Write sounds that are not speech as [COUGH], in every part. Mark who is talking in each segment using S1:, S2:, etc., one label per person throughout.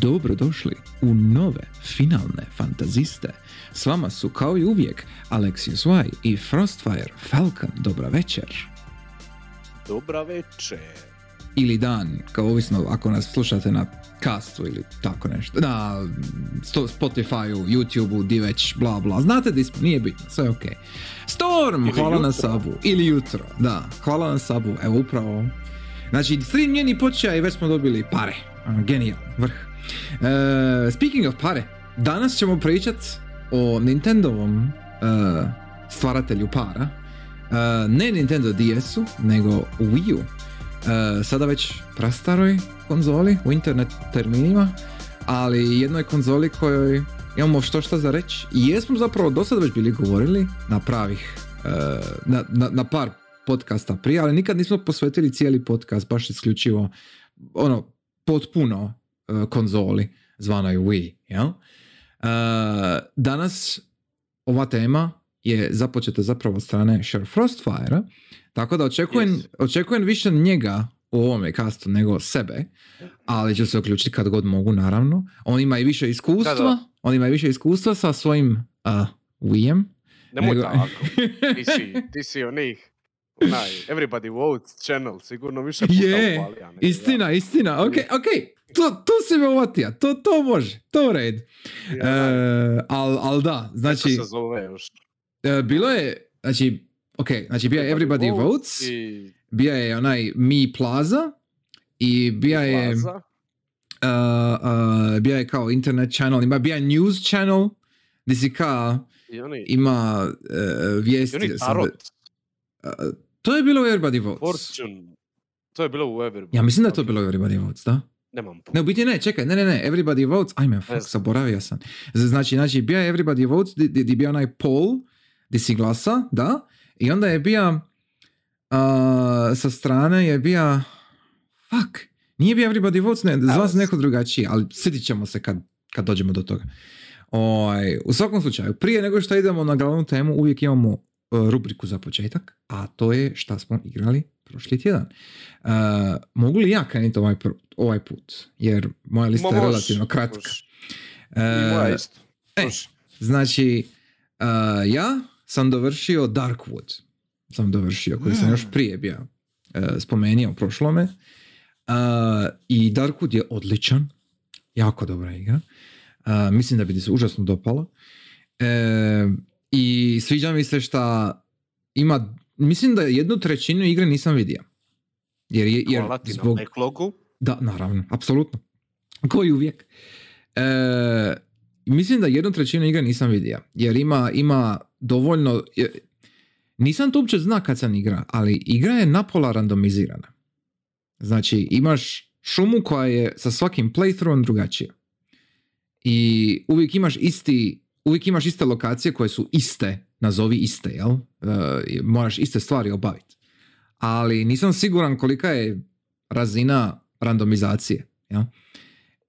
S1: Dobrodošli u nove finalne fantaziste. S vama su kao i uvijek Alexius Y i Frostfire Falcon. Dobra večer.
S2: Dobra večer.
S1: Ili dan, kao ovisno ako nas slušate na castu ili tako nešto. Na Spotifyu, YouTubeu, di već, bla bla. Znate da nije bitno, sve je ok. Storm,
S2: Ili
S1: hvala na
S2: jutro.
S1: sabu. Ili jutro, da. Hvala na sabu, evo upravo. Znači, stream njeni počeja i već smo dobili pare. Ono, Genijal, vrh. E, speaking of pare, danas ćemo pričat o Nintendovom e, stvaratelju para. E, ne Nintendo DS-u, nego Wii U. E, sada već prastaroj konzoli u internet terminima, ali jednoj konzoli kojoj imamo što šta za reći i jesmo zapravo do sada već bili govorili na pravih, na, na, na par podcasta prije, ali nikad nismo posvetili cijeli podcast baš isključivo ono, potpuno konzoli zvanoj Wii, jel? E, danas ova tema je započeta zapravo od strane Sher Frostfire, tako da očekujem,
S2: Yes.
S1: očekujem više njega u ovome kastu nego sebe, ali ću se uključiti kad god mogu, naravno. On ima i više iskustva,
S2: Da, da.
S1: on ima i više iskustva sa svojim uh, Wii-em.
S2: Nemoj
S1: Nego-
S2: tako. [LAUGHS] Ti si, ti si onih, onaj, everybody votes channel, sigurno više puta upalija nego ja.
S1: Istina, istina, ok, ok, to, to si me uvatija, to, to može, to u red.
S2: I onaj,
S1: E, al, al da, znači,
S2: kako se zove još?
S1: e, bilo je, znači, ok, znači bio je Everybody Votes,
S2: I
S1: bio je onaj Mi Plaza i bio je,
S2: Plaza.
S1: uh, uh, bio je kao internet channel, ima bio je news channel, gdje si kao
S2: I oni,
S1: ima uh,
S2: i
S1: vijesti.
S2: oni
S1: sad-
S2: Tarot,
S1: uh, to je bilo u Everybody Votes.
S2: Fortune. To je bilo u Everybody.
S1: Ja mislim da je to bilo u Everybody Votes, da?
S2: Nemam.
S1: Ne, u biti ne, čekaj, ne, ne, ne, Everybody Votes, ajme, fuck, zaboravio sam. Znači, znači, bio je Everybody Votes, di, di, di bio onaj poll, di si glasa, da, i onda je bio, uh, sa strane je bio, fuck, nije bio Everybody Votes, ne, zva se neko drugačiji, ali sjetit ćemo se kad, kad dođemo do toga. Oj, u svakom slučaju, prije nego što idemo na glavnu temu, uvijek imamo uh, rubriku za početak, a to je šta smo igrali prošli tjedan. Uh, mogu li ja krenuti ovaj, pr- ovaj put? Jer moja lista
S2: Ma
S1: je relativno kratka.
S2: može.
S1: Uh,
S2: I moja isto.
S1: e,
S2: Može.
S1: Znači, uh, ja sam dovršio Darkwood. Sam dovršio, koji sam još prije bio uh, spomenuo u prošlome. Uh, I Darkwood je odličan. Jako dobra igra. Uh, mislim da bi ti se užasno dopala. E, I sviđa mi se šta ima, mislim da jednu trećinu igre nisam vidio. Jer, je- jer
S2: Hvala ti na
S1: zbog,
S2: backlogu.
S1: da, naravno, apsolutno. Koji uvijek. E, mislim da jednu trećinu igre nisam vidio. Jer ima, ima dovoljno... je- nisam to uopće zna kad sam igra, ali igra je napola randomizirana. Znači, imaš šumu koja je sa svakim playthroughom drugačija. I uvijek imaš isti uvijek imaš iste lokacije koje su iste, nazovi iste, jel? E, moraš iste stvari obaviti. Ali nisam siguran kolika je razina randomizacije. Ja?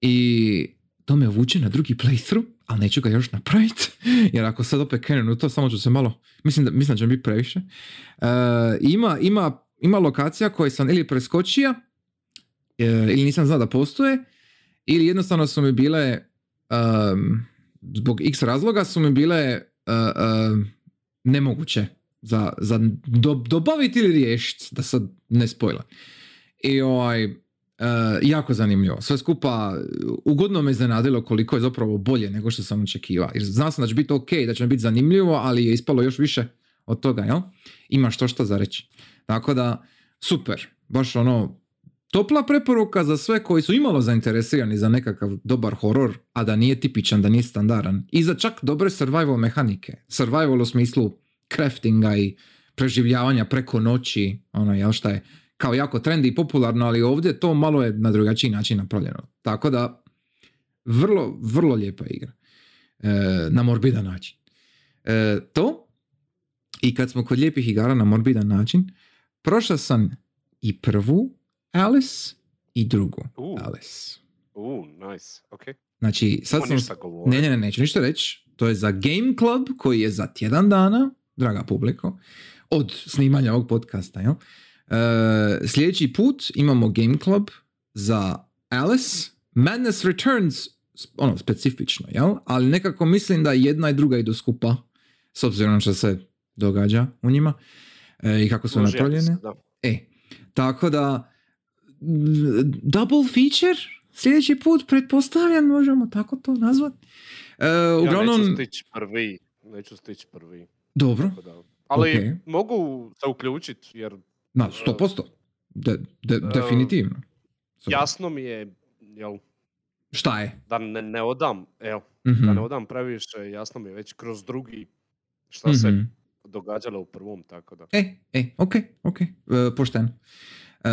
S1: I to me vuče na drugi playthrough, ali neću ga još napraviti, [LAUGHS] jer ako sad opet krenem to, samo ću se malo, mislim da, mislim da će mi biti previše. E, ima, ima, ima lokacija koje sam ili preskočio, e, ili nisam znao da postoje, ili jednostavno su mi bile, um, zbog x razloga su mi bile uh, uh, nemoguće za, za do, dobaviti ili riješiti, da sad ne spojla. I ovaj, uh, jako zanimljivo. Sve skupa ugodno me iznenadilo koliko je zapravo bolje nego što sam očekivao. Jer znao sam da će biti ok, da će biti zanimljivo, ali je ispalo još više od toga, jel? Ima što što za reći. Tako da, super. Baš ono, topla preporuka za sve koji su imalo zainteresirani za nekakav dobar horor, a da nije tipičan, da nije standardan. I za čak dobre survival mehanike. Survival u smislu craftinga i preživljavanja preko noći, ono, jel šta je, kao jako trendy i popularno, ali ovdje to malo je na drugačiji način napravljeno. Tako da, vrlo, vrlo lijepa igra. E, na morbidan način. E, to, i kad smo kod lijepih igara na morbidan način, prošao sam i prvu Alice i drugu
S2: Uh.
S1: Alice.
S2: Uh, nice. Ok.
S1: Znači, sad sam... Ne, ne, ne, neću ništa reći. To je za Game Club koji je za tjedan dana, draga publiko, od snimanja ovog podcasta. Jel? E, sljedeći put imamo Game Club za Alice Madness Returns, ono, specifično, jel? Ali nekako mislim da jedna i druga idu skupa, s obzirom što se događa u njima e, i kako su napravljene.
S2: da.
S1: E, tako da, double feature, sljedeći put, pretpostavljam, možemo tako to nazvati. E,
S2: Ja
S1: uglavnom,
S2: neću stići prvi. Neću stići prvi.
S1: Dobro,
S2: da. Ali
S1: Ok.
S2: mogu se uključiti jer
S1: na 100%. De, de, definitivno.
S2: jasno mi je jel,
S1: Šta je?
S2: da ne, ne odam, evo,
S1: Mhm,
S2: da ne odam previše, jasno mi je već kroz drugi šta se
S1: mhm.
S2: događalo u prvom, tako da.
S1: E, e, ok, ok, e, pošteno. E,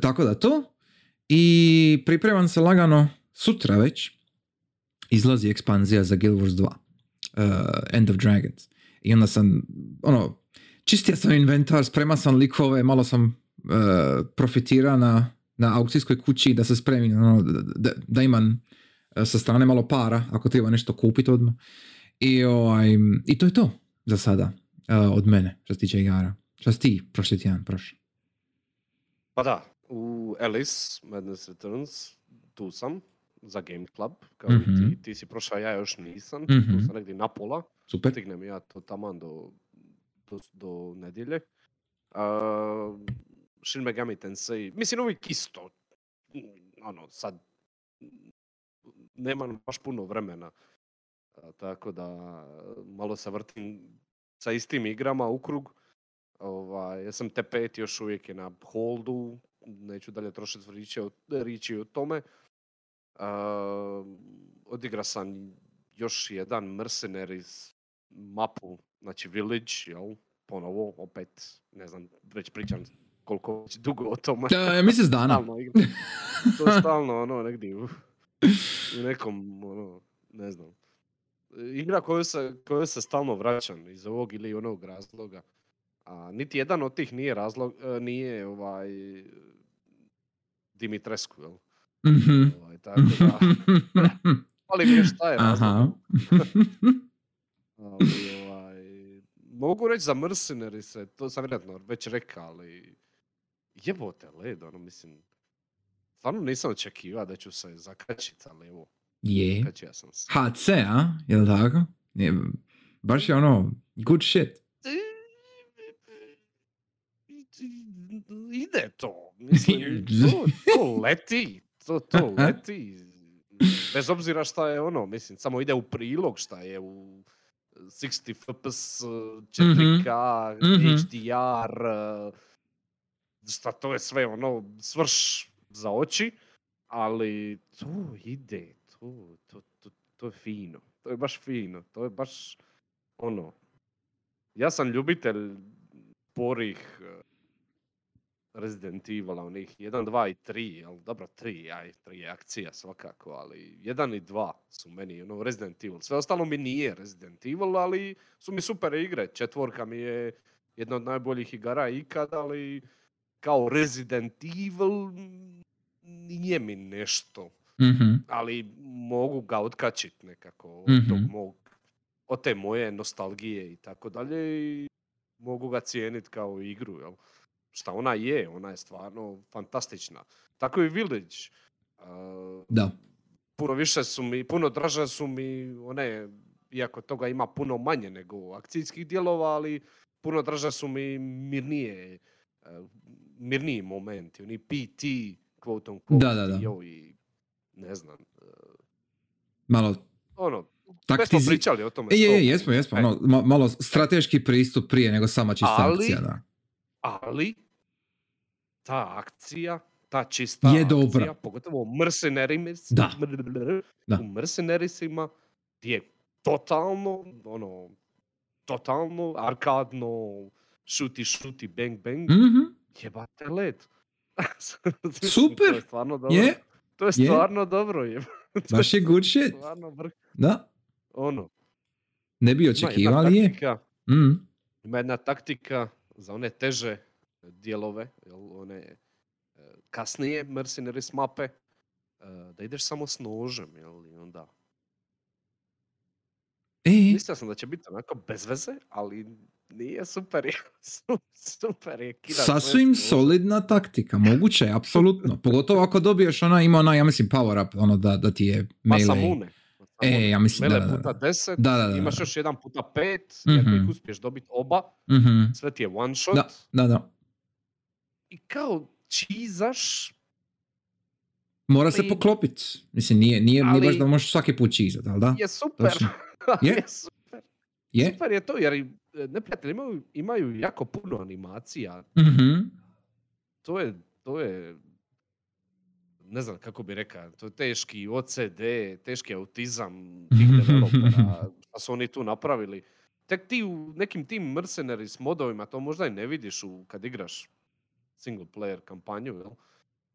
S1: tako da to. I pripremam se lagano sutra već. Izlazi ekspanzija za Guild Wars 2. e, End of Dragons. I onda sam, ono, čistio sam inventar, sprema sam likove, malo sam e, profitirao na, na aukcijskoj kući da se spremim, ono, da, da, imam e, sa strane malo para ako treba nešto kupiti odmah. I, ovaj, I to je to za sada e, od mene što se tiče igara. Šta si ti prošli tjedan prošao?
S2: Pa da, u Alice, Madness Returns, tu sam, za Game Club, kao i
S1: Mhm.
S2: ti. Ti si prošao, ja još nisam,
S1: Mhm.
S2: tu sam negdje na pola.
S1: Super.
S2: Stignem ja to taman do, do, do nedjelje. Uh, Shin Megami Tensei, mislim uvijek isto. Mm, Ono, sad, nemam baš puno vremena. A, tako da, malo se vrtim sa istim igrama u krug. Ovaj, ja sam T5 još uvijek je na holdu, neću dalje trošiti riječi o, riječi o tome. Uh, odigra sam još jedan Mercenaries mapu, znači Village, jel? Ponovo, opet, ne znam, već pričam koliko dugo o tome.
S1: E, mjesec dana.
S2: Stalno igram. To je stalno, ono, negdje u, u nekom, ono, ne znam. Igra koju se, koju se stalno vraćam iz ovog ili onog razloga. A niti jedan od tih nije razlog, e, nije ovaj Dimitrescu, jel?
S1: Mhm.
S2: Ovaj, tako da, [LAUGHS] ali mi je šta je.
S1: Aha. [LAUGHS]
S2: Ali, ovaj, mogu reći za Mercenaries, to sam vjerojatno već rekao, ali jebote led, ono, mislim, stvarno nisam očekivao da ću se zakačiti, ali evo,
S1: Je.
S2: zakačio sam se.
S1: HC, a? Jel tako? Je, baš je ono, good shit.
S2: Ide to, mislim, [LAUGHS] to, to leti, to, to [LAUGHS] leti. Bez obzira šta je ono, mislim, samo ide u prilog šta je u 60 fps, 4K,
S1: Mhm.
S2: HDR, šta to je sve ono, svrš za oči, ali to ide, to, to, to, to je fino, to je baš fino, to je baš ono, ja sam ljubitelj porih eh, Resident Evil, onih 1, 2 i 3, jel dobro 3, aj 3 je akcija svakako, ali 1 i 2 su meni ono Resident Evil. Sve ostalo mi nije Resident Evil, ali su mi super igre. Četvorka mi je jedna od najboljih igara ikad, ali kao Resident Evil mm, nije mi nešto.
S1: Mhm.
S2: Ali mogu ga otkačit nekako od tog
S1: Mhm.
S2: mog, od te moje nostalgije i tako dalje i mogu ga cijeniti kao igru, jel? Šta ona je, ona je stvarno fantastična. Tako i Village. Uh,
S1: Da.
S2: puno više su mi, puno draže su mi one, iako toga ima puno manje nego akcijskih dijelova, ali puno draže su mi mirnije, uh, mirniji momenti, oni PT, quote on quote,
S1: Da, da, da.
S2: i ne znam, uh,
S1: Malo
S2: ono, već smo
S1: taktizi...
S2: pričali o tome.
S1: E, je, je, jesmo, jesmo. Ono, ma- malo strateški pristup prije nego sama čista
S2: Ali-
S1: akcija, da.
S2: Ali ta akcija, ta čista
S1: Je dobra.
S2: akcija, pogotovo u.
S1: Da.
S2: u Mercenariesima je totalno, ono, totalno arkadno, šuti, šuti, bang, bang,
S1: Mhm.
S2: jebate led. [LAUGHS]
S1: Super.
S2: To je stvarno dobro.
S1: Je,
S2: To je
S1: je.
S2: stvarno dobro. Je. [LAUGHS]
S1: baš je good shit. Da.
S2: Ono.
S1: Ne bi
S2: ima
S1: očekivao,
S2: jedna
S1: ali je. Mhm.
S2: Ima jedna taktika za one teže dijelove, jel, one e, kasnije Mercenaries mape, e, da ideš samo s nožem, jel, i onda
S1: E,
S2: Mislio sam da će biti onako bez veze, ali nije super [LAUGHS] je. super je.
S1: Sasvim solidna taktika, moguće, je, apsolutno. Pogotovo ako dobiješ ona, ima ona, ja mislim, power up, ono da, da ti je melee.
S2: Masamune.
S1: E, ja mislim, da,
S2: Mele
S1: da,
S2: puta
S1: da.
S2: 10,
S1: Da, da, da,
S2: imaš
S1: da.
S2: još jedan puta 5, i ako
S1: Mhm.
S2: ih uspiješ dobiti oba,
S1: Mhm.
S2: sve ti je one shot.
S1: Da, da, da.
S2: I kao čizaš,
S1: Mora se
S2: I-
S1: poklopit. Mislim, nije, nije, nije baš
S2: Ali-
S1: da možeš svaki put čizat, ali da?
S2: je super. Ali [LAUGHS]
S1: Je.
S2: je super.
S1: Je?
S2: Super je to, jer e, neprijatelji imaju, imaju jako puno animacija.
S1: Mhm.
S2: To je, to je, ne znam kako bi rekao, to je teški OCD, teški autizam tih developera, [LAUGHS] šta su oni tu napravili. Tek ti u nekim tim Mercenaries modovima to možda i ne vidiš u, kad igraš single player kampanju, jel?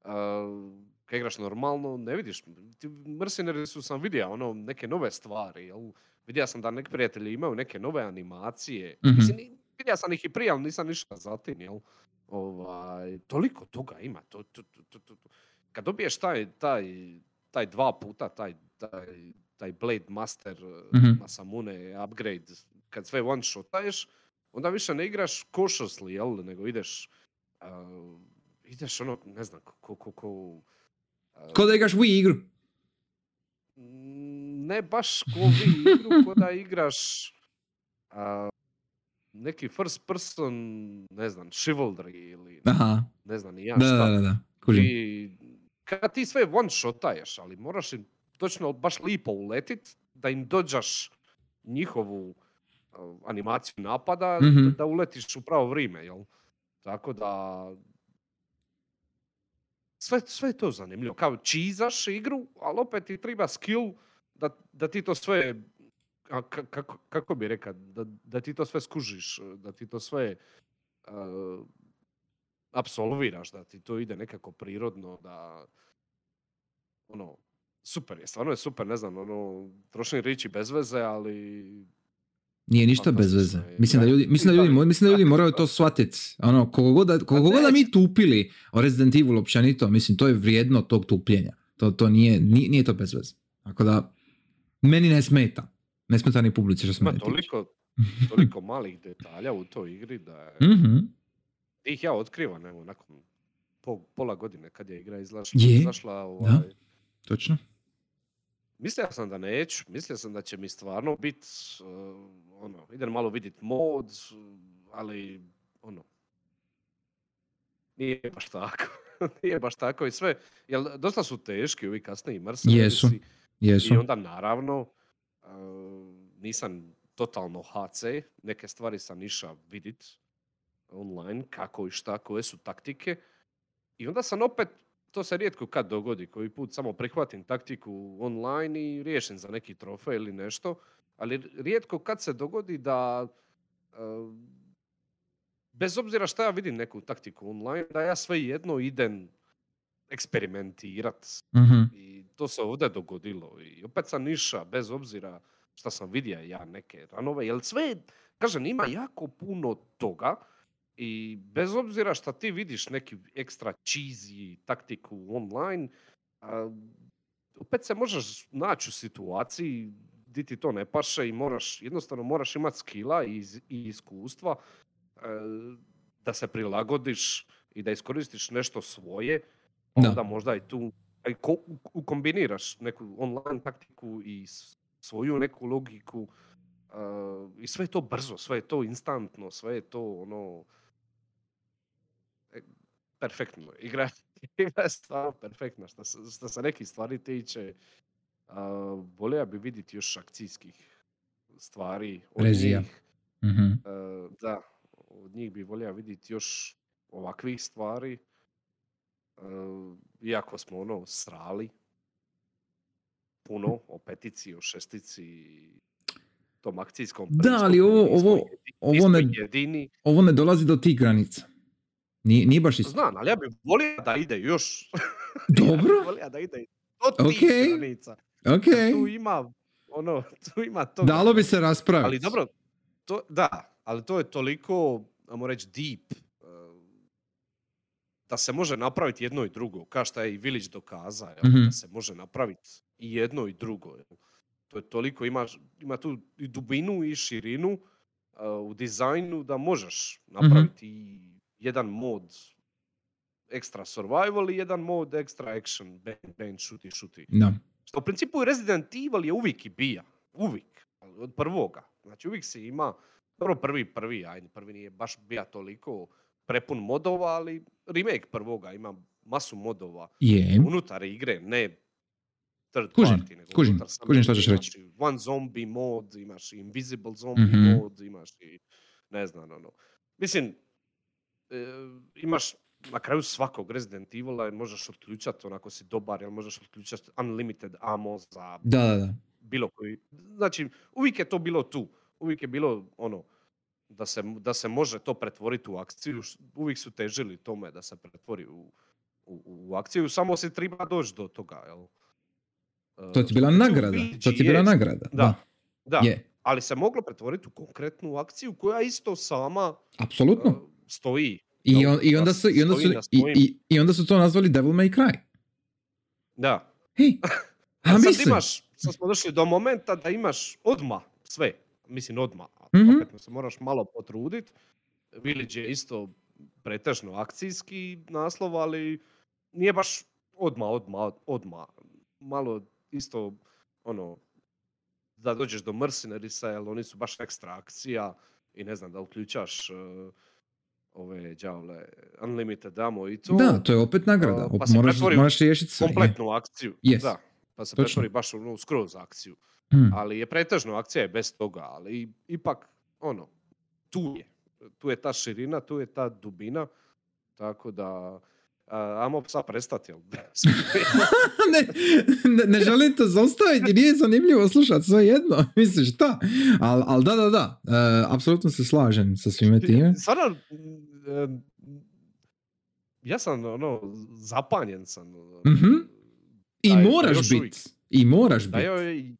S2: A, kad igraš normalno, ne vidiš. Ti Mercenaries su sam vidio ono, neke nove stvari, jel? Vidio sam da neki prijatelji imaju neke nove animacije.
S1: Mhm.
S2: Mislim, vidio sam ih i prije, ali nisam ništa za tim, jel? Ovaj, toliko toga ima. To, to, to, to, to. Kad dobiješ taj, taj, taj dva puta, taj, taj, taj Blade Master
S1: Mhm.
S2: mm Masamune upgrade, kad sve one shotaješ, onda više ne igraš cautiously, jel? Nego ideš, uh, ideš ono, ne znam, ko, ko, ko, uh,
S1: Ko da igraš Wii igru.
S2: Mm, ne baš ko vi igru, ko da igraš a, neki first person, ne znam, chivalry ili
S1: Aha,
S2: ne znam ni ja
S1: da,
S2: šta.
S1: da, da, da. Kužim.
S2: I kad ti sve one shotaješ, ali moraš im točno baš lipo uletit da im dođaš njihovu a, animaciju napada,
S1: Mhm.
S2: da, da uletiš u pravo vrijeme, jel? Tako da... Sve, sve je to zanimljivo. Kao čizaš igru, ali opet ti treba skill da, da ti to sve... a, ka- kako, kako bi rekao? Da, da ti to sve skužiš, da ti to sve uh, apsolviraš, da ti to ide nekako prirodno, da ono, super je, stvarno je super, ne znam, ono, trošim riječi bez veze, ali
S1: Nije ništa bez veze. Mislim da ljudi, mislim da ljudi, mislim da ljudi moraju to shvatiti. Ono, koliko god da, koliko god da mi tupili o Resident Evil općenito, mislim, to je vrijedno tog tupljenja. To, to nije, nije, nije to bez veze. Tako da, meni ne smeta. Ne smeta ni publici što se
S2: ima toliko, [LAUGHS] toliko malih detalja u toj igri da je,
S1: Mhm.
S2: Ih ja otkrivam, evo, nakon po, pola godine kad je igra izašla.
S1: Je,
S2: izašla ovaj,
S1: Točno.
S2: Mislio sam da neću, mislio sam da će mi stvarno bit, uh, ono, idem malo vidjet mod, ali, ono, nije baš tako. [LAUGHS] nije baš tako i sve, jer dosta su teški ovi kasniji
S1: Jesu,
S2: Mercenaries
S1: Jesu.
S2: i onda naravno uh, nisam totalno HC, neke stvari sam išao vidit online, kako i šta, koje su taktike. I onda sam opet, to se rijetko kad dogodi, koji put samo prihvatim taktiku online i riješim za neki trofej ili nešto, ali rijetko kad se dogodi da uh, bez obzira šta ja vidim neku taktiku online, da ja svejedno idem eksperimentirat
S1: Mhm.
S2: i to se ovdje dogodilo. I opet sam niša, bez obzira šta sam vidio ja neke ranove, jer sve, kažem, ima jako puno toga i bez obzira šta ti vidiš neki ekstra cheesy taktiku online, a, opet se možeš naći u situaciji di ti to ne paše i moraš, jednostavno moraš imati skila i, i iskustva e, da se prilagodiš i da iskoristiš nešto svoje,
S1: Da.
S2: onda možda i tu aj ko, u- ukombiniraš neku online taktiku i s- svoju neku logiku e, i sve je to brzo, sve je to instantno, sve je to ono perfektno. [LAUGHS] Igra, igra je stvarno perfektna što se, što se nekih stvari tiče. Uh, volio bi vidjeti još akcijskih stvari od
S1: Rezija.
S2: njih.
S1: Mhm.
S2: Uh, da, od njih bi volio vidjeti još ovakvih stvari. Uh, iako smo ono srali puno o petici, o šestici, tom akcijskom
S1: Da, ali ovo- ovo- ovo ne-
S2: jedini.
S1: Ovo ne dolazi do tih granica. Nije, nije baš isto.
S2: Znam, ali ja bih volio da ide još. [LAUGHS]
S1: Dobro.
S2: ja volio da ide do tih
S1: Okej.
S2: granica.
S1: Ok.
S2: Tu ima, ono, tu ima toga.
S1: Dalo bi se raspraviti.
S2: Ali dobro, to, da, ali to je toliko, ajmo reći, deep, uh, da se može napraviti jedno i drugo, kao što je i Village dokazao, jel,
S1: Mhm.
S2: da se može napraviti i jedno i drugo. jel. To je toliko, ima, ima tu i dubinu i širinu uh, u dizajnu da možeš napraviti i jedan mod ekstra survival i jedan mod ekstra action, bang, bang, šuti, šuti.
S1: Da.
S2: Što u principu Resident Evil je uvijek i bija. Uvijek. Od prvoga. Znači uvijek se ima, dobro prvi, prvi, ajde, prvi nije baš bija toliko prepun modova, ali remake prvoga ima masu modova
S1: Je.
S2: unutar igre, ne third
S1: Kužim,
S2: party, nego
S1: kužim,
S2: unutar
S1: šta
S2: igre.
S1: ćeš reći.
S2: Imaš i one zombie mod, imaš invisible zombie
S1: Mhm.
S2: mod, imaš i ne znam, ono. Mislim, imaš na kraju svakog Resident Evila možeš otključati, onako si dobar, jel možeš otključati unlimited ammo za
S1: Da, da, da.
S2: bilo koji. Znači, uvijek je to bilo tu. Uvijek je bilo ono, da se, da se može to pretvoriti u akciju. Uvijek su težili tome da se pretvori u, u, u akciju, samo se treba doći do toga, jel? E,
S1: To ti je bila
S2: u
S1: nagrada. To ti je bila nagrada.
S2: Da, da.
S1: Je.
S2: Ali se moglo pretvoriti u konkretnu akciju koja isto sama
S1: Apsolutno.
S2: Stoji.
S1: I, on, i,
S2: da
S1: onda su, i, onda su, i, i, I onda su to nazvali Devil May Cry.
S2: Da.
S1: Hej, [LAUGHS] a
S2: sad
S1: mislim,
S2: imaš, sad smo došli do momenta da imaš odma sve. Mislim odma.
S1: Mhm.
S2: Opet se moraš malo potrudit. Village je isto pretežno akcijski naslov, ali nije baš odma, odma, odma. Malo isto ono da dođeš do Mercenarisa, jer oni su baš ekstra akcija i ne znam da uključaš eh, ove đavle Unlimited Ammo i to.
S1: da, to je opet nagrada.
S2: Uh, pa se
S1: moraš, riješiti sve. je.
S2: kompletnu akciju.
S1: Yes.
S2: Da, pa se
S1: Točno.
S2: pretvori baš u ono, skroz akciju.
S1: Hmm.
S2: Ali je pretežno akcija je bez toga, ali ipak ono, tu je. Tu je ta širina, tu je ta dubina, tako da a, ajmo sad prestati, jel? [LAUGHS] [LAUGHS]
S1: ne, ne, ne želim to zaustaviti, nije zanimljivo slušati sve jedno. [LAUGHS] Misliš, šta? Al, al da, da, da. E, apsolutno se slažem sa svime time.
S2: Stvarno, mm, em, ja sam ono, zapanjen sam.
S1: Mhm. I
S2: da
S1: moraš
S2: još uvijek-
S1: biti. I moraš biti.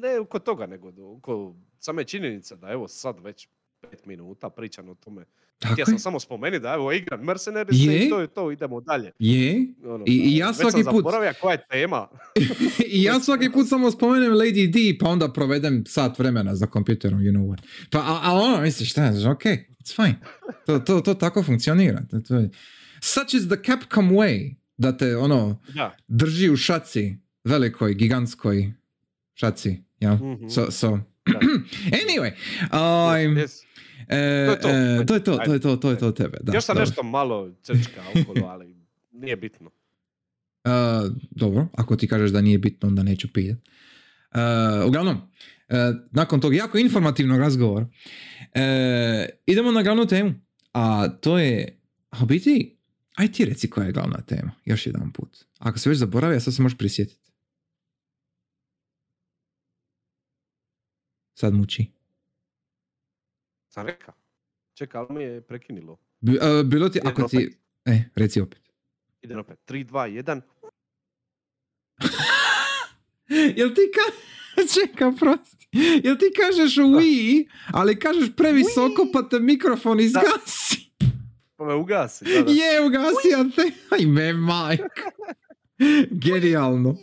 S2: ne oko toga, nego oko same činjenice da evo sad već pet minuta pričam o tome.
S1: Tako
S2: Htio sam samo spomenuti da evo igram Mercenaries
S1: Je.
S2: i to je to, idemo dalje.
S1: Je.
S2: Ono,
S1: I- i ja svaki put-
S2: zaboravio koja je tema. [LAUGHS]
S1: I ja svaki put samo spomenem Lady D, pa onda provedem sat vremena za kompjuterom, you know what. Pa, a, a ono, misliš, šta, ok, it's fine. To, to, to tako funkcionira. To, to je. Such is the Capcom way, da te, ono,
S2: Da.
S1: drži u šaci, velikoj, gigantskoj šaci, ja.
S2: Mhm.
S1: So, so. [CLEARS THROAT] Anyway, um,
S2: Yes.
S1: e,
S2: To je to.
S1: e, to je to, to je to, to je to tebe. Da,
S2: Još sam
S1: dobro.
S2: nešto malo čečka okolo, ali nije bitno.
S1: E, dobro, ako ti kažeš da nije bitno, onda neću pijet. E, uglavnom, e, nakon tog jako informativnog razgovora, e, idemo na glavnu temu. A to je, a biti, aj ti reci koja je glavna tema, još jedan put. Ako se već zaboravio, sad se možeš prisjetiti. Sad muči.
S2: Sam rekao. Čekaj, ali mi je prekinilo.
S1: Bi- e, bilo ti,
S2: Idem
S1: ako ti...
S2: opet.
S1: E, reci opet.
S2: Idem opet. 3, 2, 1.
S1: Jel ti ka... [LAUGHS] Čekaj, prosti. Jel ti kažeš Wii, ali kažeš previsoko pa te mikrofon izgasi?
S2: Pa me ugasi. Da, da. [LAUGHS]
S1: Je, ugasio te. Ajme, majk. [LAUGHS] Genijalno.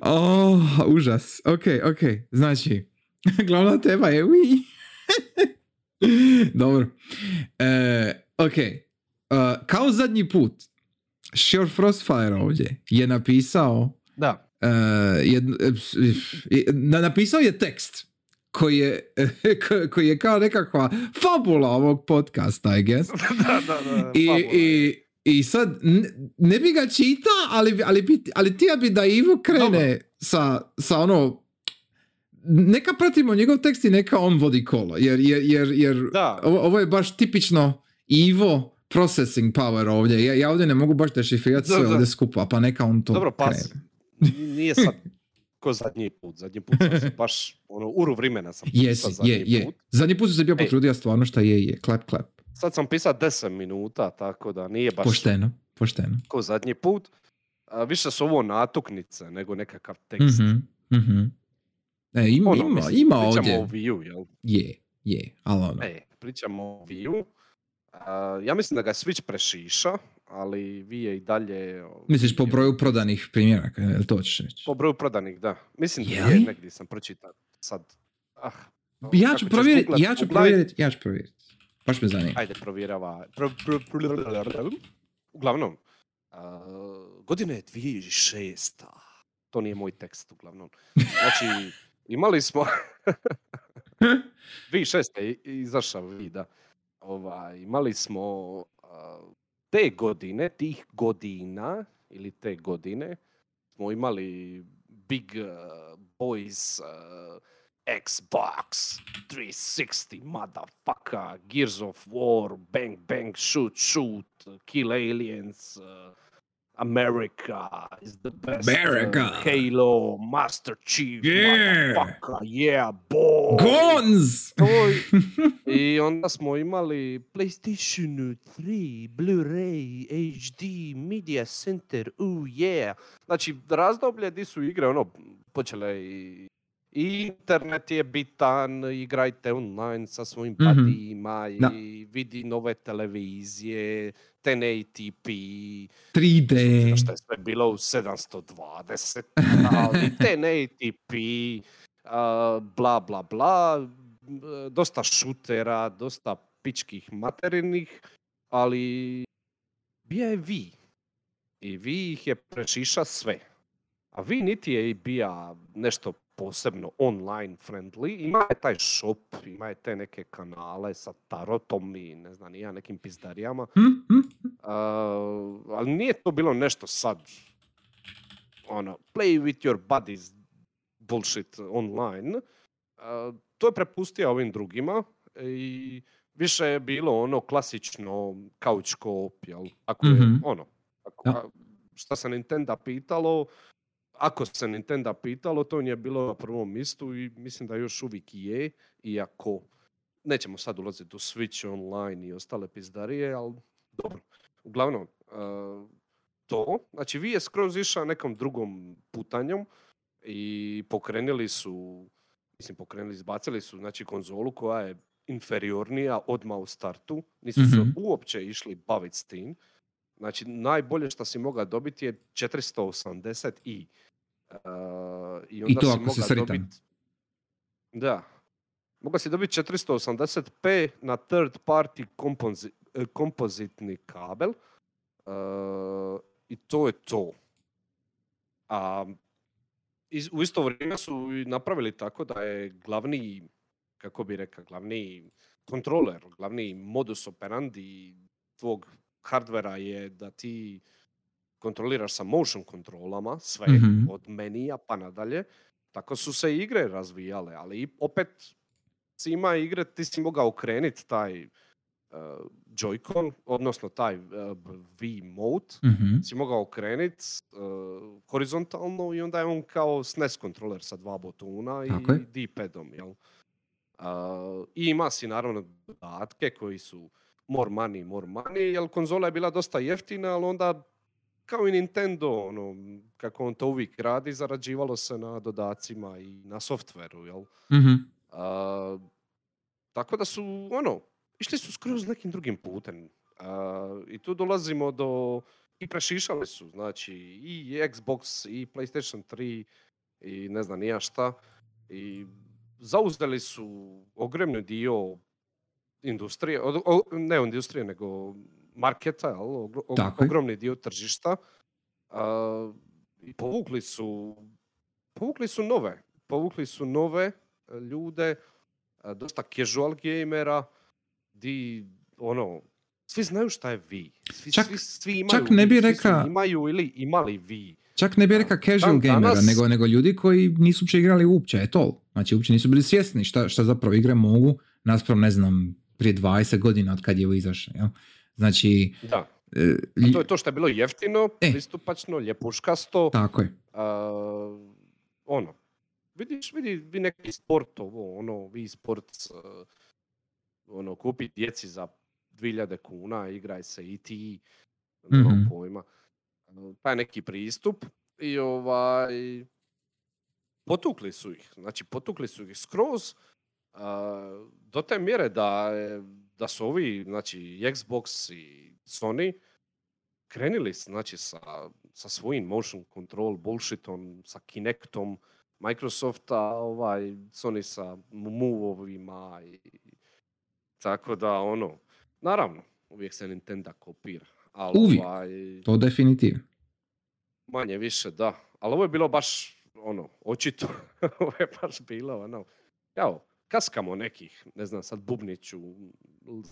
S1: Oh, užas. Ok, ok. Znači, [LAUGHS] glavna tema je Wii. [LAUGHS] Dobro. E, ok. Uh, kao zadnji put, Sure Frostfire ovdje je napisao
S2: Da.
S1: Uh, e, ps- e, na- napisao je tekst koji je, [LAUGHS] ko- koji je kao nekakva fabula ovog podcasta, I guess.
S2: da, da, da.
S1: I, i, i sad, ne, ne bi ga čita, ali, ali, ali ti ja bi da Ivo krene sa, sa ono, neka pratimo njegov tekst i neka on vodi kolo, jer, jer, jer, jer
S2: Da.
S1: ovo, ovo je baš tipično Ivo processing power ovdje. Ja, ja ovdje ne mogu baš dešifrirati sve ovdje skupa, pa neka on to
S2: Dobro, pa
S1: krene.
S2: nije sad ko zadnji put. Zadnji put sam se [LAUGHS] baš, ono, uru vremena sam
S1: Jesi,
S2: pisao zadnji
S1: je, je.
S2: put.
S1: Zadnji put su se bio
S2: Ej.
S1: potrudio stvarno šta je, je. Klap, klap.
S2: Sad sam pisao 10 minuta, tako da nije baš
S1: Pošteno, pošteno.
S2: ko zadnji put. A, više su ovo natuknice nego nekakav tekst.
S1: Mhm, mhm. E, ima,
S2: Ono,
S1: ima,
S2: mislim,
S1: ima
S2: pričamo
S1: ovdje.
S2: o Wii U, jel?
S1: Je, je, ali ono.
S2: E, pričamo o Wii U. A, ja mislim da ga je Switch prešiša, ali vi je i dalje... o,
S1: Misliš po broju prodanih primjeraka, je li to hoćeš reći?
S2: Po broju prodanih, da. Mislim da
S1: Je
S2: negdje sam pročitao sad. Ah,
S1: Ja
S2: kako
S1: ću
S2: ćeš
S1: provjeriti, ja ću provjeriti, ja ću provjeriti. Baš me zanima.
S2: Ajde, provjerava. Pro, pro, pro- uglavnom, a, godina je 2006. To nije moj tekst, uglavnom. Znači, imali smo... [LAUGHS] 2006. je i- izašao vi, da. Ovaj, imali smo te godine, tih godina, ili te godine, smo imali Big uh, Boys uh, Xbox 360, motherfucker, Gears of War, Bang Bang Shoot Shoot, Kill Aliens, uh, America is the best. uh,
S1: America.
S2: Halo, Master Chief,
S1: Yeah.
S2: yeah, boy. Je- [LAUGHS] I onda smo imali PlayStation 3, Blu-ray, HD, Media Center, uh yeah. Znači, razdoblje di su igre ono, počele i internet je bitan, igrajte online sa svojim
S1: Mhm.
S2: padima
S1: Da.
S2: i vidi nove televizije, 1080p,
S1: 3D.
S2: što je sve bilo u 720, ali 1080p, a, bla bla bla, dosta šutera, dosta pičkih materinih, ali bija je vi. I vi ih je prešiša sve. A vi niti je i bija nešto posebno online friendly, ima je taj shop, ima je te neke kanale sa tarotom i ne znam, ja nekim pizdarijama. Uh, ali nije to bilo nešto sad, ono, play with your buddies bullshit online. Uh, to je prepustio ovim drugima i više je bilo ono klasično couch co-op, jel? Ako je,
S1: Mhm.
S2: ono, ako, šta se Nintendo pitalo, ako se Nintendo pitalo, to nije bilo na prvom mistu i mislim da još uvijek je, iako nećemo sad ulaziti u Switch online i ostale pizdarije, ali dobro. Uglavnom, uh, to, znači vi je skroz išao nekom drugom putanjom i pokrenuli su, mislim pokrenuli, izbacili su znači konzolu koja je inferiornija odmah u startu, nisu se
S1: Mhm.
S2: uopće išli baviti s tim. Znači najbolje što si mogao dobiti je 480 i uh, i onda
S1: to
S2: si
S1: ako si sretan.
S2: dobiti da. Mogao si dobiti 480p na third party kompozi, e, kompozitni kabel. e, I to je to. A iz- u isto vrijeme su i napravili tako da je glavni, kako bi rekao, glavni kontroler, glavni modus operandi tvog hardvera je da ti kontroliraš sa motion kontrolama sve,
S1: Mhm.
S2: od menija pa nadalje. Tako su se i igre razvijale, ali i opet si ima igre, ti si mogao okreniti taj uh, Joy-Con, odnosno taj uh, V mode,
S1: Mhm.
S2: si mogao okrenit uh, horizontalno i onda je on kao SNES kontroler sa dva botuna
S1: Tako
S2: i
S1: je.
S2: D-padom, jel? Uh, I ima si naravno dodatke koji su more money, more money, jer konzola je bila dosta jeftina, ali onda kao i Nintendo, ono, kako on to uvijek radi, zarađivalo se na dodacima i na softveru, jel?
S1: Mhm.
S2: A, tako da su, ono, išli su skroz nekim drugim putem. A, I tu dolazimo do, i prešišali su, znači, i Xbox, i PlayStation 3, i ne znam ni ja šta. I zauzeli su ogromni dio industrije, od- o- ne industrije, nego marketa, jel? ogro- ogromni dio tržišta. A, I povukli su, povukli su nove, povukli su nove e, ljude, e, dosta casual gamera, di, ono, svi znaju šta je vi. Svi,
S1: Čak-
S2: svi, svi imaju
S1: čak ne bi reka-
S2: imaju ili imali vi.
S1: Čak ne bih
S2: A,
S1: rekao casual
S2: dan
S1: gamera,
S2: danas-
S1: nego, nego ljudi koji nisu uopće igrali uopće, je to. Znači uopće nisu bili svjesni šta, šta zapravo igre mogu, naspram ne znam, prije 20 godina od kad je ovo izašlo. Jel? Znači,
S2: Da,
S1: e,
S2: a to je to što je bilo jeftino,
S1: E.
S2: pristupačno, ljepuškasto.
S1: tako je.
S2: a, ono, vidiš, vidi, vi neki sport, ovo, ono, vi sport, ono, kupi djeci za 2000 kuna, igraj se i ti,
S1: Mhm.
S2: pojma. Je neki pristup i ovaj, potukli su ih, znači potukli su ih skroz a, do te mjere da, da su ovi, znači Xbox i Sony, krenuli znači sa, sa svojim motion control bullshitom, sa Kinectom, Microsofta, ovaj, Sony sa move-ovima i tako da ono, naravno, uvijek se Nintendo kopira. Ali,
S1: Uvijek.
S2: Ovaj,
S1: To definitivno.
S2: manje više, da. Ali ovo je bilo baš, ono, očito. [LAUGHS] ovo je baš bilo, ono, kao, kaskamo nekih, ne znam, sad bubniću,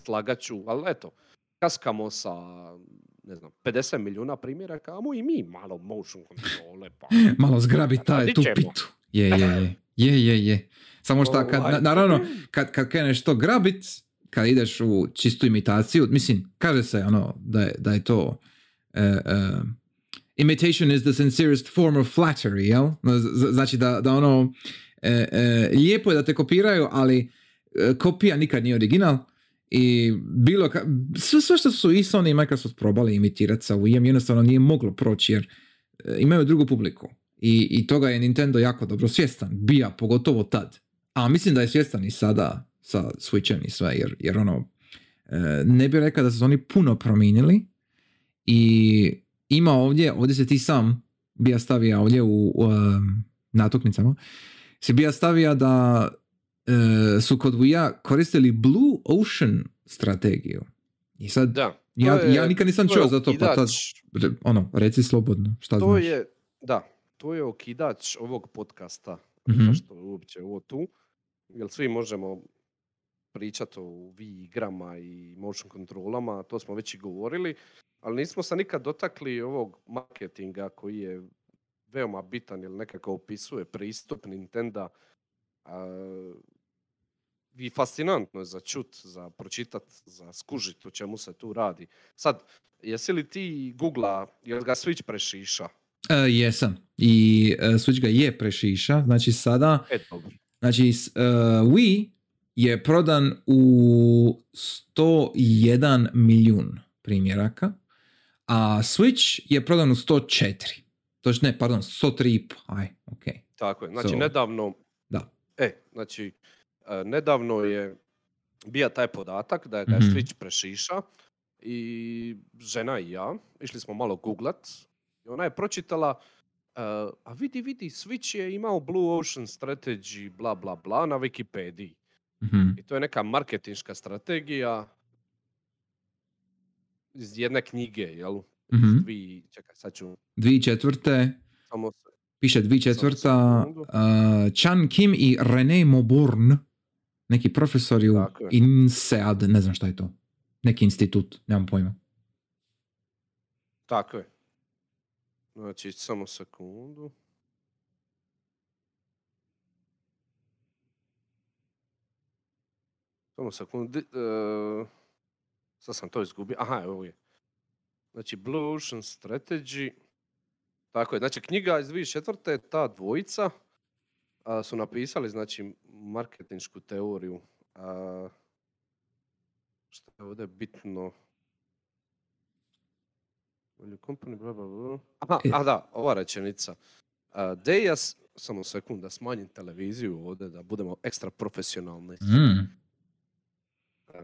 S2: slagaću, ali eto, kaskamo sa, ne znam, 50 milijuna primjeraka, a mu i mi malo motion kontrole, pa... [LAUGHS]
S1: Malo zgrabi taj tu pitu. Je, je, je. Je, je, je. Samo što, kad,
S2: Ovaj.
S1: na- naravno, kad, kad kreneš to grabit, kad ideš u čistu imitaciju, mislim, kaže se ono da je, da je to e, e, imitation is the sincerest form of flattery, jel? Znači da, da ono, e, e, lijepo je da te kopiraju, ali e, kopija nikad nije original i bilo ka, sve, sve što su i Sony i Microsoft probali imitirati sa Wii-em jednostavno nije moglo proći jer e, imaju drugu publiku i, i toga je Nintendo jako dobro svjestan, bija pogotovo tad. A mislim da je svjestan i sada sa Switchem i sve, jer, jer ono, e, ne bih rekao da su oni puno promijenili i ima ovdje, ovdje se ti sam bija stavio ovdje u, u natuknicama, si bija stavio da e, su kod Wii koristili Blue Ocean strategiju. I sad,
S2: Da.
S1: ja,
S2: je-
S1: ja nikad nisam čuo za to, pa tad, ono, reci slobodno, šta
S2: To
S1: znaš.
S2: je, da, to je okidač ovog podcasta.
S1: Mhm.
S2: Zašto je uopće ovo tu? Jer svi možemo pričati o Wii igrama i motion kontrolama, to smo već i govorili, ali nismo se nikad dotakli ovog marketinga koji je veoma bitan jer nekako opisuje pristup Nintendo a, i fascinantno je za čut, za pročitat, za skužit o čemu se tu radi. Sad, jesi li ti googla, jel ga Switch prešiša?
S1: E, jesam. I e, Switch ga je prešiša. Znači sada,
S2: E, dobro.
S1: znači s- e, Wii je prodan u 101 milijun primjeraka, a Switch je prodan u 104. Točno, ne, pardon, 103,5. Aj, ok.
S2: Tako je. Znači,
S1: So,
S2: nedavno,
S1: Da.
S2: e, znači, e, nedavno je bija taj podatak da je ga
S1: Mhm.
S2: Switch prešiša i žena i ja, išli smo malo googlat i ona je pročitala e, a vidi, vidi, Switch je imao Blue Ocean Strategy, bla, bla, bla, na Wikipediji.
S1: Mhm.
S2: I to je neka marketinška strategija iz jedne knjige, jel?
S1: Mhm.
S2: Dvi, čekaj, sad ću
S1: 2004.
S2: samo se-
S1: Piše 2004.
S2: sekundu.
S1: Uh, Chan Kim i René Moborn, neki profesori u. INSEAD, ne znam šta je to. Neki institut, nemam pojma.
S2: Tako je. Znači, samo sekundu. Samo sekundu. e, sad sam to izgubio. Aha, evo je. Znači, Blue Ocean Strategy. Tako je. Znači, knjiga iz 2004. ta dvojica a, su napisali, znači, marketinšku teoriju. A, što je ovdje bitno? Company, bla, bla, bla. Aha,
S1: E.
S2: a da, ova rečenica. Uh, they as, samo sekund, da smanjim televiziju ovdje, da budemo ekstra profesionalni.
S1: Mm.
S2: Uh,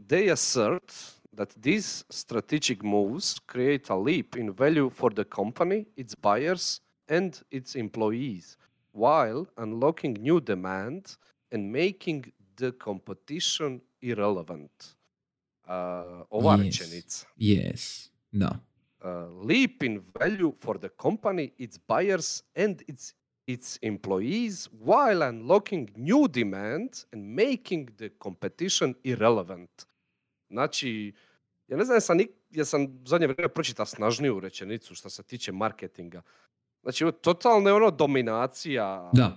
S2: they assert that these strategic moves create a leap in value for the company, its buyers, and its employees, while unlocking new demand and making the competition irrelevant. Uh,
S1: Yes. Yes, da.
S2: uh, leap in value for the company, its buyers, and its its employees, while unlocking new demand and making the competition irrelevant. Znači, ja ne znam jesam, nik- jesam zadnje vrijeme pročita snažniju rečenicu što se tiče marketinga. Znači, ovo totalna je ono dominacija,
S1: Da.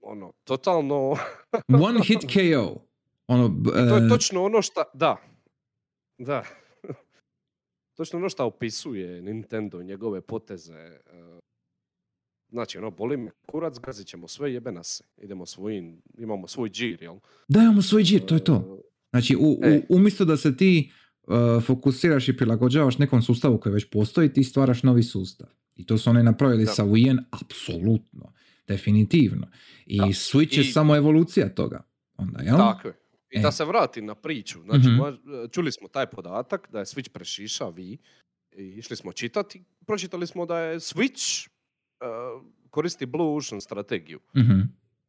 S2: ono, totalno, [LAUGHS]
S1: One hit KO. Ono, b-
S2: to je
S1: e,
S2: točno ono što, da, da. [LAUGHS] točno ono što opisuje Nintendo, njegove poteze. e, Znači, ono, boli me kurac, gazit ćemo sve, jebe nas se. Idemo svojim, imamo svoj džir, jel?
S1: dajemo svoj džir, to je to. Znači, u, u-
S2: E.
S1: umjesto da se ti uh, fokusiraš i prilagođavaš nekom sustavu koji već postoji, ti stvaraš novi sustav. I to su oni napravili
S2: Da.
S1: sa Wii-en, apsolutno, definitivno. I
S2: Da.
S1: Switch je
S2: I-
S1: samo evolucija toga. Onda, jel?
S2: Tako je. I
S1: E.
S2: da se vratim na priču. Znači,
S1: Mhm.
S2: mož- čuli smo taj podatak da je Switch prešiša vi i išli smo čitati. Pročitali smo da je Switch uh, koristi Blue Ocean strategiju.
S1: Mhm.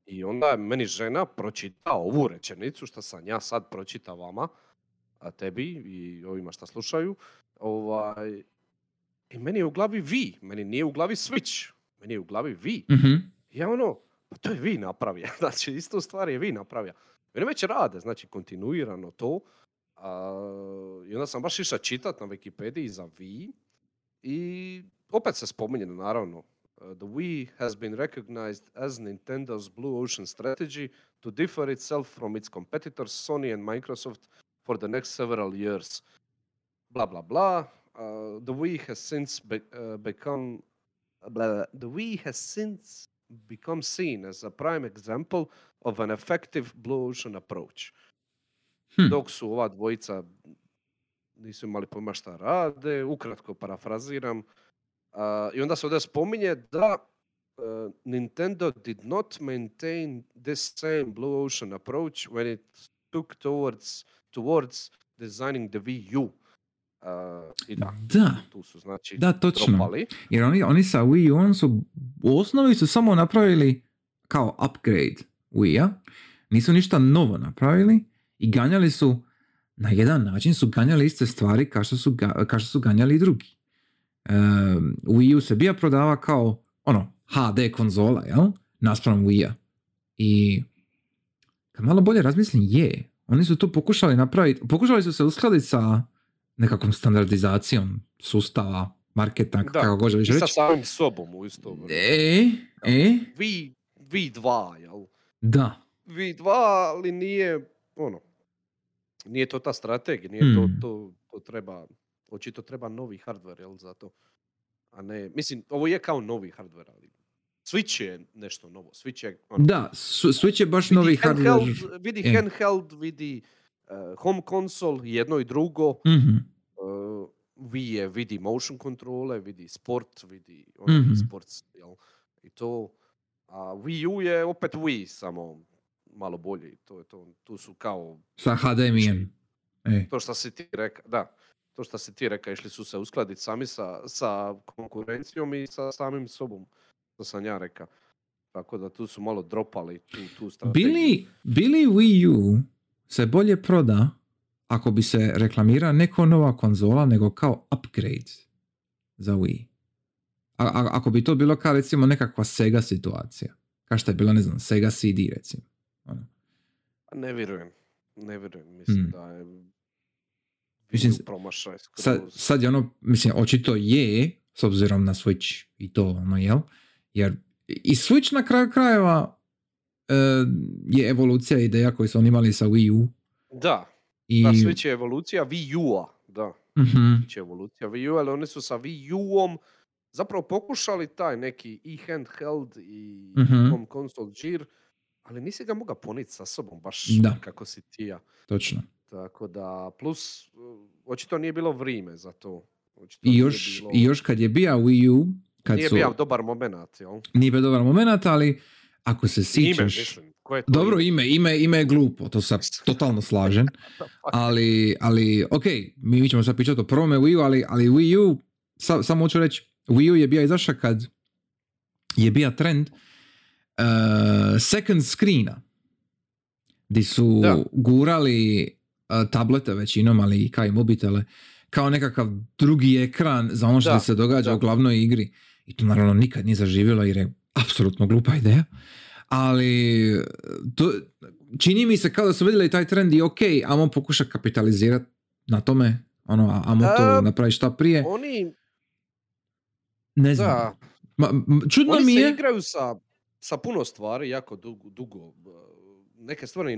S2: I onda je meni žena pročita ovu rečenicu što sam ja sad pročita vama, a tebi i ovima što slušaju. Ovaj, I meni je u glavi vi, meni nije u glavi Switch, meni je u glavi vi.
S1: Mhm.
S2: I ja ono, pa to je vi napravio, [LAUGHS] znači istu stvar je vi napravio. I oni već rade, znači kontinuirano to. A, I onda sam baš išao čitat na Wikipediji za vi i opet se spominje naravno uh, the Wii has been recognized as Nintendo's Blue Ocean strategy to differ itself from its competitors Sony and Microsoft for the next several years. Blah blah blah. Uh, the Wii has since be- uh, become blah, the Wii has since become seen as a prime example of an effective Blue Ocean approach.
S1: Hm.
S2: Dok su ova dvojica nisu imali pojma šta rade, ukratko parafraziram. I onda se ovdje spominje da uh, Nintendo did not maintain this same Blue Ocean approach when it took towards, towards designing the Wii U. Uh, I da,
S1: Da,
S2: tu su znači
S1: da, točno.
S2: propali.
S1: Jer oni, oni sa Wii U su u osnovi su samo napravili kao upgrade Wii-a. Nisu ništa novo napravili i ganjali su na jedan način su ganjali iste stvari kao što su, ga- kao što su ganjali i drugi. Wii U se bija prodava kao ono HD konzola, jel? Naspram Wii-a. I kad malo bolje razmislim, je. Oni su to pokušali napraviti, pokušali su se uskladiti sa nekakvom standardizacijom sustava, marketa,
S2: Da,
S1: kako god želiš
S2: I sa
S1: reći.
S2: samim sobom u isto vrijeme.
S1: E, e,
S2: Vi, vi dva, jel?
S1: da.
S2: Vi dva, ali nije, ono, nije to ta strategija, nije to,
S1: Hmm.
S2: to, to treba, očito treba novi hardware, jel, za to. A ne, mislim, ovo je kao novi hardware, ali Switch je nešto novo, Switch je, ono,
S1: Da, su- Switch je baš
S2: vidi
S1: novi
S2: handheld,
S1: hardware.
S2: vidi handheld, vidi eh, home console, jedno i drugo,
S1: Mhm.
S2: uh, Wii je vidi motion kontrole, vidi sport, vidi ono,
S1: Mhm.
S2: sports, jel? I to, a Wii U je opet Wii, samo malo bolji. To je to, tu su kao,
S1: Sa HDMI-em. E.
S2: to što si ti rekao, da, to što si ti rekao, išli su se uskladiti sami sa, sa konkurencijom i sa samim sobom, to sam ja rekao. Tako da tu su malo dropali tu, tu strategiju.
S1: Bili, bili Wii U se bolje proda ako bi se reklamira neko nova konzola nego kao upgrade za Wii. A, a- ako bi to bilo kao recimo nekakva Sega situacija. Kao što je bila, ne znam, Sega CD recimo. Ono.
S2: Ne vjerujem, ne vjerujem, mislim
S1: Hmm.
S2: da je
S1: Mislim,
S2: promašaj
S1: Sad, sad je ono, mislim, očito je, s obzirom na Switch i to, ono, jel? Jer i Switch na kraju krajeva e, je evolucija ideja koju su oni imali sa Wii U.
S2: Da,
S1: I,
S2: Da, Switch je evolucija Wii U-a, da. Switch je evolucija Wii U, ali oni su sa Wii U-om zapravo pokušali taj neki i handheld i
S1: Mhm.
S2: home console žir, ali nisi ga mogao poniti sa sobom baš
S1: Da.
S2: kako si ti ja.
S1: točno.
S2: Tako da, plus, uh, očito nije bilo vrijeme za to. Očito
S1: I još,
S2: bilo-
S1: I još kad je bio Wii U, kad
S2: nije
S1: su,
S2: bio dobar moment, jel?
S1: nije bio dobar moment, ali ako se
S2: Ime,
S1: sićaš...
S2: mislim. Ko je to
S1: Dobro,
S2: ime?
S1: ime, ime, je glupo, to se [LAUGHS] totalno slažem. [LAUGHS] ali, ali ok, mi ćemo sad pričati o prvome Wii U, ali, ali Wii U, sa, samo hoću reći, Wii U je bio izašao kad je bio trend uh, second screena, di su
S2: Da.
S1: gurali tablete većinom, ali i kao i mobitele, kao nekakav drugi ekran za ono što
S2: Da,
S1: se događa
S2: da.
S1: u glavnoj igri. I to naravno nikad nije zaživjelo jer je apsolutno glupa ideja. Ali to, čini mi se kao da su vidjeli taj trend i ok, ajmo pokušati kapitalizirati na tome, ono, a- ajmo to
S2: A,
S1: napraviti šta prije.
S2: Oni,
S1: Ne znam.
S2: da,
S1: Ma, čudno
S2: Oni
S1: mi
S2: se
S1: je...
S2: igraju sa, sa puno stvari jako dugo, dugo. Neke stvari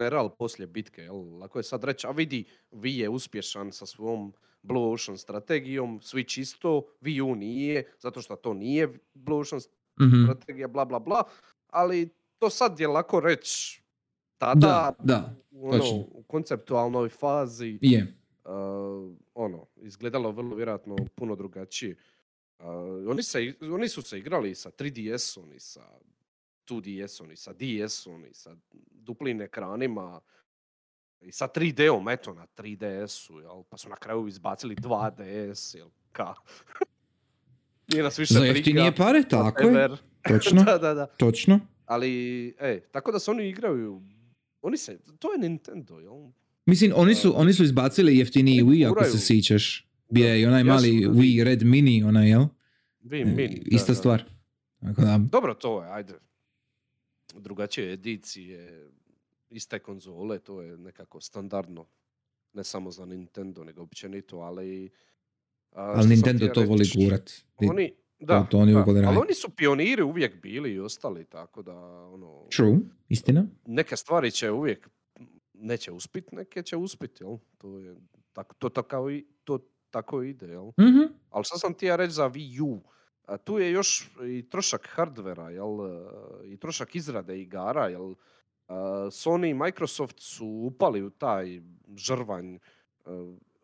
S2: general poslije bitke, jel? Lako je sad reći, a vidi, Vi je uspješan sa svom Blue Ocean strategijom, Switch isto, Wii U nije, zato što to nije Blue Ocean
S1: Mhm.
S2: strategija, bla, bla, bla. Ali to sad je lako reći tada,
S1: Da, da,
S2: ono, u konceptualnoj fazi,
S1: je.
S2: uh, ono, izgledalo vrlo vjerojatno puno drugačije. Uh, oni, se, oni su se igrali sa 3DS-om i sa 2DS-om i sa DS-om i sa duplim ekranima. I sa 3D-om, eto, na 3DS-u, jel? Pa su na kraju izbacili 2DS, jel? Ka? [LAUGHS] Nije nas više
S1: Za jeftinije pare, tako je. Točno, [LAUGHS]
S2: da, da, da.
S1: točno.
S2: Ali, e, tako da se oni igraju, oni se, to je Nintendo, jel?
S1: Mislim, oni su, oni su izbacili jeftiniji Wii, ako se sićaš. Bio je i onaj mali. Wii Red Mini, onaj, jel?
S2: Vi, mini, da,
S1: Ista
S2: da.
S1: stvar. Tako da,
S2: Dobro, to je, ajde. Drugačije edicije, iste konzole, to je nekako standardno. Ne samo za Nintendo, nego općenito, ali... a,
S1: ali Nintendo to voli
S2: reći,
S1: gurat. I-
S2: Oni, da,
S1: to oni
S2: da, ali oni su pioniri uvijek bili i ostali, tako da, ono,
S1: True, istina.
S2: neke stvari će uvijek, neće uspit, neke će uspit, jel? To je, tako, to, tako, i, to tako ide, jel?
S1: Mhm.
S2: Ali što sam ti ja reći za Wii U? A tu je još i trošak hardvera, jel? e, I trošak izrade igara, jel? A, Sony i Microsoft su upali u taj žrvanj e,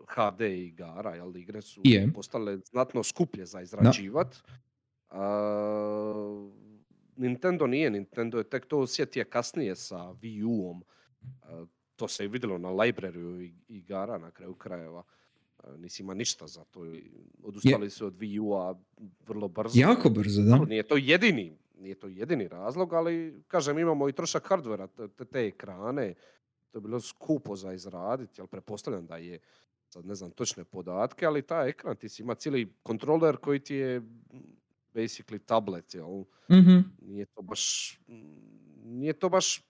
S2: HD igara, jel? Igre su
S1: Je.
S2: postale znatno skuplje za izrađivat. A, Nintendo nije, Nintendo je tek to osjetio kasnije sa Wii U-om. To se je vidjelo na librariju i- igara na kraju krajeva. Nisi ima ništa za to. Odustali su od Wii U-a vrlo brzo.
S1: Jako brzo, da.
S2: Nije to jedini, nije to jedini razlog, ali kažem imamo i trošak hardvera, te, te, ekrane, to je bilo skupo za izraditi, ali pretpostavljam da je, sad ne znam točne podatke, ali taj ekran, ti si ima cijeli kontroler koji ti je basically tablet, jel?
S1: Mhm.
S2: Nije to baš, nije to baš,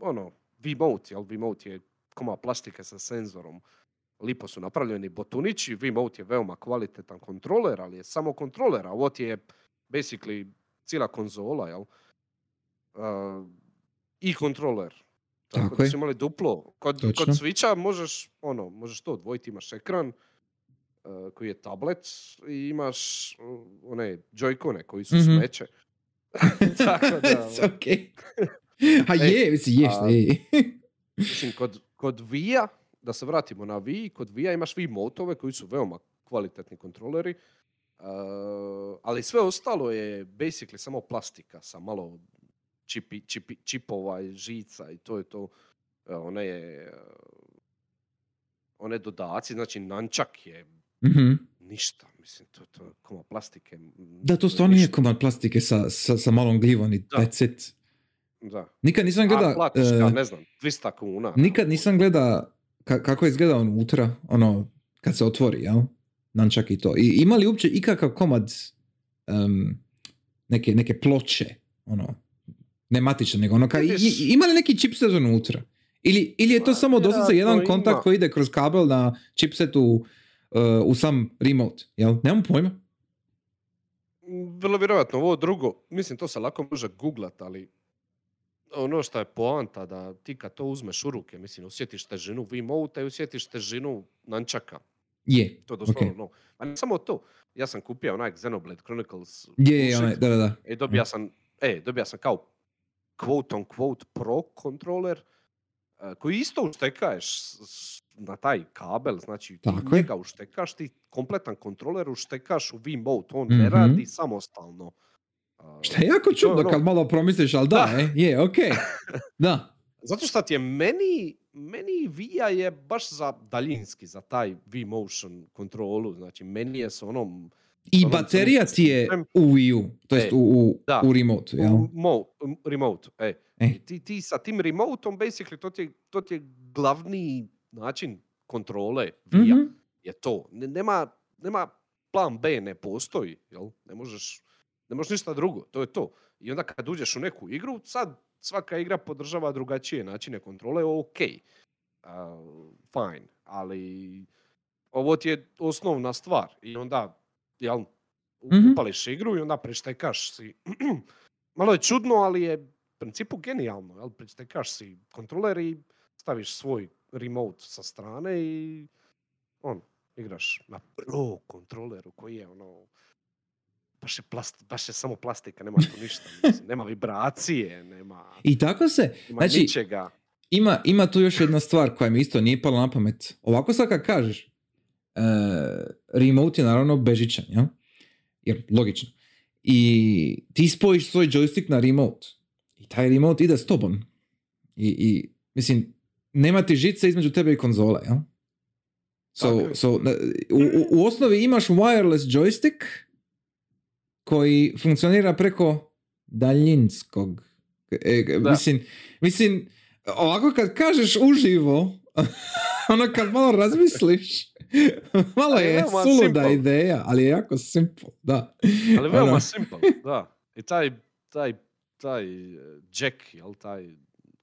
S2: ono, V-Mote, jel? V-Mote je koma plastike sa senzorom. Lipo su napravljeni botunići, V-Mote je veoma kvalitetan kontroler, ali je samo kontroler, a ti je basically cijela konzola, jel? Uh, I kontroler. Tako,
S1: Tako
S2: da su imali duplo. Kod,
S1: Točno.
S2: kod Switcha možeš, ono, možeš to odvojiti, imaš ekran uh, koji je tablet i imaš uh, one joy koji su
S1: Mhm.
S2: smeće. [LAUGHS] Tako da, [LAUGHS]
S1: It's
S2: ono,
S1: okay. [LAUGHS] A je, mislim, je, je.
S2: Mislim, kod, kod Vija, da se vratimo na Wii, kod Vija imaš Wii motove koji su veoma kvalitetni kontroleri, uh, ali sve ostalo je basically samo plastika sa malo čipi, čipi, čipova i žica i to je to. Uh, one je, uh, one dodaci, znači nančak je
S1: Mhm.
S2: ništa, mislim, to, to je koma plastike.
S1: Da, to stvarno nije komad plastike sa, sa, sa malom glivom i
S2: Da.
S1: that's it.
S2: Da.
S1: Nikad nisam
S2: A
S1: gleda,
S2: platiš
S1: e,
S2: ne znam, 200 kuna.
S1: nikad nisam gleda ka- kako izgleda unutra, ono, kad se otvori, jel? Nančak i to. I ima li uopće ikakav komad em, neke, neke ploče, ono, ne matične, nego ono, ka, i- ima li neki chipset unutra? Ili, ili je to
S2: Ma,
S1: samo doslovce jedan kontakt
S2: ima.
S1: koji ide kroz kabel na chipsetu e, u sam remote, jel? Nemam pojma.
S2: Vrlo vjerojatno ovo drugo, mislim to se lako može googlat, ali ono što je poanta da ti kad to uzmeš u ruke, mislim osjetiš težinu Wiimote i osjetiš težinu nančaka.
S1: Je,
S2: To je doslovno
S1: ok.
S2: no. A ne samo to, ja sam kupio onaj Xenoblade Chronicles
S1: Je, je, onaj, da, da, da.
S2: i dobija sam, e, dobija sam kao quote on quote pro kontroler e, koji isto uštekaješ na taj kabel, znači
S1: Tako je.
S2: njega uštekaš, ti kompletan kontroler uštekaš u Wiimote, on ne
S1: Mhm.
S2: radi samostalno. A,
S1: Šta je jako čudno
S2: ono-
S1: kad malo promisliš, ali da,
S2: Da.
S1: e, je, ok. [LAUGHS] Da.
S2: Zato što ti je meni, meni Vija je baš za daljinski, za taj V-Motion kontrolu, znači meni je s onom
S1: I
S2: Onom
S1: baterija ti je u Wii U, to jest
S2: E,
S1: u, u,
S2: da.
S1: u remote, jel?
S2: u mo, remote, e.
S1: E.
S2: Ti, ti sa tim remoteom, basically, to ti, je, to ti je glavni način kontrole Vija.
S1: Mhm.
S2: je to. Ne- nema, nema plan B, ne postoji, jel? Ne možeš, ne možeš ništa drugo, to je to. I onda kad uđeš u neku igru, sad svaka igra podržava drugačije načine kontrole, ok, uh, fine, ali ovo ti je osnovna stvar i onda, jel,
S1: Mhm.
S2: upališ igru i onda preštekaš si. [CLEARS THROAT] Malo je čudno, ali je u principu genijalno, jel? Si kontroler i staviš svoj remote sa strane i on, igraš na pro kontroleru koji je ono, baš je, plast, baš je samo plastika, nema tu ništa, mislim, nema vibracije, nema,
S1: I tako se,
S2: nema
S1: znači,
S2: ničega.
S1: ima, ima tu još jedna stvar koja mi isto nije pala na pamet. Ovako sad kad kažeš, e, remote je naravno bežičan, jel? Jer, logično. I ti spojiš svoj joystick na remote. I taj remote ide s tobom. I, i mislim, nema ti žice između tebe i konzole, jel? So,
S2: je.
S1: so, u, u- u osnovi imaš wireless joystick koji funkcionira preko daljinskog. E,
S2: Da.
S1: mislim, mislim, ovako kad kažeš uživo, [LAUGHS] ono kad malo razmisliš, [LAUGHS] malo je
S2: veoma
S1: suluda
S2: simple.
S1: ideja, ali je jako simple, da.
S2: Ali veoma
S1: Ono.
S2: simple, da. I taj, taj, taj eh, jack, jel, taj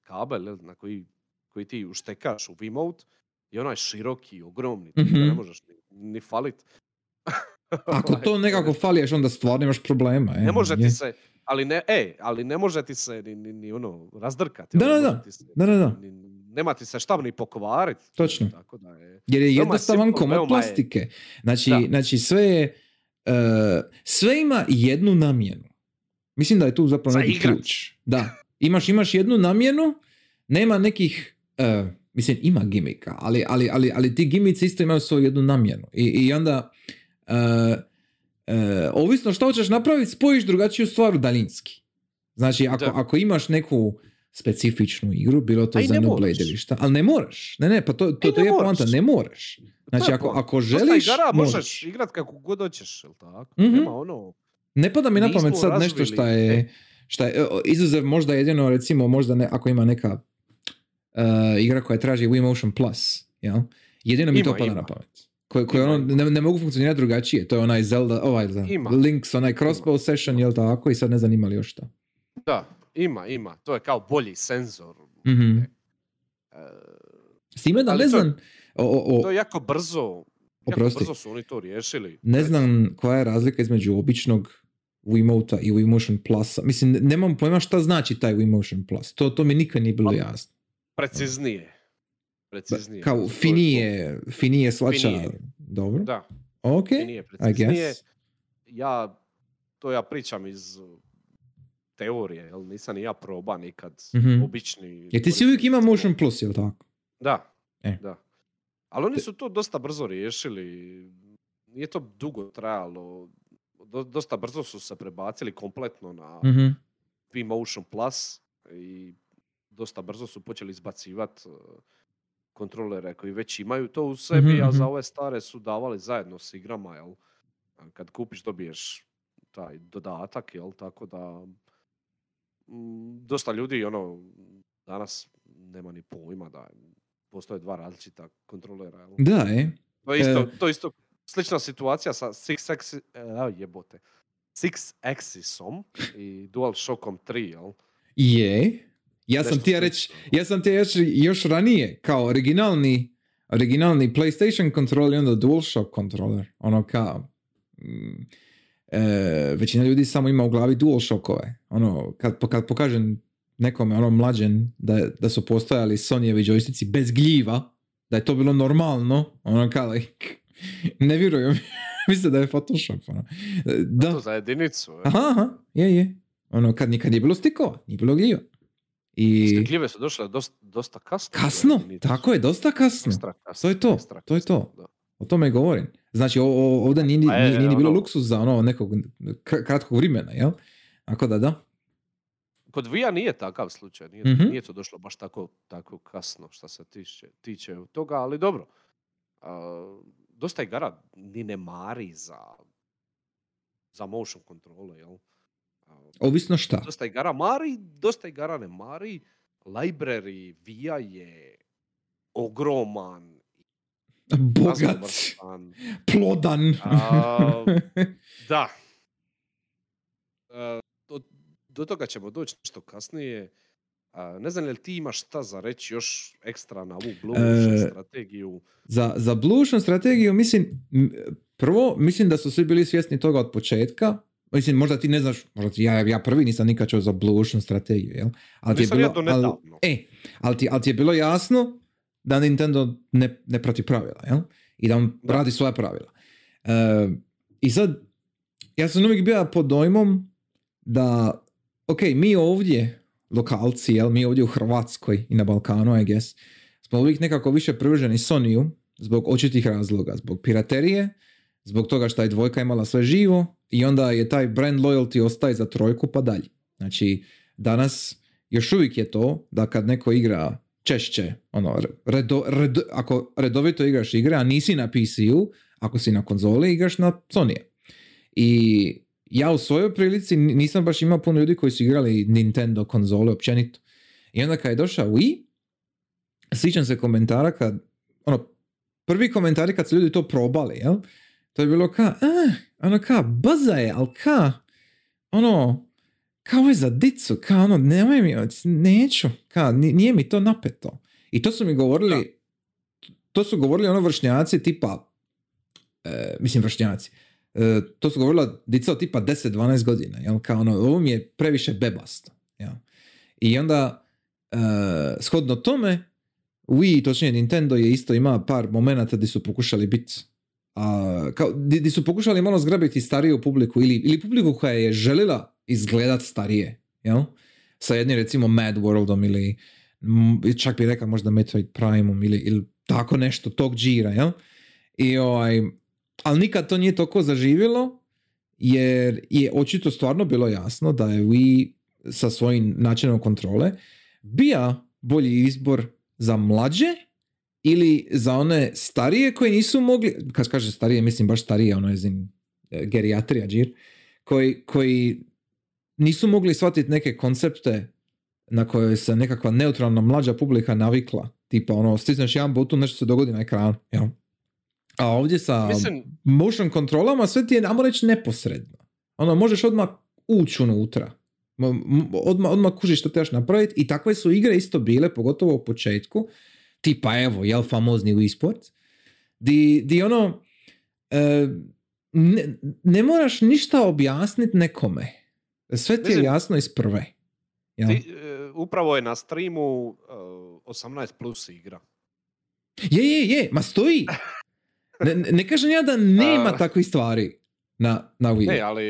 S2: kabel jel, na koji, koji ti uštekaš u Wiimote je onaj široki, ogromni, ti ga ne
S1: Mhm.
S2: možeš ni, ni falit. [LAUGHS] [LAUGHS]
S1: Ako to nekako faliješ, onda stvarno imaš problema. e,
S2: Ne može
S1: je.
S2: ti se, ali ne, e, ali ne može ti se ni, ni, ni ono razdrkati.
S1: Da,
S2: jel,
S1: da, da.
S2: se-
S1: Da, da, da.
S2: ni- nema ti se šta ni pokvariti.
S1: Točno.
S2: Tako da je.
S1: Jer je jednostavan
S2: simple,
S1: komad
S2: je-
S1: plastike. Znači,
S2: Da.
S1: znači sve je, e, sve ima jednu namjenu. Mislim da je tu zapravo
S2: Za
S1: neki ključ. Da. Imaš, imaš jednu namjenu, nema nekih, e, mislim ima gimika, ali, ali, ali, ali ti gimici isto imaju svoju jednu namjenu. I, i onda, ovisno što hoćeš napraviti, spojiš drugačiju stvar u daljinski. Znači, ako,
S2: Da.
S1: ako imaš neku specifičnu igru, bilo to za
S2: moraš.
S1: ili šta, ali ne moraš. Ne, ne, pa to, to, to
S2: ne
S1: je
S2: moraš.
S1: poanta, ne moraš. Znači, ako, ako želiš,
S2: igara možeš
S1: možeš.
S2: igrat kako god hoćeš, jel tako?
S1: Mhm.
S2: Nema ono...
S1: Ne pada mi na pamet sad nešto šta je, šta je, e, izuzev možda jedino, recimo, možda ne, ako ima neka e, igra koja traži Wii Motion Plus, jel? Jedino mi
S2: Ima,
S1: to pada
S2: ima.
S1: na pamet. Koje, koje
S2: Ima,
S1: ono,
S2: ima.
S1: ne, ne mogu funkcionirati drugačije. To je onaj Zelda, ovaj, Zelda,
S2: Ima.
S1: Link's, onaj crossbow session, jel tako? I sad ne znam ima li još šta.
S2: Da, ima, ima. To je kao bolji senzor.
S1: Mhm.
S2: E,
S1: S time da ne
S2: to-
S1: znam, o, o, o,
S2: to je jako brzo. Jako
S1: Oprosti.
S2: brzo su oni to riješili.
S1: ne znam koja je razlika između običnog Wiimote i Wii Motion Plusa. Mislim, ne- nemam pojma šta znači taj Wii Motion Plus. To, to mi nikad nije bilo
S2: Pa,
S1: jasno.
S2: Preciznije. Preciznije.
S1: Kao finije, finije svača.
S2: Finije.
S1: Dobro.
S2: Da,
S1: Ok.
S2: finije,
S1: I
S2: preciznije.
S1: guess.
S2: Ja, to ja pričam iz uh, teorije, jel? Nisam ni ja proba nikad
S1: Mhm.
S2: obični...
S1: Jer ti si uvijek ima Motion Plus, jel tako?
S2: Da,
S1: E.
S2: da. Ali oni su to dosta brzo riješili. Nije to dugo trajalo. Do- dosta brzo su se prebacili kompletno na
S1: Mhm.
S2: Wii Motion Plus i dosta brzo su počeli izbacivati kontrolere koji već imaju to u sebi,
S1: Mhm,
S2: a za
S1: mhm.
S2: ove stare su davali zajedno s igrama, jel? Kad kupiš dobiješ taj dodatak, jel? Tako da mm, dosta ljudi ono danas nema ni pojma da postoje dva različita kontrolera, jel?
S1: Da, e.
S2: To je isto,
S1: E.
S2: to je isto slična situacija sa Six Axis, e, jebote, Six Axisom i Dual Shockom 3, jel?
S1: Je. Ja sam ti reći, ja sam ti još, još ranije, kao originalni, originalni PlayStation kontroler i onda DualShock kontroler. Ono kao, mm, e, većina ljudi samo ima u glavi DualShockove. Ono, kad, kad pokažem nekome, ono mlađen, da, da su postojali Sonyevi joystici bez gljiva, da je to bilo normalno, ono kao, like, [LAUGHS] ne vjerujem. [LAUGHS] Mislim da je Photoshop. Ono. Da.
S2: To za jedinicu. e.
S1: Aha, aha, je, je. Ono, kad nikad nije bilo stikova, nije bilo gljiva. I
S2: Stikljive su došle dosta, dosta kasno.
S1: kasno,
S2: jedinicu.
S1: tako je, dosta kasno.
S2: Ekstra kasno.
S1: To je to,
S2: ekstra
S1: to je
S2: kasno,
S1: to.
S2: da.
S1: O tome govorim. Znači, o, o, ovdje nije, ni-
S2: je,
S1: nije, nije ni bilo
S2: ono-
S1: luksuz za ono nekog kratkog vremena, jel? Tako da da.
S2: Kod Vija nije takav slučaj. Nije,
S1: Mhm.
S2: nije to došlo baš tako, tako kasno što se tiče, tiče toga, ali dobro. A, dosta igara ni ne mari za, za motion kontrole, jel?
S1: Ovisno šta.
S2: dosta igara mari, dosta igara ne mari. Library Vija je ogroman,
S1: Bogat, plodan.
S2: A, Da. E, do, do toga ćemo doći nešto kasnije. A, ne znam li ti imaš šta za reći još ekstra na ovu Ocean
S1: E,
S2: strategiju?
S1: Za, za Ocean strategiju, mislim, prvo, mislim da su svi bili svjesni toga od početka. Mislim, možda ti ne znaš, možda ti, ja, ja prvi nisam nikad čuo za Blue Ocean strategiju, jel? Ali ti je
S2: ja
S1: bilo,
S2: do
S1: ali, e, ali ti, ali ti je bilo jasno da Nintendo ne, ne prati pravila, jel? I da on
S2: Da.
S1: radi svoja pravila. E, I sad, ja sam uvijek bio pod dojmom da, ok, mi ovdje, lokalci, jel, mi ovdje u Hrvatskoj i na Balkanu, I guess, smo uvijek nekako više privrženi Sonyu zbog očitih razloga, zbog piraterije, zbog toga što je dvojka imala sve živo i onda je taj brand loyalty ostaje za trojku pa dalje. Znači, danas još uvijek je to da kad neko igra češće, ono, redo, redo, ako redovito igraš igre, a nisi na PC-u, ako si na konzoli, igraš na Sony. I ja u svojoj prilici nisam baš imao puno ljudi koji su igrali Nintendo konzole općenito. I onda kad je došao Wii, sjećam se komentara kad, ono, prvi komentari kad su ljudi to probali, jel? To je bilo ka, eh, ono ka, baza je, ali ka, ono, kao je za dicu, kao ono, nemoj mi, neću, kao, nije mi to napeto. I to su mi govorili, to su govorili ono vršnjaci tipa, e, mislim vršnjaci, e, to su govorila dica od tipa 10-12 godina, jel, kao ono, ovo mi je previše bebasto, jel. I onda, e, shodno tome, Wii, točnije Nintendo je isto ima par momenata gdje su pokušali biti a, kao, di, su pokušali malo zgrabiti stariju publiku ili, ili publiku koja je željela izgledat starije, jel? Sa jednim recimo Mad Worldom ili čak bi rekao možda Metroid Primeom ili, ili tako nešto, tog džira, jel? I ovaj, ali nikad to nije toliko zaživjelo jer je očito stvarno bilo jasno da je Wii sa svojim načinom kontrole bija bolji izbor za mlađe ili za one starije koji nisu mogli, kad kaže starije, mislim baš starije, ono je zin e, gerijatrija, džir, koji, koji nisu mogli shvatiti neke koncepte na koje se nekakva neutralna mlađa publika navikla. Tipa ono, stisneš jedan button, nešto se dogodi na ekranu. Ja. A ovdje sa Mislim... motion kontrolama sve ti je, ajmo reći, neposredno. Ono, možeš odmah ući unutra. Odmah, odmah kužiš što trebaš napraviti i takve su igre isto bile, pogotovo u početku, tipa evo, jel famozni u esports, di, di ono, e, ne, ne, moraš ništa objasniti nekome. Sve ti je jasno iz prve.
S2: Jel? Ti, e, upravo je na streamu uh, e, 18 plus igra.
S1: Je, je, je, ma stoji. Ne, ne kažem ja da nema takvih stvari na, na Wii.
S2: Ne, ali...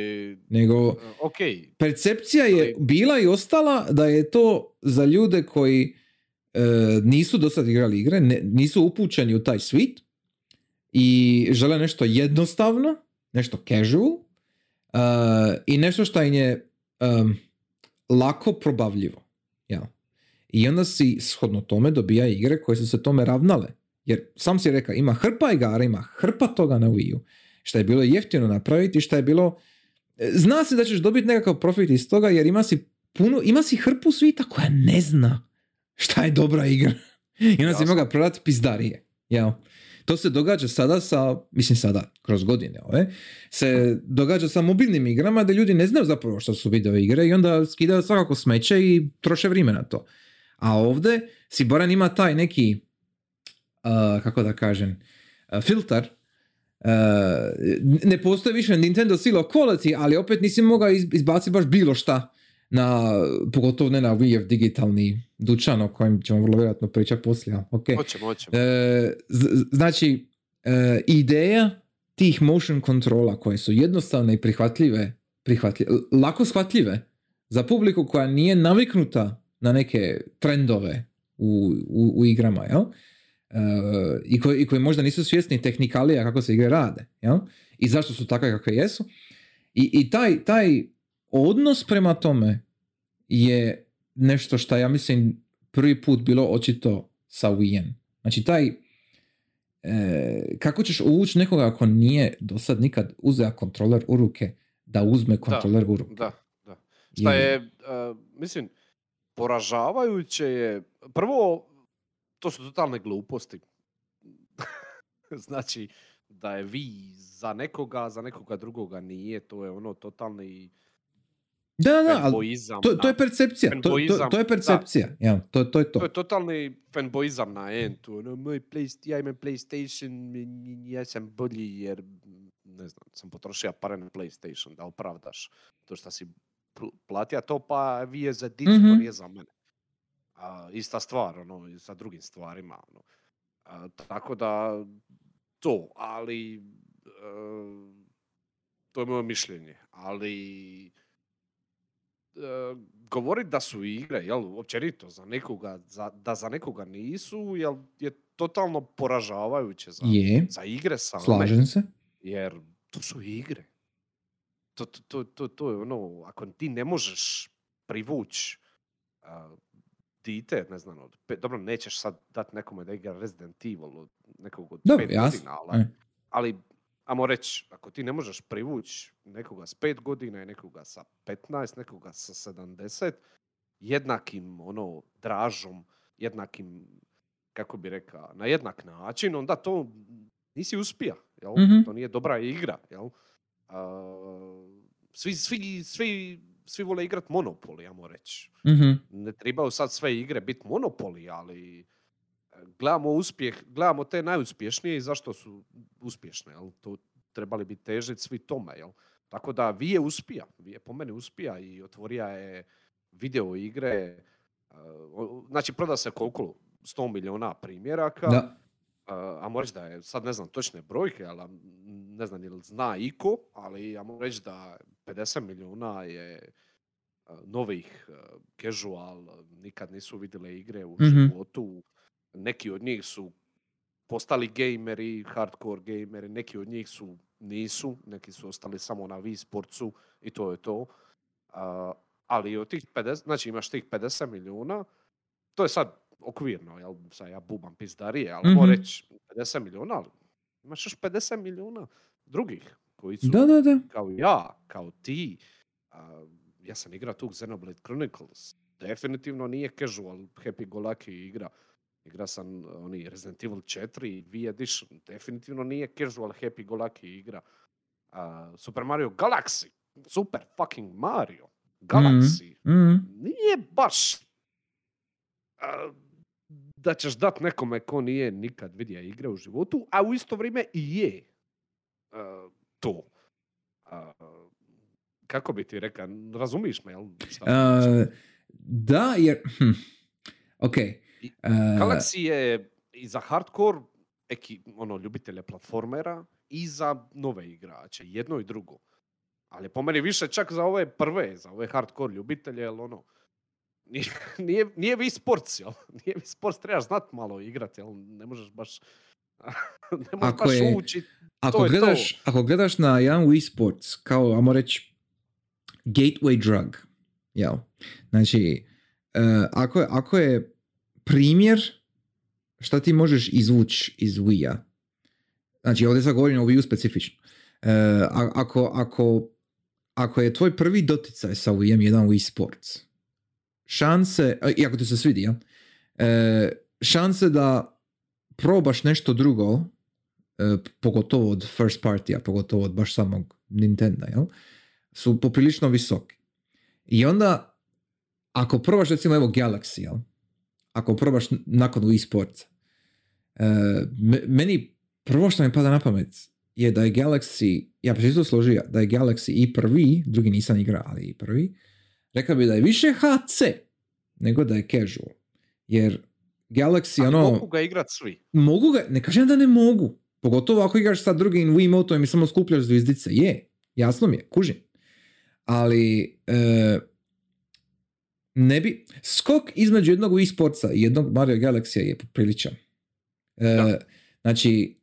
S1: Nego,
S2: ok.
S1: Percepcija je bila i ostala da je to za ljude koji e, nisu do sad igrali igre, ne, nisu upućeni u taj svit i žele nešto jednostavno, nešto casual uh, i nešto što im je um, lako probavljivo. Ja. I onda si shodno tome dobija igre koje su se tome ravnale. Jer sam si rekao, ima hrpa igara, ima hrpa toga na Wii U, što je bilo jeftino napraviti, što je bilo... E, zna se da ćeš dobiti nekakav profit iz toga, jer ima si puno, ima si hrpu svita koja ne zna šta je dobra igra. I onda si mogao prodati pizdarije. Jel? To se događa sada sa, mislim sada, kroz godine ove, se događa sa mobilnim igrama da ljudi ne znaju zapravo što su video igre i onda skidaju svakako smeće i troše vrijeme na to. A ovdje si barem ima taj neki, uh, kako da kažem, uh, filter, uh, ne postoji više Nintendo Silo Quality, ali opet nisi mogao izbaciti baš bilo šta na, pogotovo ne na Wii digitalni dućan o kojem ćemo vrlo vjerojatno pričati poslije. Okay.
S2: Hoćemo, hoćemo.
S1: E, znači, e, ideja tih motion kontrola koje su jednostavne i prihvatljive, prihvatljive lako shvatljive za publiku koja nije naviknuta na neke trendove u, u, u igrama, jel? E, i, koji, i koji možda nisu svjesni tehnikalija kako se igre rade, jel? I zašto su takve kakve jesu. I, i taj, taj odnos prema tome je nešto što ja mislim prvi put bilo očito sa Wii Znači taj e, kako ćeš uvući nekoga ako nije do sad nikad uzeo kontroler u ruke da uzme kontroler
S2: da,
S1: u ruke.
S2: Da, da. Šta je, uh, mislim, poražavajuće je, prvo, to su totalne gluposti. [LAUGHS] znači, da je vi za nekoga, za nekoga drugoga nije, to je ono totalni
S1: da, da, ali to, to je percepcija. To, to, to, je percepcija. Ja, to, to je to.
S2: To je totalni fanboizam na entu. Ono, moj play, ja imam PlayStation, ja sam bolji jer ne znam, sam potrošio pare na PlayStation, da opravdaš to što si platio to, pa vi je za dicu, mm-hmm. nije za mene. A, ista stvar, ono, i sa drugim stvarima. Ono. A, tako da, to, ali uh, to je moje mišljenje. Ali govoriti da su igre, jel, općenito, za nekoga, za, da za nekoga nisu, jel, je totalno poražavajuće za,
S1: je.
S2: za igre same.
S1: Slažem se.
S2: Jer to su igre. To, to, to, to je ono, ako ti ne možeš privući uh, dite, ne znam, od pet, dobro, nećeš sad dati nekome da igra Resident Evil od nekog od
S1: Dobro,
S2: pet godina, ali,
S1: E.
S2: ali ajmo reći, ako ti ne možeš privući nekoga s pet godina i nekoga sa 15, nekoga sa 70, jednakim ono dražom, jednakim, kako bi rekao, na jednak način, onda to nisi uspija, jel?
S1: Mhm.
S2: To nije dobra igra, jel? A, svi, svi, svi, svi vole igrat Monopoly, ajmo reći.
S1: Mhm.
S2: Ne trebaju sad sve igre biti Monopoly, ali gledamo uspjeh, gledamo te najuspješnije i zašto su uspješne, jel? To trebali bi težiti svi tome, jel? Tako da Vije uspija, Vije po meni uspija i otvorija je video igre, e, znači proda se koliko? 100 milijuna primjeraka,
S1: Da.
S2: a ajmo reći da je, sad ne znam točne brojke, ali ne znam ili zna iko, ali ajmo reći da 50 milijuna je a, novih a, casual, a, nikad nisu vidjele igre u
S1: Mhm.
S2: životu. Neki od njih su postali gameri, hardcore gameri, neki od njih su nisu, neki su ostali samo na Wii Sportsu i to je to. A, ali od tih 50, znači imaš tih 50 milijuna, to je sad okvirno, jel, sad ja bubam pizdarije, ali
S1: Mhm.
S2: mm reći 50 milijuna, ali imaš još 50 milijuna drugih koji su
S1: Da, da, da.
S2: kao ja, kao ti. A, ja sam igrao tu Xenoblade Chronicles. Definitivno nije casual Happy Go Lucky igra. Igra sam oni Resident Evil 4 V Edition. Definitivno nije casual Happy Go Lucky igra. A, Super Mario Galaxy. Super fucking Mario. Galaxy.
S1: Mhm.
S2: Nije baš a, da ćeš dat nekome ko nije nikad vidio igre u životu, a u isto vrijeme i je a, to. Kako bi ti rekao, razumiš me, jel? Šta?
S1: Uh, da, jer... Hm. Ok. Uh,
S2: Galaxy je i za hardcore, eki, ono, ljubitelje platformera i za nove igrače, jedno i drugo. Ali po meni više čak za ove prve, za ove hardcore ljubitelje, jer ono, nije, [LAUGHS] nije, nije Wii Sports, jel? [LAUGHS] Nije Wii Sports, trebaš znat malo igrati, jel? Ne možeš baš, [LAUGHS] ne možeš
S1: Ako
S2: baš
S1: je-
S2: ući.
S1: ako,
S2: to je to.
S1: gledaš, ako gledaš na jedan Wii Sports, kao, ajmo reći, gateway drug, jel? Znači, uh, ako, je, ako je primjer šta ti možeš izvući iz Wii-a, znači ovdje sad govorim o Wii-u specifično, a- ako, ako, ako je tvoj prvi doticaj sa Wii-em jedan Wii Sports, šanse, a, i ako ti se svidi, ja, e, šanse da probaš nešto drugo, e, pogotovo od first party, a pogotovo od baš samog Nintendo, jel? su poprilično visoki. I onda, ako probaš recimo evo Galaxy, jel? Ako probaš nakon Wii Sportsa, e, me- meni prvo što mi pada na pamet je da je Galaxy, ja bi se isto složio, da je Galaxy i prvi, drugi nisam igrao, ali i prvi, rekao bi da je više HC nego da je casual. Jer Galaxy,
S2: Ali
S1: ono...
S2: mogu ga igrat svi.
S1: Mogu ga, ne kažem da ne mogu. Pogotovo ako igraš sa drugim Wiimotom i samo skupljaš zvizdice. Je, jasno mi je, kužim. Ali e, ne bi... Skok između jednog Wii Sportsa i jednog Mario Galaxy je popriličan. E, znači,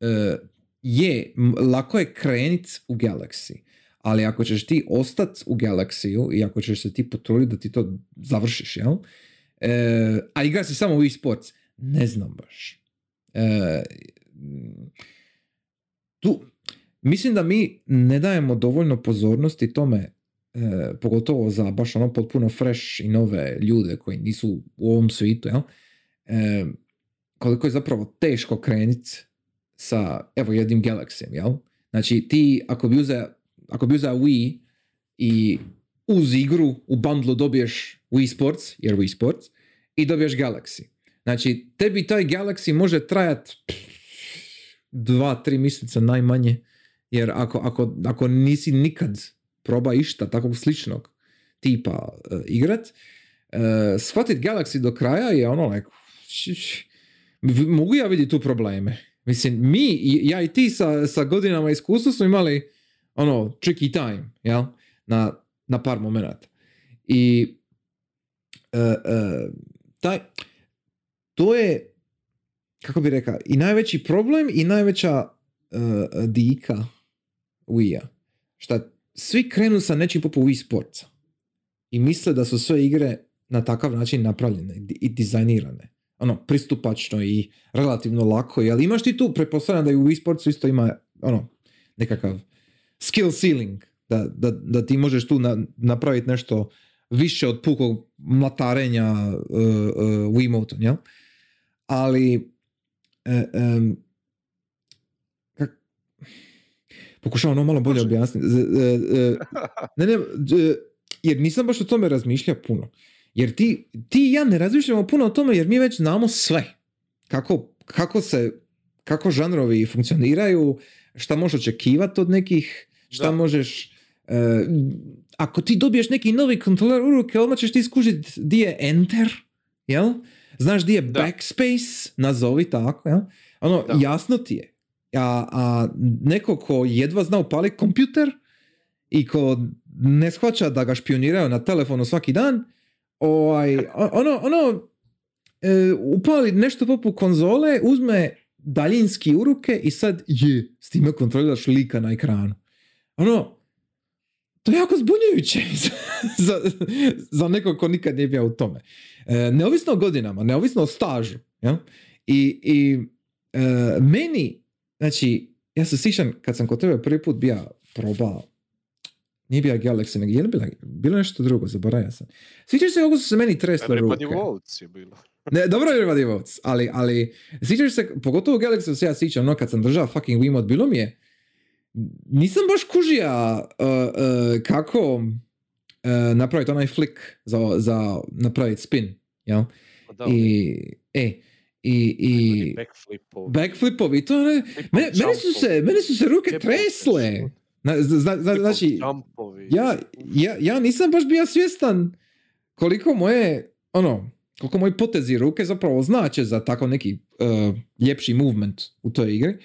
S1: e, je, lako je krenit u Galaxy. Ali ako ćeš ti ostat u Galaxiju i ako ćeš se ti potruditi da ti to završiš, jel? E, a igra si samo Wii Sports, ne znam baš. E, tu, mislim da mi ne dajemo dovoljno pozornosti tome, e, pogotovo za baš ono potpuno fresh i nove ljude koji nisu u ovom svijetu, jel? E, koliko je zapravo teško krenit sa, evo, jednim Galaxy, jel? Znači, ti, ako bi uzeo, ako bi uzeo Wii i uz igru u bundlu dobiješ Wii Sports, jer Wii Sports, i dobiješ Galaxy. Znači, tebi taj Galaxy može trajat dva, tri mjeseca najmanje, jer ako, ako, ako nisi nikad proba išta takvog sličnog tipa uh, igrat, uh, shvatit Galaxy do kraja je ono like, š- š- mogu ja vidjeti tu probleme. Mislim, mi, ja i ti sa, sa godinama iskustva smo imali ono, tricky time, jel? Na, na par momenata. I e, e, taj, to je, kako bi rekao, i najveći problem i najveća e, dika Wii-a. Šta svi krenu sa nečim poput Wii Sportsa. I misle da su sve igre na takav način napravljene i dizajnirane. Ono, pristupačno i relativno lako, ali imaš ti tu, pretpostavljam da i u e-sportsu isto ima ono, nekakav skill ceiling, da, da, da ti možeš tu na, napraviti nešto više od pukog mlatarenja uh, uh, Wiimotom, jel? Ali e, pokušavam ono malo bolje objasniti. E, e, ne, ne, jer nisam baš o tome razmišljao puno. Jer ti, ti i ja ne razmišljamo puno o tome jer mi već znamo sve. Kako, kako se, kako žanrovi funkcioniraju, šta možeš očekivati od nekih, šta
S2: Da.
S1: možeš... e, ako ti dobiješ neki novi kontroler u ruke, odmah ćeš ti skužiti di je enter, jel? Znaš di je
S2: Da.
S1: backspace, nazovi tako, jel? Ono,
S2: Da.
S1: jasno ti je. A, a neko ko jedva zna upaliti kompjuter i ko ne shvaća da ga špioniraju na telefonu svaki dan, ovaj, ono, ono e, upali nešto poput konzole, uzme daljinski u ruke i sad je, s time kontroliraš lika na ekranu. Ono, to je jako zbunjujuće [LAUGHS] za, za nekog ko nikad nije bio u tome. E, neovisno o godinama, neovisno o stažu. Ja? I, i e, meni, znači, ja se sjećam kad sam kod tebe prvi put bio probao, nije bio Galaxy, nego je bila, bilo nešto drugo, zaboravio sam. Sjećaš se kako su se meni tresle ruke?
S2: Votes je bilo. [LAUGHS]
S1: Ne, dobro je Everybody Votes, ali, ali sjećaš se, pogotovo u Galaxy se ja sjećam, no kad sam držao fucking Wiimote, bilo mi je, nisam baš kužija uh, uh, kako uh, napraviti onaj flick za, za napraviti spin, jel?
S2: Pa Da,
S1: I, e, i, i
S2: backflipovi.
S1: backflipovi, to ne, mene, meni su se, meni su se ruke tresle.
S2: život.
S1: Na, zna, zna, znači, ja, ja, ja nisam baš bio svjestan koliko moje, ono, koliko moji potezi ruke zapravo znače za tako neki uh, ljepši movement u toj igri.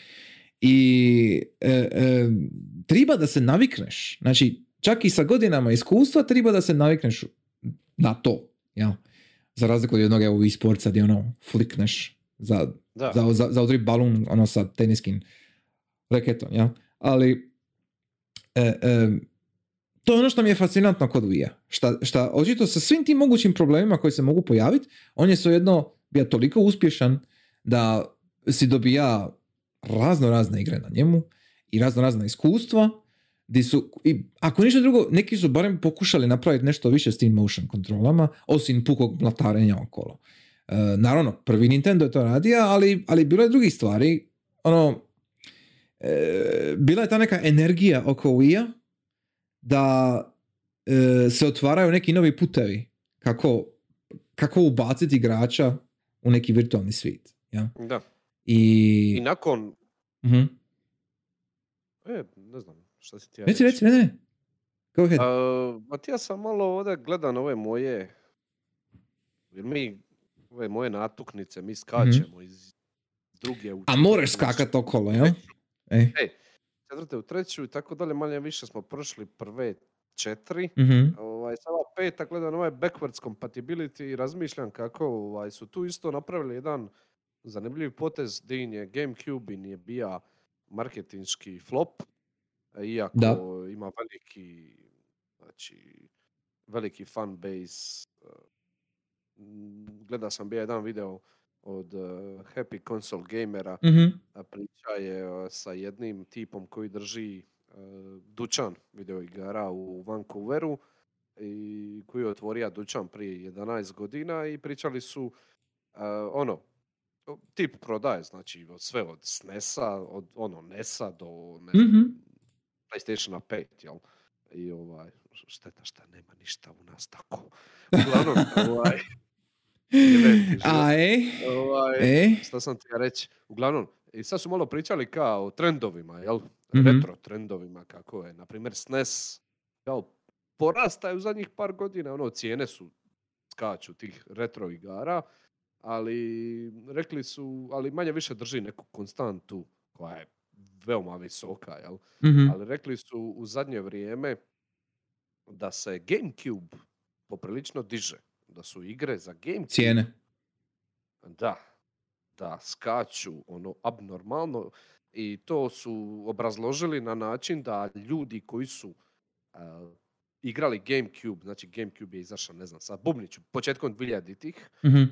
S1: I e, e, treba da se navikneš. Znači, čak i sa godinama iskustva treba da se navikneš na to. Jel? Za razliku od jednog evo e-sportsa gdje ono flikneš za
S2: Da.
S1: za, za, za udri balun ono sa teniskim reketom, ja? Ali e, e, to je ono što mi je fascinantno kod Wii-a. Šta, šta očito sa svim tim mogućim problemima koji se mogu pojaviti, on je svejedno bio toliko uspješan da si dobija razno razne igre na njemu i razno razna iskustva di su, i ako ništa drugo, neki su barem pokušali napraviti nešto više s tim motion kontrolama, osim pukog mlatarenja okolo. E, naravno, prvi Nintendo je to radio, ali, ali bilo je drugih stvari. Ono, e, bila je ta neka energija oko Wii-a da e, se otvaraju neki novi putevi kako, kako ubaciti igrača u neki virtualni svijet. Ja?
S2: Da.
S1: I,
S2: I nakon,
S1: Mhm.
S2: e, šta si ti ja
S1: Reci, reci, ne, ne. Go ahead.
S2: Uh, ma ti ja sam malo ovdje gledam ove moje, jer mi, ove moje natuknice, mi skačemo iz druge u
S1: Mhm. A moraš skakat okolo, jel? E.
S2: četvrte u treću i tako dalje, manje više smo prošli prve četiri.
S1: Mhm.
S2: Ovaj, sada peta gledam ovaj backwards compatibility i razmišljam kako ovaj, su tu isto napravili jedan zanimljiv potez gdje je Gamecube im je bija marketinški flop, iako
S1: Da.
S2: ima veliki, znači, veliki fan base. Mm, Gledao sam bio jedan video od eh, Happy Console Gamera,
S1: Mhm.
S2: a priča je sa jednim tipom koji drži dućan video igara u Vancouveru i koji je otvorio dućan prije 11 godina i pričali su ono, tip prodaje, znači od sve od SNES-a, od ono NES-a do ne
S1: Mhm.
S2: PlayStationa 5, jel? I ovaj, šteta šta nema ništa u nas tako. Uglavnom, [LAUGHS] ovaj.
S1: A, e?
S2: ovaj,
S1: E?
S2: šta sam ti ja reći? Uglavnom, i sad su malo pričali kao o trendovima, jel?
S1: Mhm.
S2: Retro trendovima, kako je. Naprimjer, SNES, kao porastaju u zadnjih par godina, ono, cijene su, skaču tih retro igara, ali rekli su, ali manje više drži neku konstantu koja je veoma visoka, jel?
S1: Mhm.
S2: Ali rekli su u zadnje vrijeme da se Gamecube poprilično diže. Da su igre za Gamecube
S1: Cijene.
S2: da, da skaču ono abnormalno i to su obrazložili na način da ljudi koji su a, igrali Gamecube, znači Gamecube je izašao, ne znam, sad Bubniću, početkom 2000-ih,
S1: Mhm.
S2: uh,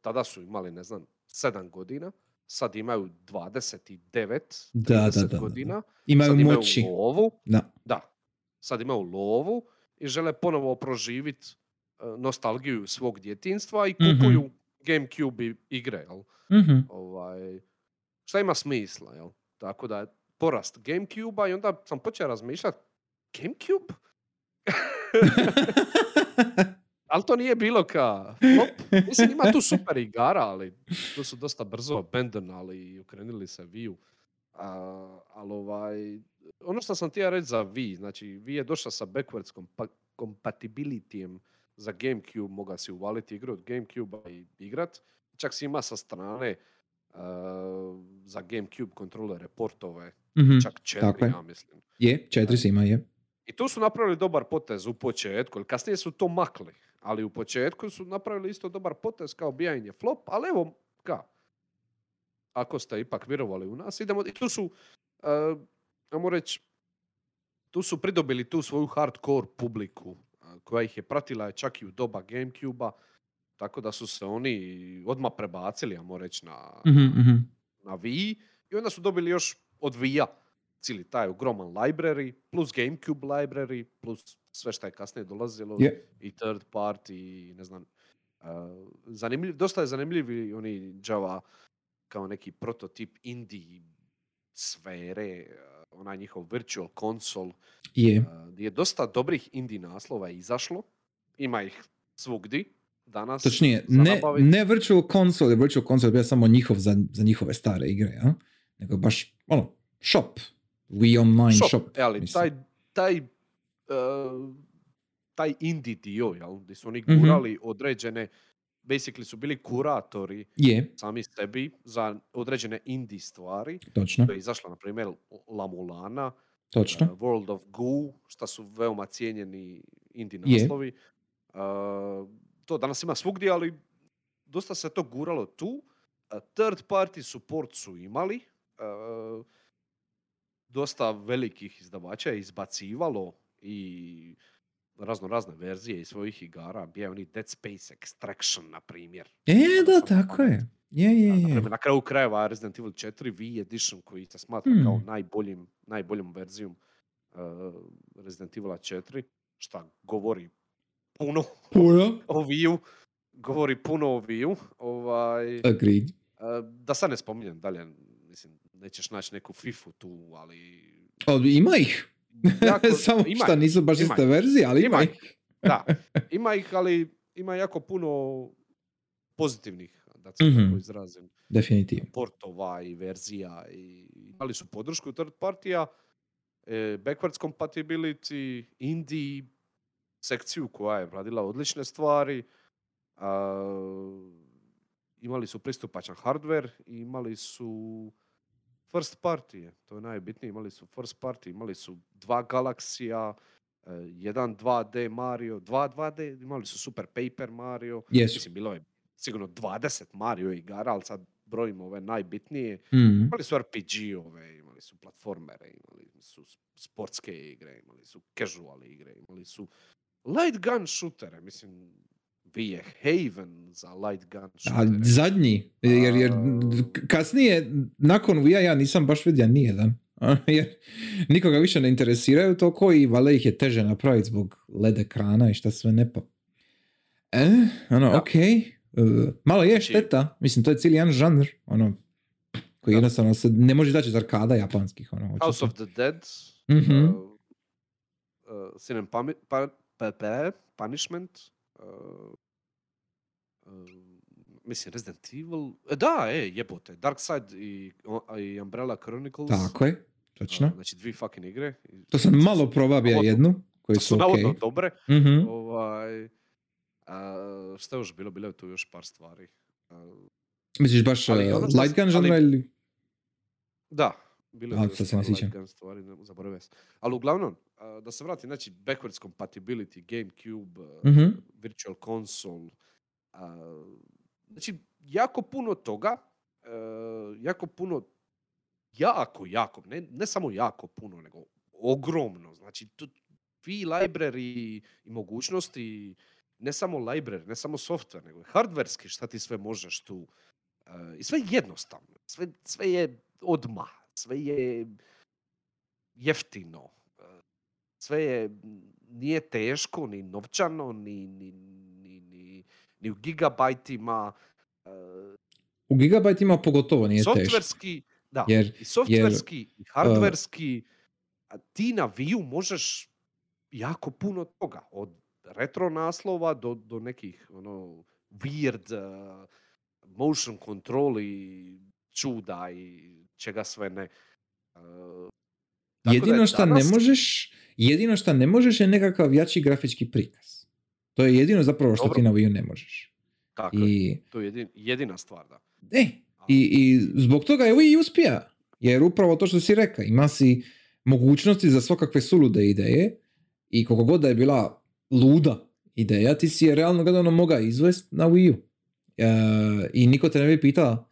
S2: tada su imali, ne znam, 7 godina, sad imaju 29,
S1: Da, da,
S2: 30
S1: da, da, da.
S2: godina,
S1: Imaju
S2: sad imaju
S1: moći.
S2: lovu,
S1: Da.
S2: da, sad imaju lovu i žele ponovo proživit uh, nostalgiju svog djetinstva i
S1: Mhm.
S2: kupuju Gamecube i- igre, jel?
S1: Mhm.
S2: ovaj, šta ima smisla, jel? Tako da je porast Gamecube-a i onda sam počeo razmišljati, Gamecube? [LAUGHS] [LAUGHS] ali to nije bilo ka [LAUGHS] flop. Mislim, ima tu super igara, ali tu su dosta brzo abandonali i okrenuli se. A, ali ovaj, ono što sam htio reći za Wii, znači Wii je došla sa backwards kompa- compatibilityjem za Gamecube, moga si uvaliti igru od Gamecube-a i igrat. Čak si ima sa strane uh, za Gamecube kontrolere portove,
S1: Mhm.
S2: čak četiri, ja mislim.
S1: Je, četiri se ima, je.
S2: I tu su napravili dobar potez u početku, jer kasnije su to makli. Ali u početku su napravili isto dobar potez kao bijanje flop, ali evo, ka, ako ste ipak vjerovali u nas, idemo, i tu su, uh, ajmo reći, tu su pridobili tu svoju hardcore publiku, uh, koja ih je pratila čak i u doba Gamecube-a, tako da su se oni odmah prebacili, ajmo reći, na,
S1: Mhm, mhm.
S2: na Wii i onda su dobili još od Wii-a cijeli taj ogroman library, plus Gamecube library, plus sve što je kasnije dolazilo
S1: Je.
S2: i third party i ne znam. Uh, zanimljiv, dosta je zanimljivi oni Java kao neki prototip indie sfere, uh, onaj njihov virtual console,
S1: Je.
S2: uh, gdje je dosta dobrih indie naslova izašlo. Ima ih svugdi danas.
S1: Točnije, ne, ne virtual console, virtual console je bio samo njihov za, za njihove stare igre, ja? nego baš, ono, shop. Wii Online shop.
S2: shop, e, ali
S1: mislim.
S2: taj, taj, uh, taj indie dio, jel, gdje su oni
S1: Mhm.
S2: gurali određene, basically su bili kuratori
S1: Je,
S2: sami sebi za određene indie stvari.
S1: točno,
S2: To je izašla, na primjer, La Mulana,
S1: točno.
S2: uh, World of Goo, šta su veoma cijenjeni indie naslovi. Uh, to danas ima svugdje, ali dosta se to guralo tu. Uh, third party support su imali. Uh, dosta velikih izdavača je izbacivalo i razno razne verzije iz svojih igara. Bio je oni Dead Space Extraction, na primjer.
S1: E, da, tako je. Je, je,
S2: na
S1: je.
S2: primjer, na kraju krajeva Resident Evil 4 V edition koji se smatra kao
S1: Hmm.
S2: najboljim, najboljom verzijom uh, Resident Evil 4, šta govori puno
S1: Puno.
S2: o Wii-u, govori puno o Wii-u, ovaj,
S1: Agreed.
S2: uh, da sad ne spominjem dalje, nećeš naći neku FIFU tu, ali...
S1: O, ima ih. [LAUGHS]
S2: jako- [LAUGHS]
S1: Samo
S2: ima
S1: šta nisu baš iste verzije, ali ima
S2: Ima
S1: ih.
S2: Da, [LAUGHS] ima ih, ali ima jako puno pozitivnih, da se
S1: Mhm.
S2: tako izrazim.
S1: Definitivno.
S2: portova i verzija i imali su podršku third partija, e, backwards compatibility, indie sekciju koja je radila odlične stvari, a, imali su pristupačan hardware i imali su first party, to je najbitnije, imali su first party, imali su dva galaksija, e, jedan 2D Mario, dva 2D, imali su Super Paper Mario,
S1: Jesu.
S2: mislim bilo je sigurno 20 Mario igara, ali sad brojimo ove najbitnije.
S1: Mhm.
S2: Imali su RPG-ove, imali su platformere, imali su sportske igre, imali su casual igre, imali su light gun shootere, mislim, vi je haven za light gun
S1: A
S2: shootere.
S1: zadnji, jer, jer
S2: A-
S1: kasnije, nakon Wii-a ja nisam baš vidio nijedan. [LAUGHS] jer nikoga više ne interesiraju toliko i valjda ih je teže napraviti zbog LED ekrana i šta sve ne pa. E, ono,
S2: Da.
S1: ok. malo je
S2: Znači-
S1: šteta. Mislim, to je cijeli jedan žanr, ono, koji
S2: Da.
S1: jednostavno se ne može daći iz arkada japanskih. Ono,
S2: House
S1: očito.
S2: of the Dead,
S1: Mhm.
S2: uh, uh, Sin and Pami- pa, pa, pa- Punishment, uh, uh, mislim Resident Evil, e, da, e, jebote, Dark Side i, i Umbrella Chronicles,
S1: Tako je, točno.
S2: uh, znači dvije fucking igre.
S1: To sam malo probabio
S2: navodno-
S1: jednu, koji
S2: su
S1: su
S2: navodno dobre.
S1: Mhm.
S2: Ovaj, a, šta je još bilo? Bilo je tu još par stvari. A,
S1: Misliš baš
S2: Ali
S1: uh,
S2: ono
S1: light gun žanra ili...
S2: da, bilo je
S1: A,
S2: par light gun stvari, ne, zaboravio sam. Ali uglavnom, a, da se vratim, znači backwards compatibility, Gamecube, a,
S1: Mhm.
S2: virtual console, znači jako puno toga, e, jako puno, jako, jako, ne, ne samo jako puno, nego ogromno, znači tu, vi library i mogućnosti, ne samo library, ne samo software, nego i hardverski šta ti sve možeš tu. E, I sve je jednostavno, sve, sve je odmah, sve je jeftino, e, sve je, nije teško ni novčano, ni, ni, ni, u gigabajtima. e,
S1: U gigabajtima pogotovo nije teško.
S2: softverski, da,
S1: Jer-
S2: i softverski i hardverski, a ti na Wii možeš jako puno toga, od retro naslova do, do nekih ono, weird uh, motion control i čuda i čega sve ne. Uh,
S1: Jedino što ne možeš, jedino što ne možeš je nekakav jači grafički prikaz. To je jedino zapravo što
S2: Dobro.
S1: ti na Wii U ne možeš.
S2: Tako
S1: I,
S2: to je jedin- jedina stvar, da.
S1: e, i, i zbog toga je Wii uspija. Jer upravo to što si rekao, ima si mogućnosti za svakakve sulude ideje i koliko god da je bila luda ideja, ti si je realno gledano moga izvest na Wii U. E, I niko te ne bi pitao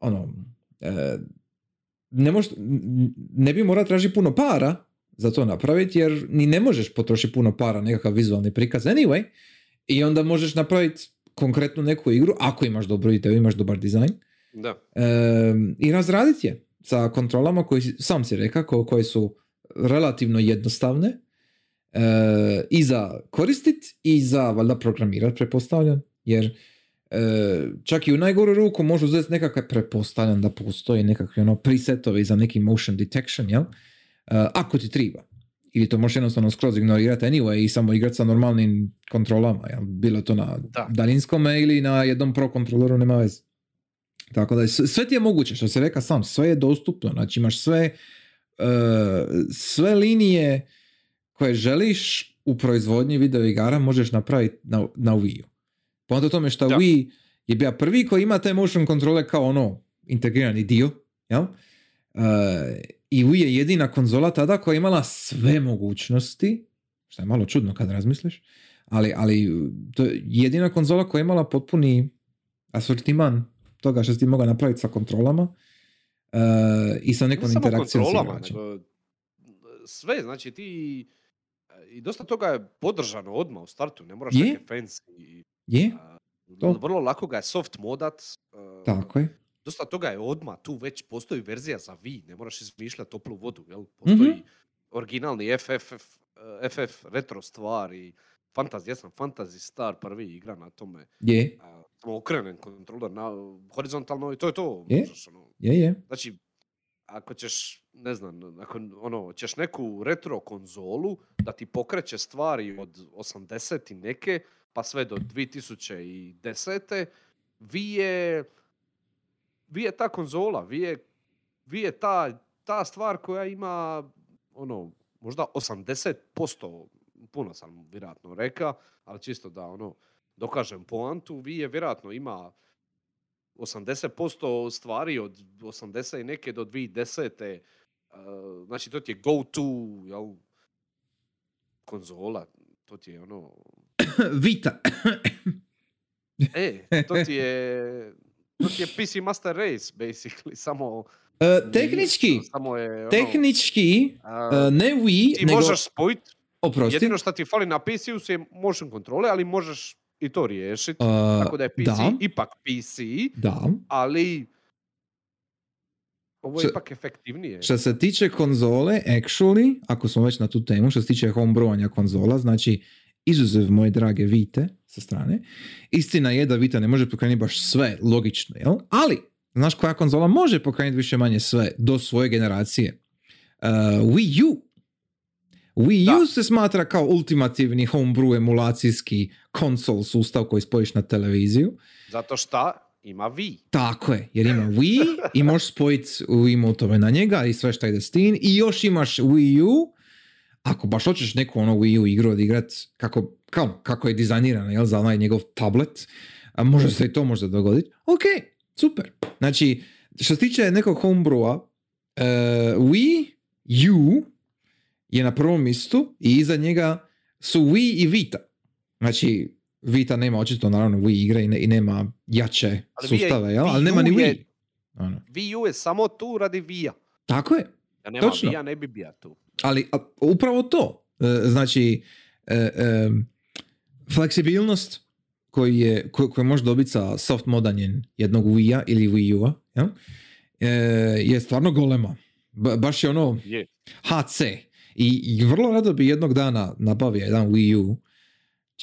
S1: ono, e, ne, mož, n- ne bi morao tražiti puno para za to napraviti, jer ni ne možeš potrošiti puno para nekakav vizualni prikaz anyway, i onda možeš napraviti konkretnu neku igru, ako imaš dobru ideju, imaš dobar dizajn,
S2: Da.
S1: e, i razraditi je sa kontrolama koji sam si rekao, koje su relativno jednostavne e, i za koristit i za valjda programirat, pretpostavljam, jer e, čak i u najgoru ruku može uzeti nekakve, pretpostavljam da postoji nekakvi ono presetovi za neki motion detection, jel? E, ako ti triba. Ili to možeš jednostavno skroz ignorirati anyway i samo igrati sa normalnim kontrolama, jel? Bilo to na
S2: Da.
S1: daljinskome ili na jednom pro kontroleru, nema veze. Tako da sve ti je moguće, što se reka sam, sve je dostupno, znači imaš sve, e, sve linije koje želiš u proizvodnji video igara možeš napraviti na, na Wii U. Ponto tome što
S2: Da.
S1: Wii je bio prvi koji ima te motion kontrole kao ono integrirani dio, jel? E, I Wii je jedina konzola tada koja je imala sve mogućnosti, što je malo čudno kad razmisliš, ali, ali to je jedina konzola koja je imala potpuni asortiman toga što si ti mogao napraviti sa kontrolama e, i sa nekom
S2: ne
S1: interakcijom s
S2: nego sve, znači ti i dosta toga je podržano odmah u startu, ne moraš
S1: Je.
S2: neke fancy
S1: Je,
S2: a,
S1: to.
S2: vrlo lako ga je soft modat. a,
S1: tako je.
S2: Dosta toga je odmah, tu već postoji verzija za Wii, ne moraš izmišljati toplu vodu, jel? Postoji
S1: Mhm.
S2: originalni FF, eh, FF retro stvar i Fantasy, ja sam Fantasy Star prvi igra na tome.
S1: Je,
S2: a, Samo okrenem kontroler na horizontalno i to je to.
S1: Je.
S2: Možeš, ono,
S1: je, je.
S2: Znači, ako ćeš, ne znam, ako ono, ćeš neku retro konzolu da ti pokreće stvari od 80 i neke, pa sve do 2010. Vi je, vi je ta konzola, vi je, vi je ta, ta stvar koja ima, ono, možda 80%, puno sam vjerojatno rekao, ali čisto da, ono, dokažem poantu, vi je vjerojatno ima 80% stvari od 80 i neke do 2010. Uh, znači to ti je go to jel, konzola. To ti je ono... [COUGHS]
S1: Vita. [COUGHS]
S2: E, to ti je... To ti je PC Master Race, basically. [LAUGHS] Samo... Nije,
S1: tehnički,
S2: Samo je ono...
S1: tehnički, e, ne Wii,
S2: ti
S1: nego,
S2: možeš spojit,
S1: oprosti,
S2: jedino što ti fali na PC-u su je motion kontrole, ali možeš i to riješiti.
S1: e,
S2: Tako da je PC
S1: da,
S2: ipak PC,
S1: da.
S2: ali ovo je ipak efektivnije.
S1: Što se tiče konzole, actually, ako smo već na tu temu, što se tiče homebrewanja konzola, znači izuzev moje drage Vite sa strane, istina je da Vita ne može pokrenuti baš sve, logično, jel? Ali, znaš koja konzola može pokrenuti više manje sve do svoje generacije? Uh, Wii U. Wii U
S2: Da.
S1: se smatra kao ultimativni homebrew emulacijski konsol sustav koji spojiš na televiziju.
S2: Zato šta ima Wii.
S1: Tako je, jer ima Wii i možeš spojiti Wii motove na njega i sve što ide s tim i još imaš Wii U ako baš hoćeš neku ono Wii U igru odigrat kako, kao, kako je dizajnirana jel, za onaj njegov tablet, a može se i to možda dogoditi. Ok, super. Znači, što se tiče nekog homebrewa, uh, Wii U je na prvom mjestu i iza njega su Wii i Vita. Znači, Vita nema očito naravno Wii igre i, ne- i nema jače
S2: Ali
S1: sustave, jel? Ali nema ni Wii.
S2: je-
S1: Ono.
S2: Wii U je samo tu radi Wii-a.
S1: Tako je,
S2: Da nema
S1: Točno.
S2: Wii-a ne bi bija tu.
S1: Ali a, upravo to. E, znači, e, e, fleksibilnost koji je, ko, koji može dobiti sa soft modanjem jednog Wii-a ili Wii U-a, jel? E, je stvarno golema. Ba- baš je ono
S2: Je.
S1: HC. I, I vrlo rado bi jednog dana nabavio jedan Wii U.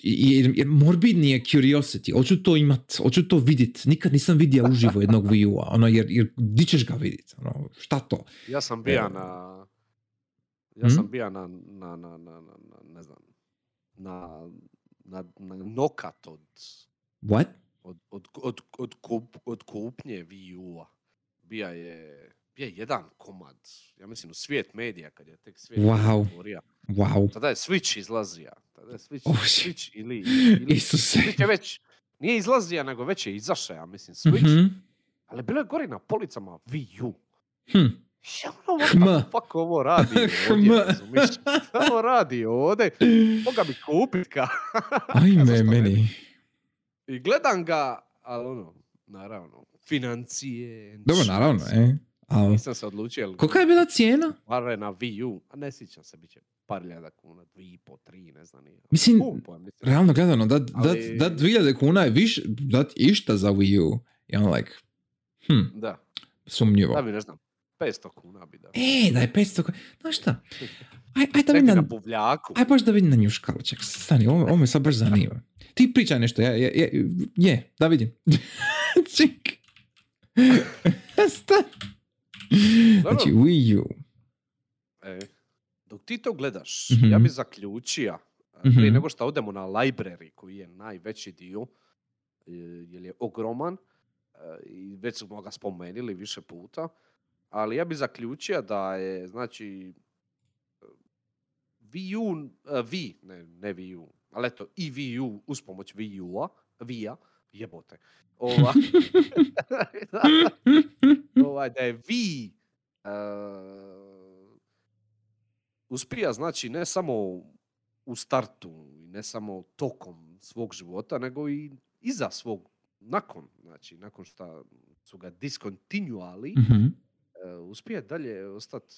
S1: I- Jer, jer morbidni je curiosity. Hoću to imat, hoću to vidjet. Nikad nisam vidio uživo jednog Wii U-a. Ono, jer, jer di ćeš ga vidjet? Ono, šta to?
S2: Ja sam bija
S1: Evo.
S2: na... Ja sam bija na, na, na, na, na, na- ne znam, na, na, na nokat od,
S1: What?
S2: od, od, od, od, kup, od kupnje Wii U-a. Bija je, bija je jedan komad, ja mislim u svijet medija, kad je tek svijet
S1: Wow.
S2: medija.
S1: Wow.
S2: Tada je Switch izlazija. Tada je Switch,
S1: Oh.
S2: Switch ili, [LAUGHS] ili
S1: Isuse.
S2: Switch je već, nije izlazija, nego već je izašao, ja mislim, Switch.
S1: Mhm.
S2: Ali bilo je gori na policama Wii U.
S1: Hm.
S2: Ja ono,
S1: Hm.
S2: fuck ovo radi [LAUGHS] ovdje? Šta ovo radi ovdje? Moga bi kupit ka. [LAUGHS]
S1: Ajme meni.
S2: I gledam ga, ali ono, naravno, financije.
S1: Dobro, naravno, e. Ali,
S2: Nisam se odlučio,
S1: kolika je bila cijena?
S2: pare na Wii U, a ne sjećam se, bit će par ljada kuna, dvi i po, tri, ne znam nije.
S1: Mislim,
S2: je, mislim.
S1: Realno gledano, dat, dat,
S2: Ali-
S1: dat 2000 kuna je više, dat išta za Wii U. I I'm like, hm,
S2: Da,
S1: sumnjivo.
S2: da bi, ne znam, 500 kuna bi da.
S1: E, da je 500 kuna. Znaš šta? [LAUGHS] Aj, aj da vidim na,
S2: na buvljaku.
S1: aj baš da vidim na njuškalu. Ček, stani, ovo, ovo me sad baš zanima. Ti pričaj nešto, je, je, je, je da vidim. [LAUGHS] Ček. [LAUGHS] Sta- Znači, Wii U.
S2: E, dok ti to gledaš,
S1: Mhm.
S2: ja bi zaključio, prije
S1: Mhm.
S2: nego što odemo na library, koji je najveći dio, e, jer je ogroman, e, i već smo ga spomenuli više puta, ali ja bi zaključio da je, znači, e, Wii U, e, Wii, ne, ne Wii U, ali eto, i Wii U uz pomoć Wii U-a, Wii-a, jebote, ova, [LAUGHS] ovaj, da je Wii uh, uspija, znači, ne samo u startu, ne samo tokom svog života, nego i iza svog, nakon, znači, nakon što su ga diskontinuali,
S1: Mhm.
S2: E, uspije dalje ostati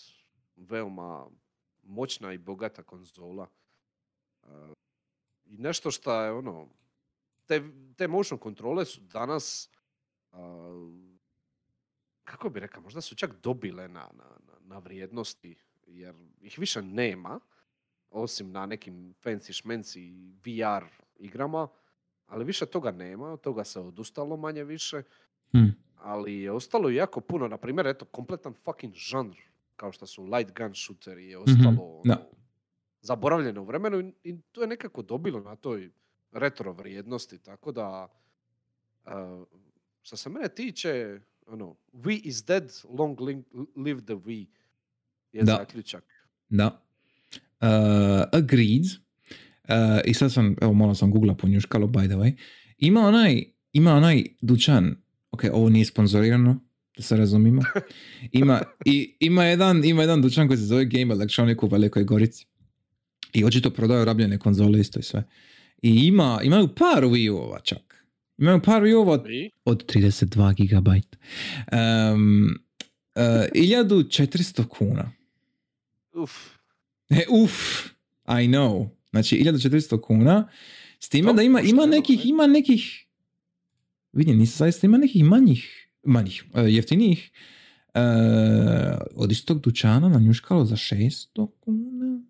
S2: veoma moćna i bogata konzola. E, I nešto što je ono, te, te motion kontrole su danas, a, kako bi rekao, možda su čak dobile na, na, na, vrijednosti, jer ih više nema, osim na nekim fancy šmenci VR igrama, ali više toga nema, toga se odustalo manje više
S1: Hm.
S2: Ali je ostalo jako puno, na primjer, eto, kompletan fucking žanr, kao što su light gun shooteri, je ostalo
S1: da.
S2: ono, zaboravljeno u vremenu i, i to je nekako dobilo na toj retro vrijednosti, tako da, uh, što se mene tiče, ono, We is dead, long li- live the We, je
S1: Da.
S2: zaključak.
S1: Da. Uh, agreed. Uh, I sad sam, evo malo sam googla po njuškalu, by the way. Ima onaj, ima onaj dućan, ok, ovo nije sponzorirano, da se razumimo. [LAUGHS] Ima, i, ima, jedan, ima jedan dućan koji se zove Game Electronic u Velikoj Gorici. I očito prodaju rabljene konzole isto i sve. I ima, imaju par Wii U-ova čak. Imaju par Wii U-ova od od 32 GB. Um, uh, 1400 kuna.
S2: Uf,
S1: E, uf, I know. Znači, 1400 kuna. S time da ima, ima nekih,
S2: ne?
S1: ima nekih, vidim, nisam zaista, ima nekih manjih, manjih, uh, jeftinijih. Uh, od istog dućana na njuškalo za 600 kuna,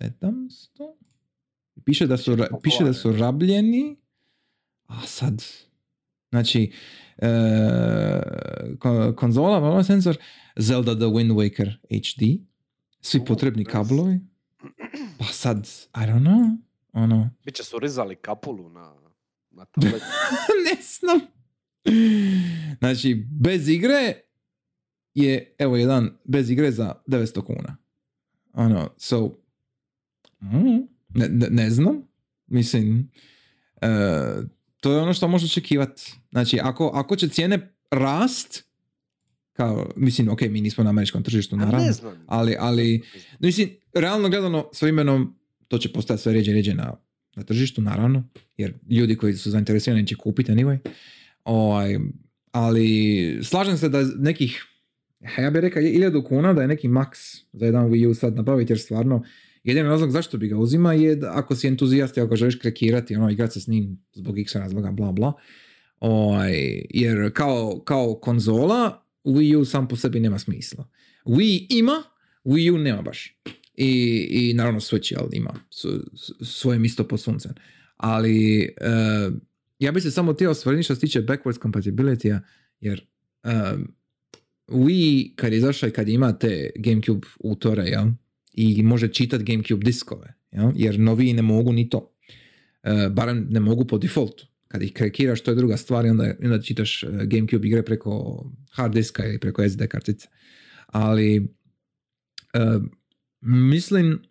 S1: 700. Piše da su, piše da su rabljeni, a sad, znači, e, ko- konzola, malo senzor, Zelda The Wind Waker HD, svi potrebni kablovi, pa sad, I don't know, ono,
S2: bit će su rizali kapulu na, na tabletu. [LAUGHS]
S1: ne znam. Znači, bez igre je, evo jedan, bez igre za 900 kuna. Ono, so, mm, ne, ne, ne znam, mislim, e, to je ono što može očekivati. Znači, ako, ako će cijene rast, kao, mislim, ok, mi nismo na američkom tržištu, naravno, ali, ali, Mislim, realno gledano, s vremenom to će postati sve ređe ređe na, na tržištu, naravno, jer ljudi koji su zainteresirani će kupiti anyway. Ovaj, ali slažem se da nekih, ja bih rekao, 1000 kuna da je neki maks za jedan Wii U sad nabaviti, jer stvarno Jedini razlog zašto bi ga uzima je da ako si entuzijast i ako želiš krekirati, ono, igrati se s njim zbog x razloga, bla bla. Ovaj, jer kao, kao konzola, Wii U sam po sebi nema smisla. Wii ima, Wii U nema baš. I, i naravno Switch jel, ima svoje misto pod suncem. Ali uh, ja bi se samo htio osvrniti što se tiče backwards compatibility jer um, Wii kad je izašao i kad imate Gamecube utore, jel? i može čitati Gamecube diskove, jel? jer novi ne mogu ni to. Uh, barem ne mogu po defaultu. Kad ih krekiraš, to je druga stvar i onda, onda čitaš uh, Gamecube igre preko hard diska ili preko SD kartice. Ali uh, mislim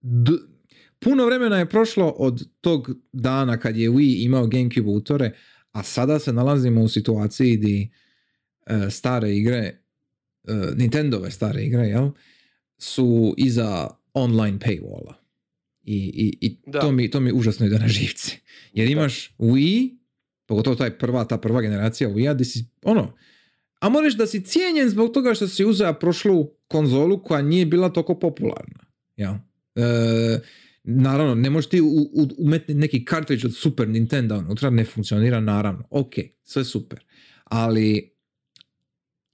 S1: d- puno vremena je prošlo od tog dana kad je Wii imao Gamecube utore, a sada se nalazimo u situaciji gdje uh, stare igre uh, Nintendove stare igre, jel, su iza online paywalla. I, i, i to, mi, to mi užasno ide na živci. Jer imaš Wii, pogotovo taj prva, ta prva generacija Wii-a, gdje si, ono, a moraš da si cijenjen zbog toga što si uzeo prošlu konzolu koja nije bila toliko popularna. Ja. E, naravno, ne možeš ti umetni neki kartrić od Super Nintendo unutra, ne funkcionira naravno. Ok, sve super. Ali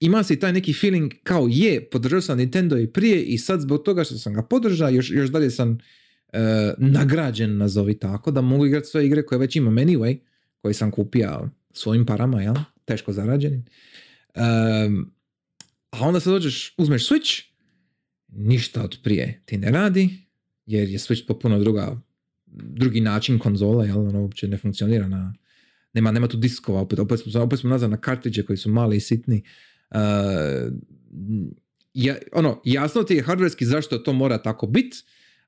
S1: ima se taj neki feeling kao je, podržao sam Nintendo i prije i sad zbog toga što sam ga podržao, još, još dalje sam e, nagrađen, nazovi tako, da mogu igrati sve igre koje već imam anyway, koje sam kupio svojim parama, jel? Teško zarađenim. a onda se dođeš, uzmeš Switch, ništa od prije ti ne radi, jer je Switch popuno druga, drugi način konzola, jel? Ono uopće ne funkcionira na, nema, nema tu diskova, opet, opet, smo, opet smo nazad na kartiđe koji su mali i sitni. Uh, ja, ono, jasno ti je hardverski zašto to mora tako biti,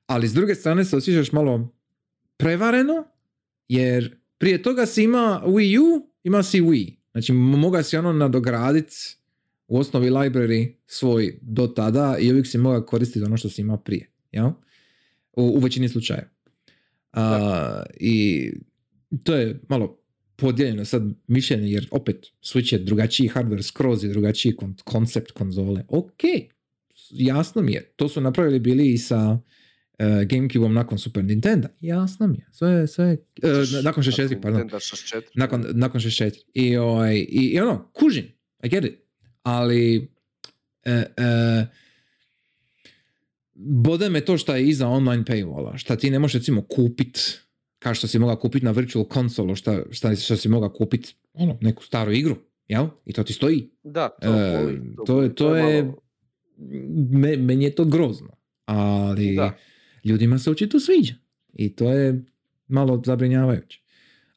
S1: ali s druge strane se osjećaš malo prevareno, jer prije toga si ima Wii U, ima si Wii. Znači, moga si ono nadograditi u osnovi library svoj do tada i uvijek si mogao koristiti ono što si imao prije. Ja? U, u većini slučaja. Uh, I to je malo podijeljeno sad mišljenje, jer opet Switch je drugačiji hardware, skroz je drugačiji koncept konzole. Ok, jasno mi je. To su napravili bili i sa uh, Gamecube-om nakon Super Nintendo. Jasno mi je. Sve, sve, uh, nakon 64, pardon. Nakon, nakon 64. I, ovaj, i, i ono, kužim. I get it. Ali uh, uh, bode me to što je iza online paywalla. Šta ti ne možeš recimo kupit kao što si mogao kupiti na virtual konsolu, šta, šta, šta si mogao kupiti ono, neku staru igru, jel? I to ti stoji.
S2: Da, to,
S1: e, boli, to, to, je, to je, me, meni je to grozno, ali da. ljudima se očito sviđa i to je malo zabrinjavajuće.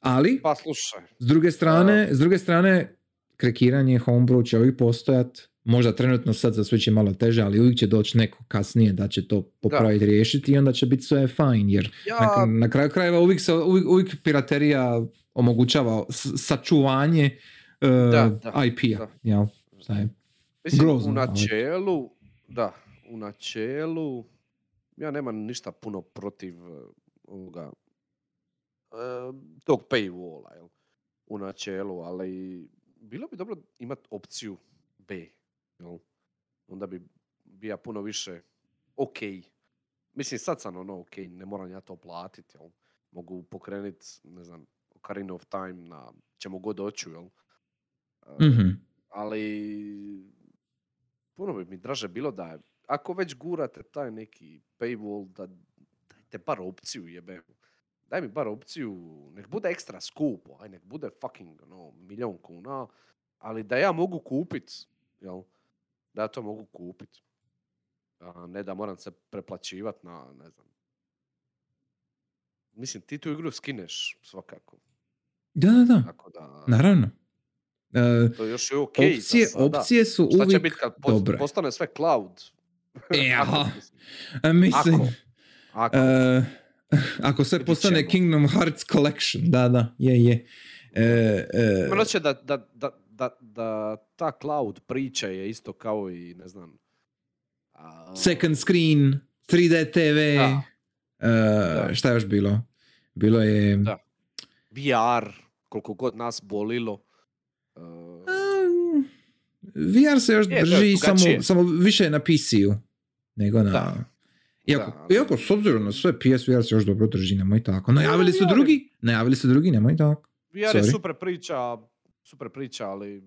S1: Ali,
S2: pa slušaj.
S1: S druge strane, s druge strane, krekiranje homebrew će uvijek postojati možda trenutno sad za Switch je malo teže, ali uvijek će doći neko kasnije da će to popraviti, riješiti i onda će biti sve fine, jer ja... na, na, kraju krajeva uvijek, se, uvijek, uvijek piraterija omogućava sačuvanje uh, da, da, IP-a. Ja,
S2: Mislim, grozno, u načelu, da, u načelu, ja nemam ništa puno protiv uh, ovoga, uh, tog paywalla, jel? u načelu, ali bilo bi dobro imati opciju B jel? onda bi bija puno više ok. Mislim, sad sam ono ok, ne moram ja to platiti, jel? Mogu pokrenuti, ne znam, Ocarina of Time na čemu god hoću, jel?
S1: mm
S2: Ali puno bi mi draže bilo da je, ako već gurate taj neki paywall, da dajte bar opciju jebe. Daj mi bar opciju, nek bude ekstra skupo, aj nek bude fucking no, milion kuna, ali da ja mogu kupit, jel? Da ja to mogu kupiti. A ne da moram se preplaćivati na, ne znam. Mislim, ti tu igru skineš svakako.
S1: Da, da, da. Tako da... Naravno.
S2: Uh, to još je okay
S1: opcije, opcije su Šta uvijek će biti kad dobre.
S2: postane sve cloud?
S1: ja, e, [LAUGHS] mislim... Ako? Ako? Uh, [LAUGHS] ako sve postane Kingdom Hearts Collection, da, da, je, je.
S2: Uh, uh, da, da, da, da, da ta cloud priča je isto kao i, ne znam...
S1: A... Second screen, 3D TV, da. Uh, šta je još bilo? Bilo je...
S2: Da. VR, koliko god nas bolilo. Uh...
S1: Um, VR se još je, drži, samo, samo više na PC-u nego na...
S2: Da.
S1: Iako,
S2: Da, ali-
S1: iako s obzirom na sve PSVR se još dobro drži, nemoj tako. Najavili su
S2: je-
S1: drugi, najavili su drugi, nemoj tako.
S2: VR je
S1: Sorry.
S2: super priča, super priča, ali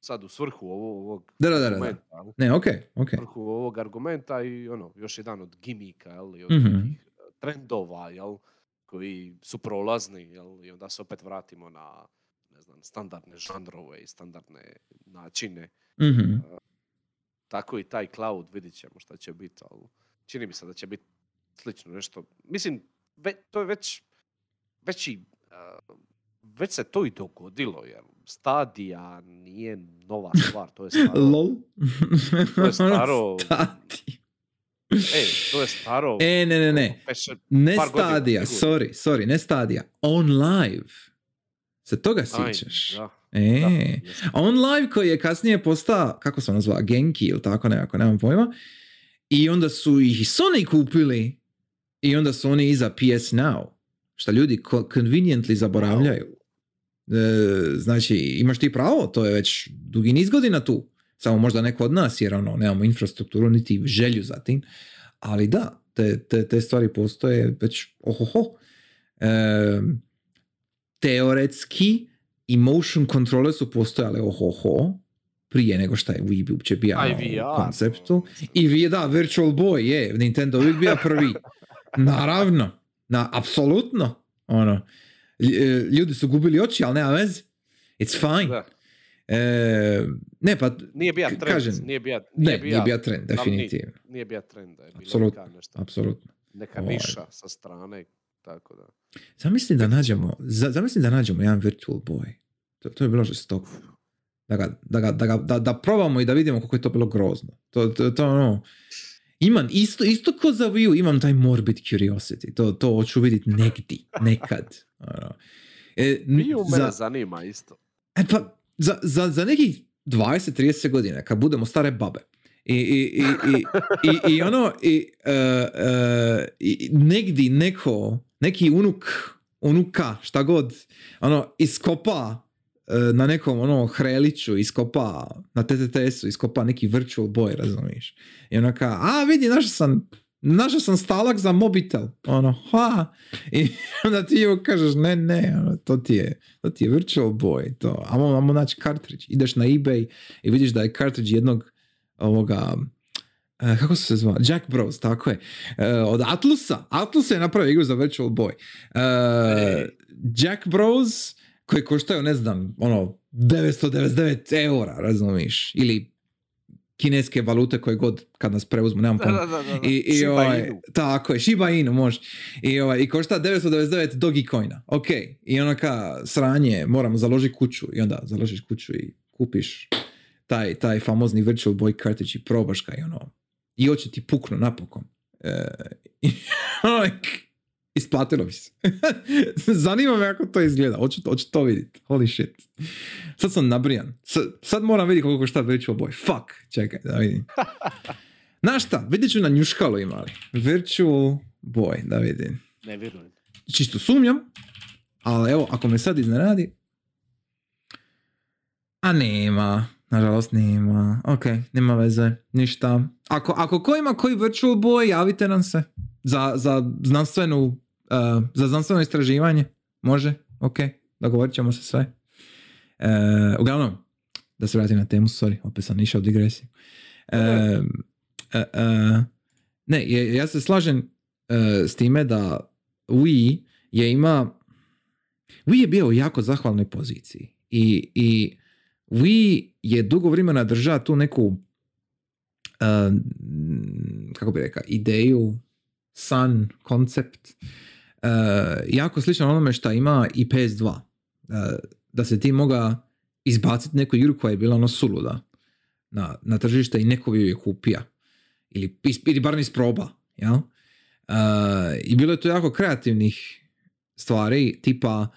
S2: sad u svrhu ovo- ovog
S1: Da, da, da, da. da.
S2: argumenta, jel?
S1: Ne, okej, okej.
S2: svrhu ovog argumenta i ono, još jedan od gimika, jel, i od
S1: Mhm.
S2: nekih trendova, jel, koji su prolazni, jel, i onda se opet vratimo na, ne znam, standardne žanrove i standardne načine.
S1: Mhm.
S2: Tako i taj cloud, vidit ćemo šta će biti, ali čini mi se da će biti slično nešto. Mislim, ve, to je već, već i, uh, već se to i dogodilo, jer stadija nije nova stvar, to je [LAUGHS] staro.
S1: LOL.
S2: To je staro- [LAUGHS]
S1: Stati.
S2: E, to je staro.
S1: E, ne, ne, ne.
S2: Peše-
S1: Ne stadija, sorry, sorry, ne stadija. On live. Se toga sjećaš?
S2: da,
S1: E,
S2: da.
S1: On live koji je kasnije postao, kako se on nazva, Genki ili tako nekako, nemam pojma. I onda su ih Sony kupili i onda su oni iza PS Now. Šta ljudi co- conveniently zaboravljaju. E, znači, imaš ti pravo, to je već dugi niz godina tu. Samo možda neko od nas, jer ono, nemamo infrastrukturu, niti želju za tim. Ali da, te, te, te stvari postoje već ohoho. E, teoretski i motion kontrole su postojale ohoho prije nego što je Wii uopće bio u konceptu. I vi, da, Virtual Boy je, Nintendo uvijek bio prvi. [LAUGHS] Naravno, na, apsolutno. Ono, e, ljudi su gubili oči, ali nema veze. It's fine.
S2: Da.
S1: E, ne, pa,
S2: Nije bija trend,
S1: kažem,
S2: nije bija,
S1: ne, nije bio trend, definitivno.
S2: Nije bija trend, da je bila
S1: Apsolutno.
S2: neka, nešto,
S1: Apsolutno.
S2: neka
S1: Ovaj.
S2: niša sa strane, tako da.
S1: Zamisli da nađemo, za, zamisli da nađemo jedan Virtual Boy. To, to je bilo žestoko. Da, ga, da, ga, da, ga, da, da probamo i da vidimo kako je to bilo grozno. To, to, to ono, imam isto, isto ko za Wii U, imam taj morbid curiosity. To, to hoću vidjeti negdje, nekad. Ono. E,
S2: Wii U mene
S1: za,
S2: zanima isto.
S1: e pa, za, za, za nekih 20-30 godina, kad budemo stare babe, i, i, i, i, i, i ono, i, e, e, i negdje neko, neki unuk, unuka, šta god, ono, iskopa na nekom ono hreliću, iskopa na TTTS-u, iskopa neki virtual boy, razumiješ? I ono ka, a vidi, našao sam, našao sam stalak za mobitel, ono, ha, i [LAUGHS] onda ti joj kažeš, ne, ne, ono, to ti je, to ti je virtual boy, to, amo, amo naći cartridge, ideš na eBay i vidiš da je cartridge jednog ovoga, e, kako se zva, Jack Bros, tako je, e, od Atlusa, Atlus je napravio igru za virtual boy,
S2: Ej.
S1: Jack Bros, koji koštaju, ne znam, ono, 999 eura, razumiješ, ili kineske valute koje god kad nas preuzmu, nemam pojma. I, i ovaj, tako je, Shiba Inu može. I, ovaj, I košta 999 Dogecoina. Ok. I ono ka sranje, moramo založiti kuću. I onda založiš kuću i kupiš taj, taj famozni Virtual Boy cartridge i probaš ga i ono. I oči ti puknu napokon. E, [LAUGHS] i, isplatilo bi se. [LAUGHS] Zanima me kako to izgleda. Hoću, hoću to vidjeti. Holy shit. Sad sam nabrijan. Sad, sad moram vidjeti koliko košta Virtual Boy. Fuck. Čekaj da vidim. [LAUGHS] Znaš šta, vidjet ću na njuškalu imali. Virtual Boy, da vidim.
S2: Ne vjerujem.
S1: Čisto sumnjam, ali evo, ako me sad iznenadi... A nema, nažalost nema. Ok, nema veze, ništa. Ako, ako ko ima koji Virtual Boy, javite nam se. Za, za znanstvenu, uh, za znanstveno istraživanje. Može, ok, dogovorit ćemo se sve. E, uglavnom, da se vratim na temu, sorry, opet sam išao u digresiju. E, ne, ja se slažem s time da Wii je ima Wii je bio u jako zahvalnoj poziciji i, i Wii je dugo vremena držao tu neku e, kako bi rekao, ideju san, koncept e, jako slično onome što ima i PS2 E, da se ti moga izbaciti neku igru koja je bila ono suluda na, na tržište i neko bi je kupija ili, ili bar isproba jel? Uh, I bilo je to jako kreativnih stvari, tipa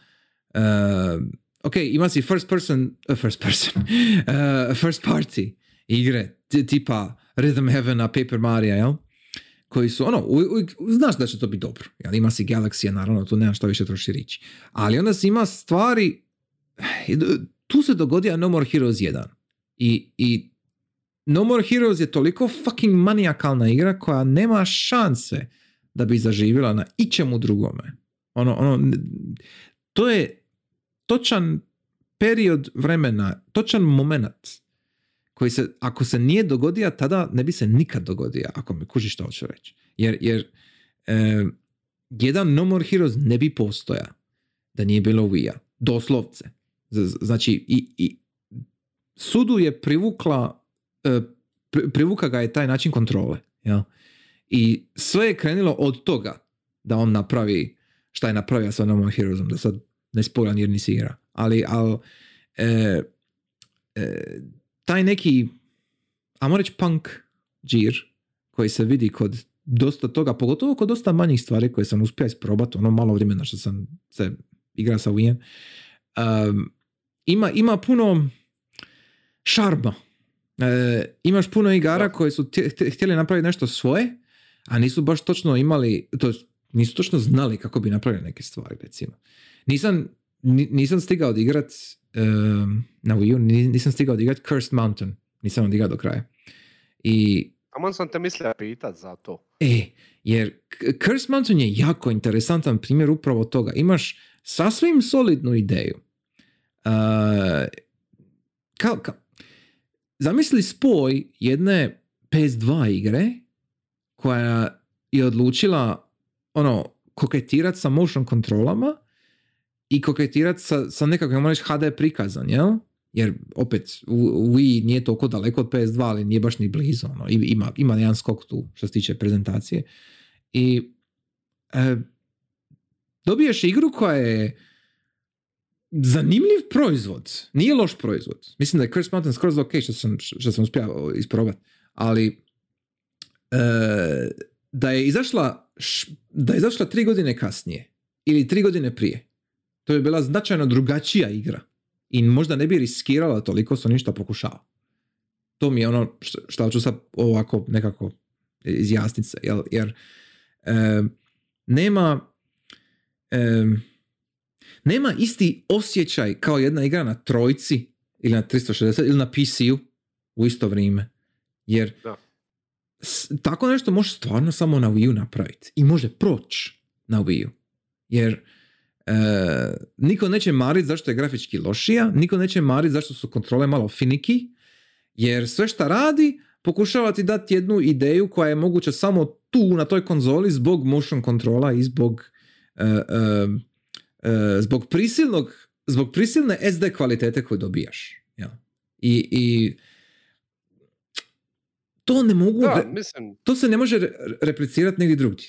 S1: uh, ok, ima si first person, uh, first person, uh, [LAUGHS] first party igre, ti- tipa Rhythm Heavena, Paper Mario, jel? koji su, ono, u- u- znaš da će to biti dobro. Jel? Ima si Galaxy, naravno, tu nema što više troši rići. Ali onda si ima stvari, tu se dogodio No More Heroes 1. I, i No More Heroes je toliko fucking manijakalna igra koja nema šanse da bi zaživjela na ičemu drugome. Ono, ono, to je točan period vremena, točan moment koji se, ako se nije dogodio, tada ne bi se nikad dogodio, ako me kužiš što hoću reći. Jer, jer e, jedan No More Heroes ne bi postoja da nije bilo Wii-a. Doslovce. Znači, i, i sudu je privukla, e, pri- privuka ga je taj način kontrole. Ja? I sve je krenulo od toga da on napravi šta je napravio sa No More Heroesom, da sad ne spojam jer nisi igra. Ali, ali e, e, taj neki, ajmo reći punk džir koji se vidi kod dosta toga, pogotovo kod dosta manjih stvari koje sam uspio isprobati, ono malo vremena što sam se igra sa Wii um, ima, ima puno šarma. E, imaš puno igara
S2: Da.
S1: koje su tje- tje- htjeli napraviti nešto svoje, a nisu baš točno imali, to nisu točno znali kako bi napravili neke stvari, recimo. Nisam, ni- nisam stigao odigrat um, na Wii U, ni- nisam stigao odigrat Cursed Mountain, nisam odigrao do kraja. I
S2: Taman sam te mislio pitat za to.
S1: E, jer K- Curse Mountain je jako interesantan primjer upravo toga. Imaš sasvim solidnu ideju. Uh, kao, kao, zamisli spoj jedne PS2 igre koja je odlučila ono, koketirat sa motion kontrolama i koketirat sa, sa nekakvim, reći, HD prikazan, jel? Jer opet, Wii nije toliko daleko od PS2, ali nije baš ni blizu. Ono. Ima, ima jedan skok tu što se tiče prezentacije. I e, dobiješ igru koja je zanimljiv proizvod. Nije loš proizvod. Mislim da je Curse Mountain skroz ok što sam, što sam uspio isprobati. Ali e, da je izašla da je izašla tri godine kasnije ili tri godine prije to bi bila značajno drugačija igra i možda ne bi riskirala toliko što ništa pokušava. To mi je ono što, ću sad ovako nekako izjasniti se, jel, jer e, nema e, nema isti osjećaj kao jedna igra na trojci ili na 360 ili na PC-u u isto vrijeme. Jer
S2: Da.
S1: s- tako nešto može stvarno samo na Wii U napraviti i može proći na Wii U. Jer e, niko neće mariti zašto je grafički lošija, niko neće mariti zašto su kontrole malo finiki, jer sve šta radi pokušava ti dati jednu ideju koja je moguća samo tu na toj konzoli zbog motion kontrola i zbog e, e, e, zbog prisilnog zbog prisilne SD kvalitete koju dobijaš. Ja. I, I to ne mogu
S2: Da, mislim,
S1: to se ne može re- replicirati negdje drugdje.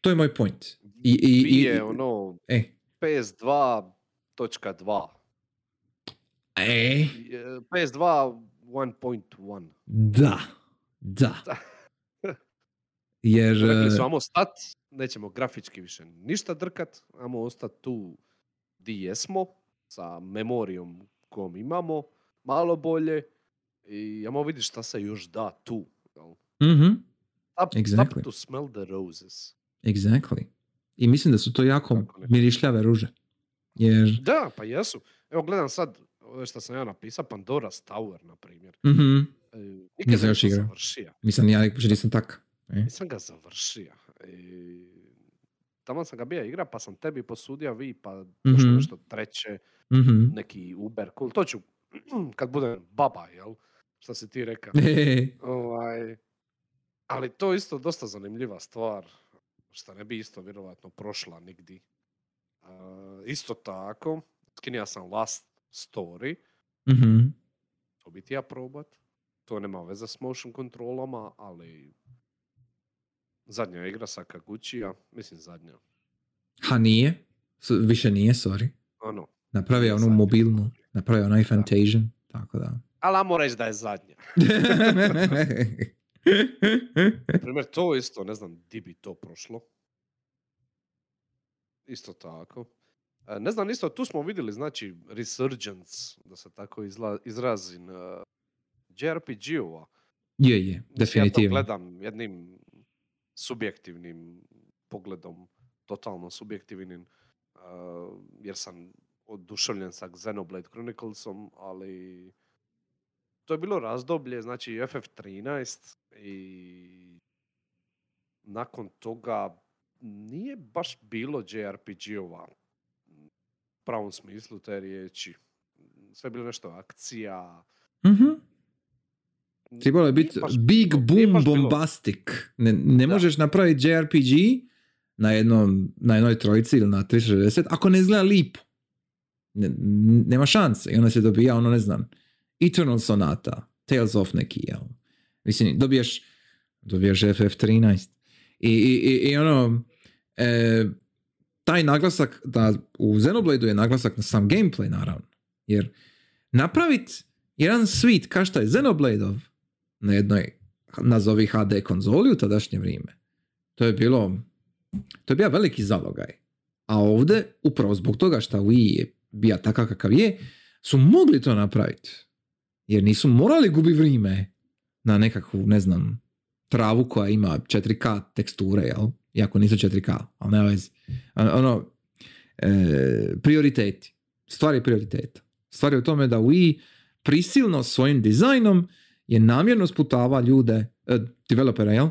S1: To je moj point. I, i, i,
S2: je ono
S1: e,
S2: PS2.2.
S1: e,
S2: Je- PS2 1.1.
S1: da, da. Jer,
S2: Rekli su, amo stat, nećemo grafički više ništa drkat, amo ostat tu di jesmo, sa memorijom kojom imamo, malo bolje, i amo vidjeti šta se još da tu. jel?
S1: mhm,
S2: Stop,
S1: Exactly.
S2: stop to smell the roses.
S1: exactly. I mislim da su to jako mirišljave ruže. Jer,
S2: Da, pa jesu. Evo gledam sad, ove što sam ja napisao, Pandora's Tower, na primjer.
S1: mhm,
S2: E, nikad
S1: Nisam još igrao.
S2: završio.
S1: mislim, ja nikad nisam tak. E.
S2: Nisam ga završio. I... Tamo sam ga bio igra, pa sam tebi posudio vi, pa došlo
S1: Mhm.
S2: nešto treće,
S1: Mhm.
S2: neki Uber, cool. To ću [CLEARS THROAT] kad budem baba, jel? Šta si ti rekao.
S1: E, [LAUGHS]
S2: ovaj, ali to je isto dosta zanimljiva stvar, šta ne bi isto vjerovatno prošla nigdi. A, isto tako, skinija sam Last Story,
S1: mhm.
S2: to bi ti ja probat. To nema veze s motion kontrolama, ali zadnja igra sa Kaguchija, mislim zadnja.
S1: Ha, nije. S- Više nije, sorry.
S2: Ono,
S1: Napravio onu
S2: Zadnja.
S1: mobilnu, napravio onaj Fantasian, tako da.
S2: ali ajmo reći da je zadnja. [LAUGHS] [LAUGHS] [LAUGHS] Primjer, to isto, ne znam di bi to prošlo. Isto tako. E, Ne znam, isto tu smo vidjeli, znači, resurgence, da se tako izla, izrazim, uh, JRPG-ova.
S1: je, je,
S2: Mislim, Ja to
S1: definitivno.
S2: gledam jednim subjektivnim pogledom, totalno subjektivnim, uh, jer sam oduševljen sa Xenoblade Chroniclesom, ali to je bilo razdoblje, znači FF13 i nakon toga nije baš bilo JRPG-ova u pravom smislu te riječi. Sve je bilo nešto akcija.
S1: Mhm. Trebalo je biti big boom bombastic. Ne, ne
S2: Da.
S1: možeš napraviti JRPG na, jednom, na jednoj trojici ili na 360 ako ne izgleda lipo. Ne, nema šanse. I onda se dobija ono, ne znam, Eternal Sonata, Tales of neki, jel? Mislim, dobiješ, dobiješ FF13. I, i, i, ono, e, taj naglasak da u Xenoblade je naglasak na sam gameplay, naravno. Jer napraviti jedan svit kao što je Xenoblade-ov na jednoj nazovi HD konzoli u tadašnje vrijeme, to je bilo to je bio veliki zalogaj. A ovdje, upravo zbog toga što Wii je bio takav kakav je, su mogli to napraviti. Jer nisu morali gubi vrijeme na nekakvu, ne znam, travu koja ima 4K teksture, jel? Iako nisu 4K, ali nema veze. A- Ono, e, prioriteti. Stvari prioriteta. Stvari u tome da Wii prisilno svojim dizajnom je namjerno sputava ljude, e, developera, jel?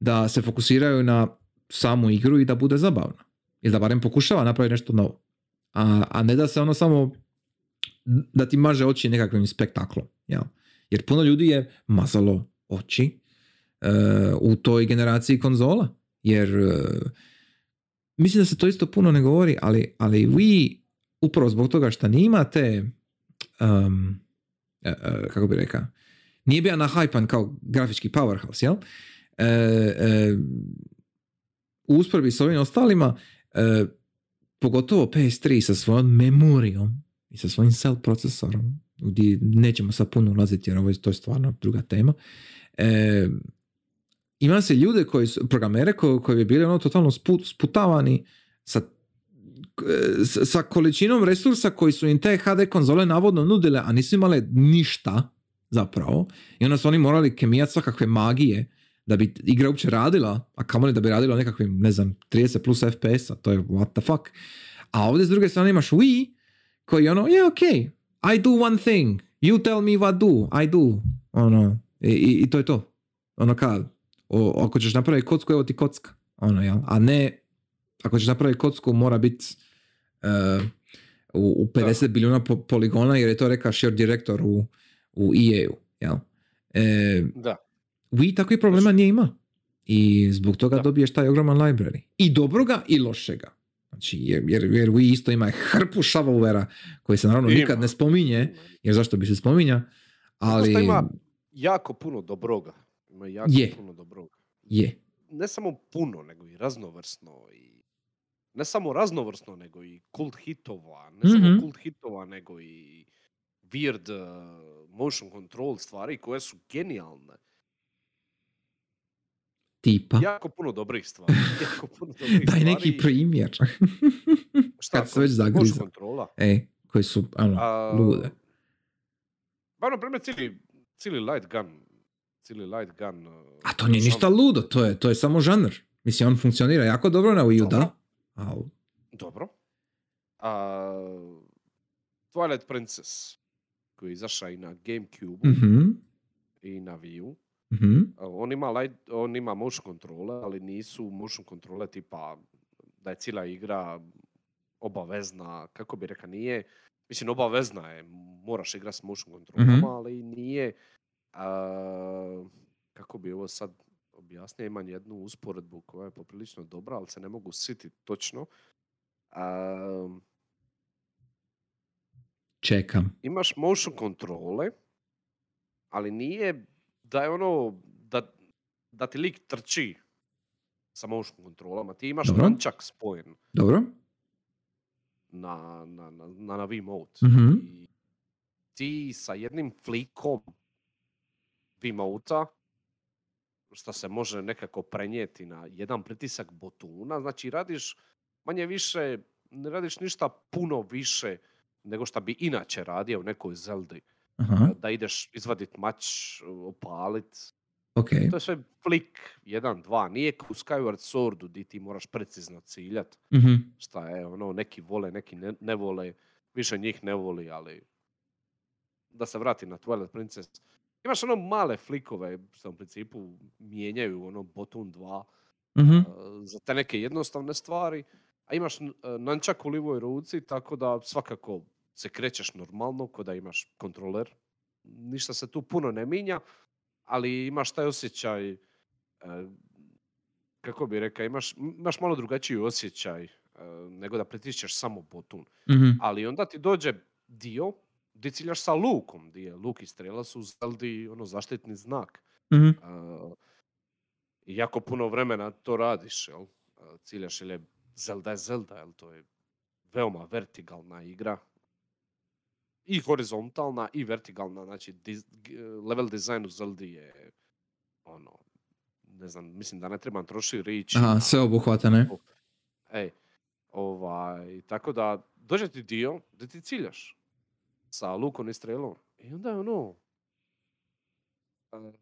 S1: Da se fokusiraju na samu igru i da bude zabavna. Ili da barem pokušava napraviti nešto novo. A, a ne da se ono samo da ti maže oči nekakvim spektaklom. Jel? Jer puno ljudi je mazalo oči e, u toj generaciji konzola. Jer e, mislim da se to isto puno ne govori, ali, ali vi upravo zbog toga što ne imate um, e, kako bi rekao nije bio nahajpan kao grafički powerhouse, jel? U usporedbi s ovim ostalima, pogotovo PS3 sa svojom memorijom i sa svojim cell procesorom, gdje nećemo sad puno ulaziti jer ovo je, to je stvarno druga tema, e, ima se ljude koji su, programere koji, koji bi bili ono totalno spu- sputavani sa sa- sa količinom resursa koji su im te HD konzole navodno nudile, a nisu imale ništa zapravo. I onda su oni morali kemijati svakakve magije da bi igra uopće radila, a kamoli da bi radila nekakvim, ne znam, 30 plus FPS-a, to je what the fuck. A ovdje s druge strane imaš Wii, koji ono, je ok, I do one thing, you tell me what do, I do. Ono, i, i, i to je to. Ono kao, o, ako ćeš napraviti kocku, evo ti kocka. Ono, jel? A ne, ako ćeš napraviti kocku, mora biti uh, u, u 50 bilijuna po, poligona, jer je to rekao šir direktor u, u EA-u. Jel? E,
S2: Da.
S1: Wii takvih problema nije ima. I zbog toga
S2: Da.
S1: dobiješ taj ogroman library. I dobroga i lošega. Znači, jer, jer, jer Wii isto ima hrpu shovelware koji se naravno
S2: Ima.
S1: nikad ne spominje, jer zašto bi se spominja, ali
S2: ima jako puno dobroga. Ima jako
S1: Je.
S2: puno dobroga.
S1: je.
S2: Ne samo puno, nego i raznovrsno. I ne samo raznovrsno, nego i kult hitova. Ne
S1: Mhm.
S2: samo kult hitova, nego i weird uh, motion control stvari koje su genijalne.
S1: Tipa.
S2: Jako puno dobrih stvari. [LAUGHS] jako puno dobrih
S1: Daj
S2: stvari.
S1: neki primjer. [LAUGHS]
S2: Šta,
S1: kad se već zagriza.
S2: kontrola.
S1: e, koji su, ono,
S2: A,
S1: lude.
S2: Pa na primjer cijeli, cijeli light gun. Cijeli light gun. uh,
S1: A to nije
S2: žanr.
S1: ništa ludo, to je, to je samo žanr. Mislim, on funkcionira jako dobro na Wii U, da. Al,
S2: Dobro. A, Twilight Princess, koji je izašao i na Gamecube
S1: mhm,
S2: i na Wii U.
S1: mhm.
S2: A, On ima, light, on ima motion kontrole, ali nisu motion kontrole tipa da je cijela igra obavezna, kako bi rekao, nije, mislim obavezna je, moraš igrati s motion kontrolama,
S1: Mhm.
S2: ali nije, a, kako bi ovo sad objasnio, imam jednu usporedbu koja je poprilično dobra, ali se ne mogu sjetiti točno. A,
S1: Čekam.
S2: imaš motion kontrole, ali nije da je ono, da, da ti lik trči sa motion kontrolama. Ti imaš
S1: Dobro.
S2: spojen
S1: Dobro?
S2: na, na, na, na, na Wiimote.
S1: Mhm.
S2: I ti sa jednim flikom Wiimote što se može nekako prenijeti na jedan pritisak botuna, znači radiš manje više, ne radiš ništa puno više nego što bi inače radio u nekoj Zeldi.
S1: Aha,
S2: Da ideš izvadit mač, opalit.
S1: ok.
S2: To je sve flik, jedan, dva. Nije kao u Skyward Swordu di ti moraš precizno ciljat.
S1: Mhm.
S2: Šta je, ono, neki vole, neki ne, ne vole. Više njih ne voli, ali da se vrati na Twilight Princess, imaš ono male flikove što u principu mijenjaju ono Botun 2
S1: Mhm.
S2: uh, za te neke jednostavne stvari, a imaš uh, nunchuck u livoj ruci, tako da svakako se krećeš normalno, ko da imaš kontroler. Ništa se tu puno ne minja, ali imaš taj osjećaj, uh, kako bi rekao, imaš, imaš malo drugačiji osjećaj uh, nego da pritišćeš samo botun.
S1: Mhm.
S2: Ali onda ti dođe dio gdje ciljaš sa lukom, gdje je luk i strela su Zeldi ono zaštitni znak.
S1: Mhm.
S2: Uh, I jako puno vremena to radiš, jel? Uh, Ciljaš ili je Zelda je Zelda, jel? To je veoma vertikalna igra. I horizontalna i vertikalna, znači diz- level design u Zeldi je ono, ne znam, mislim da ne trebam trošiti riječi.
S1: Aha, sve obuhvata, ne?
S2: Ej, ovaj, tako da dođe ti dio gdje ti ciljaš sa lukom i strelom. I onda je ono, a,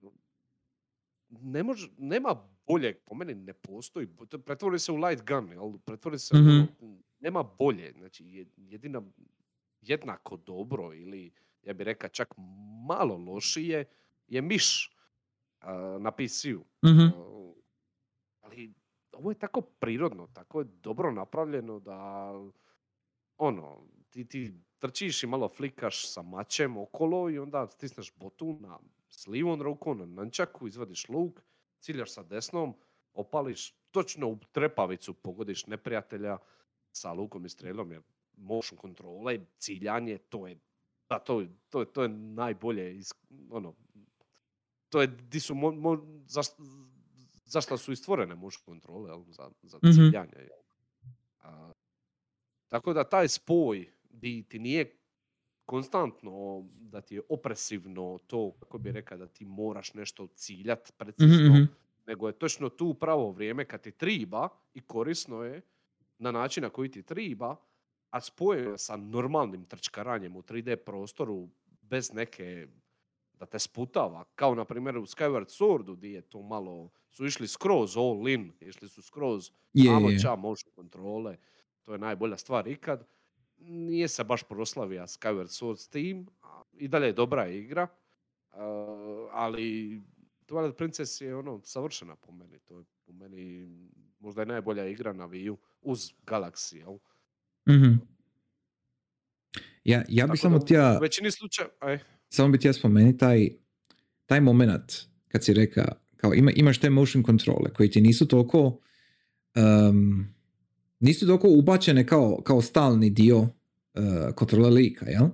S2: ne može, nema boljeg, po meni ne postoji, pretvori se u light gun, jel? pretvori se,
S1: Mhm.
S2: ono, nema bolje, znači je- jedina, jednako dobro ili ja bih rekao čak malo lošije je miš a, na PC-u.
S1: Mhm.
S2: Uh, ali ovo je tako prirodno, tako je dobro napravljeno da ono, ti, ti trčiš i malo flikaš sa mačem okolo i onda stisneš botu na s livom rukom na nunchaku, izvadiš luk, ciljaš sa desnom, opališ točno u trepavicu, pogodiš neprijatelja sa lukom i strelom, jer motion kontrole, ciljanje, to je, da, to, je- to, to je najbolje, is, ono, to je, di su, mo, mo- zaš- zašto su i stvorene motion kontrole, jel, za, za
S1: Mhm.
S2: ciljanje, jel. A, tako da taj spoj di ti nije konstantno da ti je opresivno to, kako bi rekao, da ti moraš nešto ciljat precizno,
S1: Mhm, mhm.
S2: nego je točno tu pravo vrijeme kad ti triba i korisno je na način na koji ti triba, a spojeno je sa normalnim trčkaranjem u 3D prostoru bez neke da te sputava, kao na primjer u Skyward Swordu gdje je to malo, su išli skroz all in, išli su skroz
S1: je.
S2: ča motion kontrole, to je najbolja stvar ikad. Nije se baš proslavija Skyward Sword s tim, i dalje je dobra igra, uh, ali Twilight Princess je ono savršena po meni, to je po meni možda je najbolja igra na Wii U uz Galaxy, jel?
S1: Mhm. Ja, ja bi samo
S2: da u većini slučaja, aj,
S1: samo bi htio spomenuti taj, taj moment kad si reka, kao ima, imaš te motion kontrole koji ti nisu toliko um, nisu toliko ubačene kao, kao stalni dio uh, kontrole lika, jel?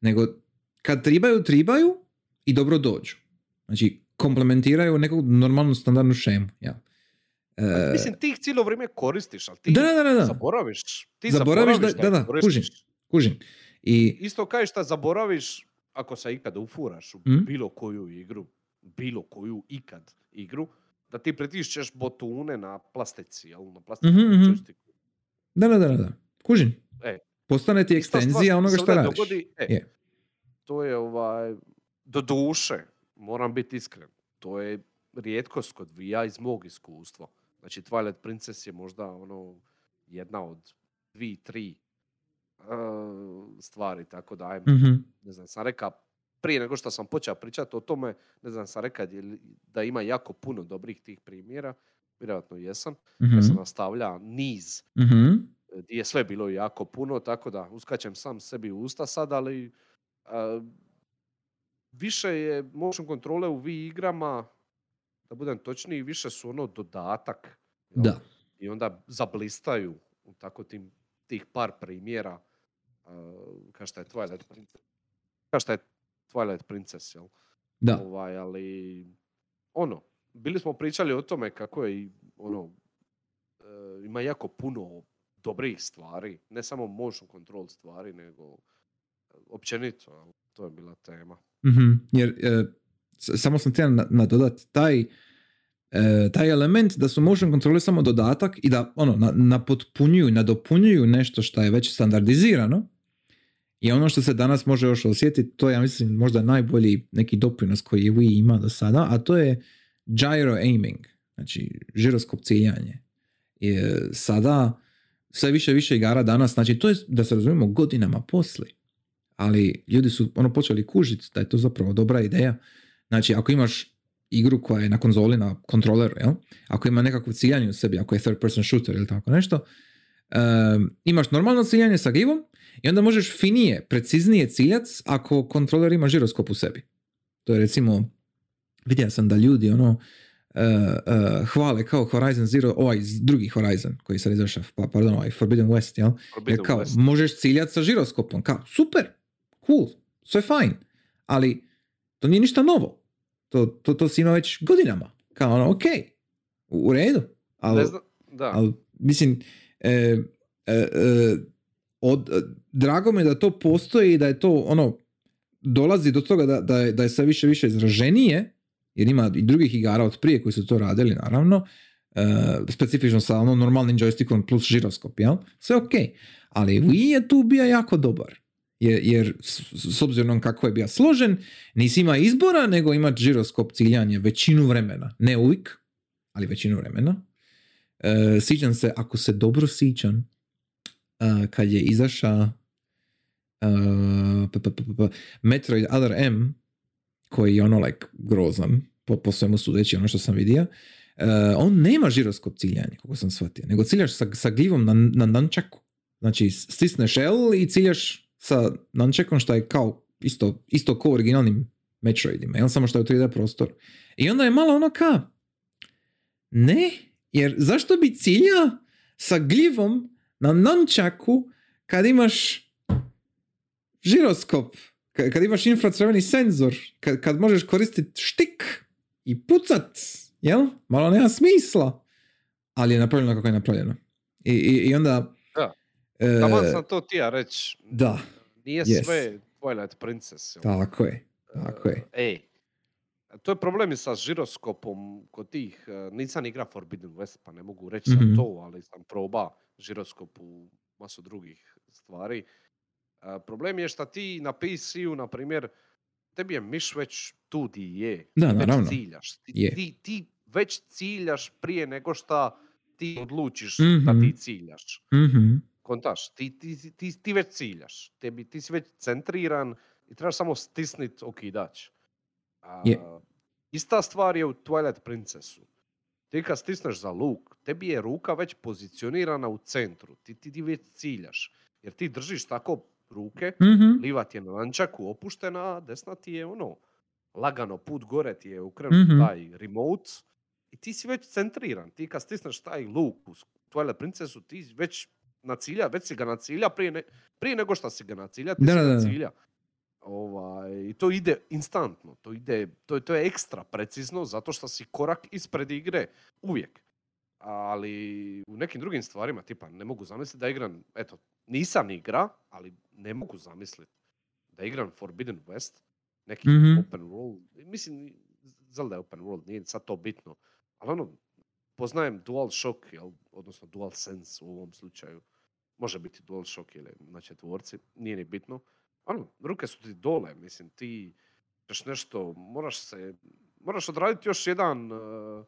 S1: Nego kad tribaju, tribaju i dobro dođu. Znači, komplementiraju neku normalnu standardnu šemu, jel? E,
S2: mislim ti ih cijelo vrijeme koristiš, ali ti
S1: da, da, da, da.
S2: zaboraviš. Ti
S1: Zaboraviš da-
S2: zaboraviš da,
S1: da, da,
S2: koristiš.
S1: kužim. Kužim. I,
S2: Isto kao i šta zaboraviš ako se ikad ufuraš u
S1: Mm.
S2: bilo koju igru, bilo koju ikad igru, da ti pritišćeš botune na plastici, jel? Na plastici
S1: Mhm, mhm. da, da, da, da, da. Kužim.
S2: E,
S1: Postane ti ekstenzija onoga što radiš.
S2: dogodi, e,
S1: Je.
S2: To je ovaj, do duše, moram biti iskren, to je rijetkost kod VIA iz mog iskustva. Znači Twilight Princess je možda ono jedna od dvi, tri uh, stvari, tako da ajmo
S1: Mhm.
S2: ne znam, sam rekao, prije nego što sam počeo pričati o tome, ne znam, sam li- da ima jako puno dobrih tih primjera, vjerojatno jesam,
S1: Mhm.
S2: ja sam nastavlja niz
S1: Mhm.
S2: e, gdje je sve bilo jako puno, tako da uskačem sam sebi u usta sad, ali a, više je motion kontrole u Wii igrama, da budem točniji, više su ono dodatak. jel?
S1: Da.
S2: I onda zablistaju u tako tim, tih par primjera, a, kao što je Twilight Princess. Kao što je Twilight Princess, jel?
S1: Da.
S2: Ovaj, ali ono, bili smo pričali o tome kako je i ono, e, ima jako puno dobrih stvari, ne samo motion control stvari, nego e, općenito, to je bila tema.
S1: Mhm. Jer e, s- samo sam htio na- nadodat taj e, taj element da su motion kontrole samo dodatak i da ono na, nadopunjuju nešto što je već standardizirano i ono što se danas može još osjetiti, to je ja mislim možda najbolji neki doprinos koji je Wii ima do sada, a to je gyro aiming, znači žiroskop ciljanje. I e, sada sve više više igara danas, znači to je da se razumijemo godinama posli. ali ljudi su ono počeli kužiti da je to zapravo dobra ideja. Znači, ako imaš igru koja je na konzoli, na kontroleru, jel? ako ima nekakvo ciljanje u sebi, ako je third person shooter ili tako nešto, um, imaš normalno ciljanje sa givom i onda možeš finije, preciznije ciljac ako kontroler ima žiroskop u sebi. To je recimo, vidio sam da ljudi ono, uh, uh, hvale kao Horizon Zero, ovaj drugi Horizon koji sad izašao, pa, pardon, ovaj Forbidden West, jel?
S2: Forbidden
S1: kao,
S2: West.
S1: možeš ciljati sa žiroskopom, kao, super, cool, sve fajn, ali to nije ništa novo. To, to, to si ima već godinama. Kao ono, ok, u, u redu. Ali,
S2: Ne znam, da.
S1: ali mislim, e, e, e, od, e, drago mi je da to postoji i da je to ono, dolazi do toga da, da, je, da je sve više više izraženije, jer ima i drugih igara od prije koji su to radili, naravno, e, specifično sa ono normalnim joystickom plus žiroskop, jel? Sve ok. Ali Wii je tu bio jako dobar. Jer, jer s, obzirom kako je bio složen, nisi ima izbora, nego ima žiroskop ciljanje većinu vremena. Ne uvijek, ali većinu vremena. E, se, ako se dobro sjećam, e, kad je izaša e, pa, pa, pa, Metroid Other M, koji je ono like grozan, po, po svemu sudeći ono što sam vidio, e, on nema žiroskop ciljanja, kako sam shvatio, nego ciljaš sa, sa glivom na, na nančaku. Znači, stisneš L i ciljaš sa nančakom što je kao isto, isto ko originalnim Metroidima, jel? samo što je u 3D prostor. I onda je malo ono ka, ne, jer zašto bi cilja sa glivom na nunčaku kad imaš žiroskop, kad, kad imaš infracrveni senzor, kad, kad možeš koristiti štik i pucat, jel? Malo nema smisla. Ali je napravljeno kako je napravljeno. I, i, i onda... E,
S2: Taman sam to ti ja reći.
S1: da,
S2: Nije
S1: Yes.
S2: sve Twilight Princess.
S1: tako je. Tako je.
S2: Ej, to je problem i sa žiroskopom kod tih, eh, nisam igra Forbidden West pa ne mogu reći
S1: Mhm.
S2: sam to, ali sam proba žiroskop u masu drugih stvari. Problem je što ti na PC-u, na primjer, tebi je miš već tu di je.
S1: Da,
S2: Ti već
S1: naravno.
S2: ciljaš. Ti,
S1: Je.
S2: ti, ti već ciljaš prije nego što ti odlučiš da
S1: Mhm.
S2: ti ciljaš.
S1: Mhm.
S2: Kontaš, ti, ti, ti, ti već ciljaš, tebi, ti si već centriran i trebaš samo stisnit okidač. A,
S1: Je.
S2: Ista stvar je u Twilight Princessu. Ti kad stisneš za luk, tebi je ruka već pozicionirana u centru, ti, ti, ti već ciljaš. Jer ti držiš tako ruke,
S1: Mhm.
S2: liva ti je na lančaku opuštena, a desna ti je ono, lagano put gore ti je ukrenut
S1: Mhm.
S2: taj remote i ti si već centriran. Ti kad stisneš taj luk u Twilight Princessu, ti već na cilja, već si ga na cilja prije, ne- prije nego što si ga na cilja, ti
S1: Da,
S2: si
S1: da,
S2: na cilja. Ovaj, to ide instantno, to, ide, to, to je ekstra precizno zato što si korak ispred igre uvijek. Ali u nekim drugim stvarima, tipa ne mogu zamisliti da igram, eto, nisam igra, ali ne mogu zamisliti da igram Forbidden West, neki
S1: Mhm.
S2: open world, mislim, Zelda je open world, nije sad to bitno, ali ono, poznajem Dual Shock, jel, odnosno Dual Sense u ovom slučaju, može biti Dual Shock ili na četvorci, nije ni bitno, ono, ruke su ti dole, mislim, ti ćeš nešto, moraš se, moraš odraditi još jedan, uh,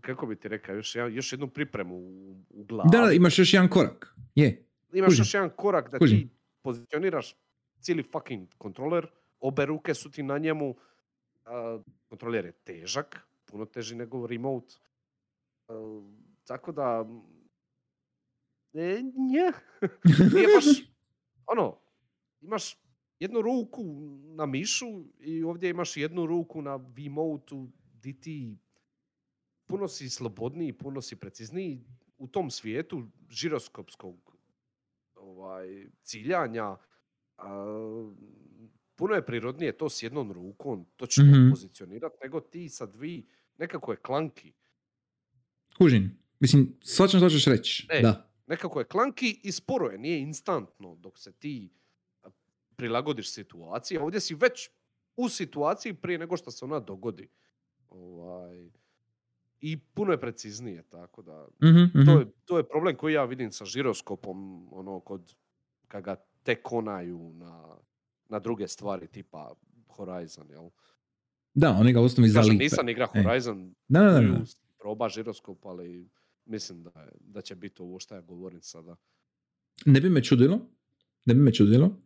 S2: kako bi ti rekao, još, jedan- još jednu pripremu u, u glavi.
S1: Da, da, imaš još jedan korak. Je.
S2: Imaš
S1: kužim.
S2: još jedan korak da
S1: Kužim.
S2: ti pozicioniraš cijeli fucking kontroler, obe ruke su ti na njemu, a, kontroler je težak, puno teži nego remote. A, tako da, e, nje, [LAUGHS] nije baš, ono, imaš jednu ruku na mišu i ovdje imaš jednu ruku na Wiimote-u di ti puno si slobodniji, puno si precizniji u tom svijetu žiroskopskog ovaj, ciljanja. a, puno je prirodnije to s jednom rukom točno
S1: Mhm.
S2: pozicionirati nego ti sa dvi nekako je klanki.
S1: Kužim. Mislim, svačam što ćeš reći.
S2: E.
S1: Da.
S2: Nekako je klanki i sporo je, nije instantno dok se ti prilagodiš situaciji. Ovdje si već u situaciji prije nego što se ona dogodi. Ovaj, I puno je preciznije, tako da
S1: Mhm, mhm.
S2: to, je, to je problem koji ja vidim sa žiroskopom, ono, kod, kad ga tek onaju na, na druge stvari, tipa Horizon, jel?
S1: Da, oni ga u osnovi
S2: Kažem,
S1: zalipe.
S2: nisam igra
S1: E.
S2: Horizon,
S1: Da, da, da, da.
S2: Proba žiroskop, ali mislim da, je- da će biti ovo što ja govorim sada.
S1: Ne bi me čudilo. Ne bi me čudilo.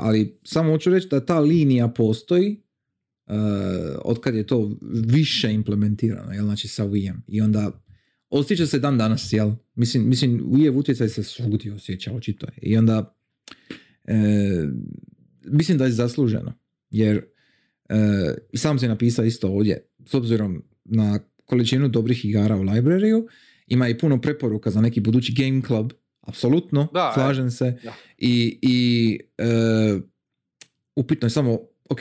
S1: ali samo hoću reći da ta linija postoji uh, od kad je to više implementirano, jel? znači sa Wii I onda osjeća se dan danas, jel? Mislim, mislim Wii utjecaj se svugdje osjeća, očito je. I onda e, mislim da je zasluženo, jer e, sam se napisao isto ovdje, s obzirom na količinu dobrih igara u librariju, ima i puno preporuka za neki budući game club, apsolutno, slažem se. I, i e, upitno je samo, ok,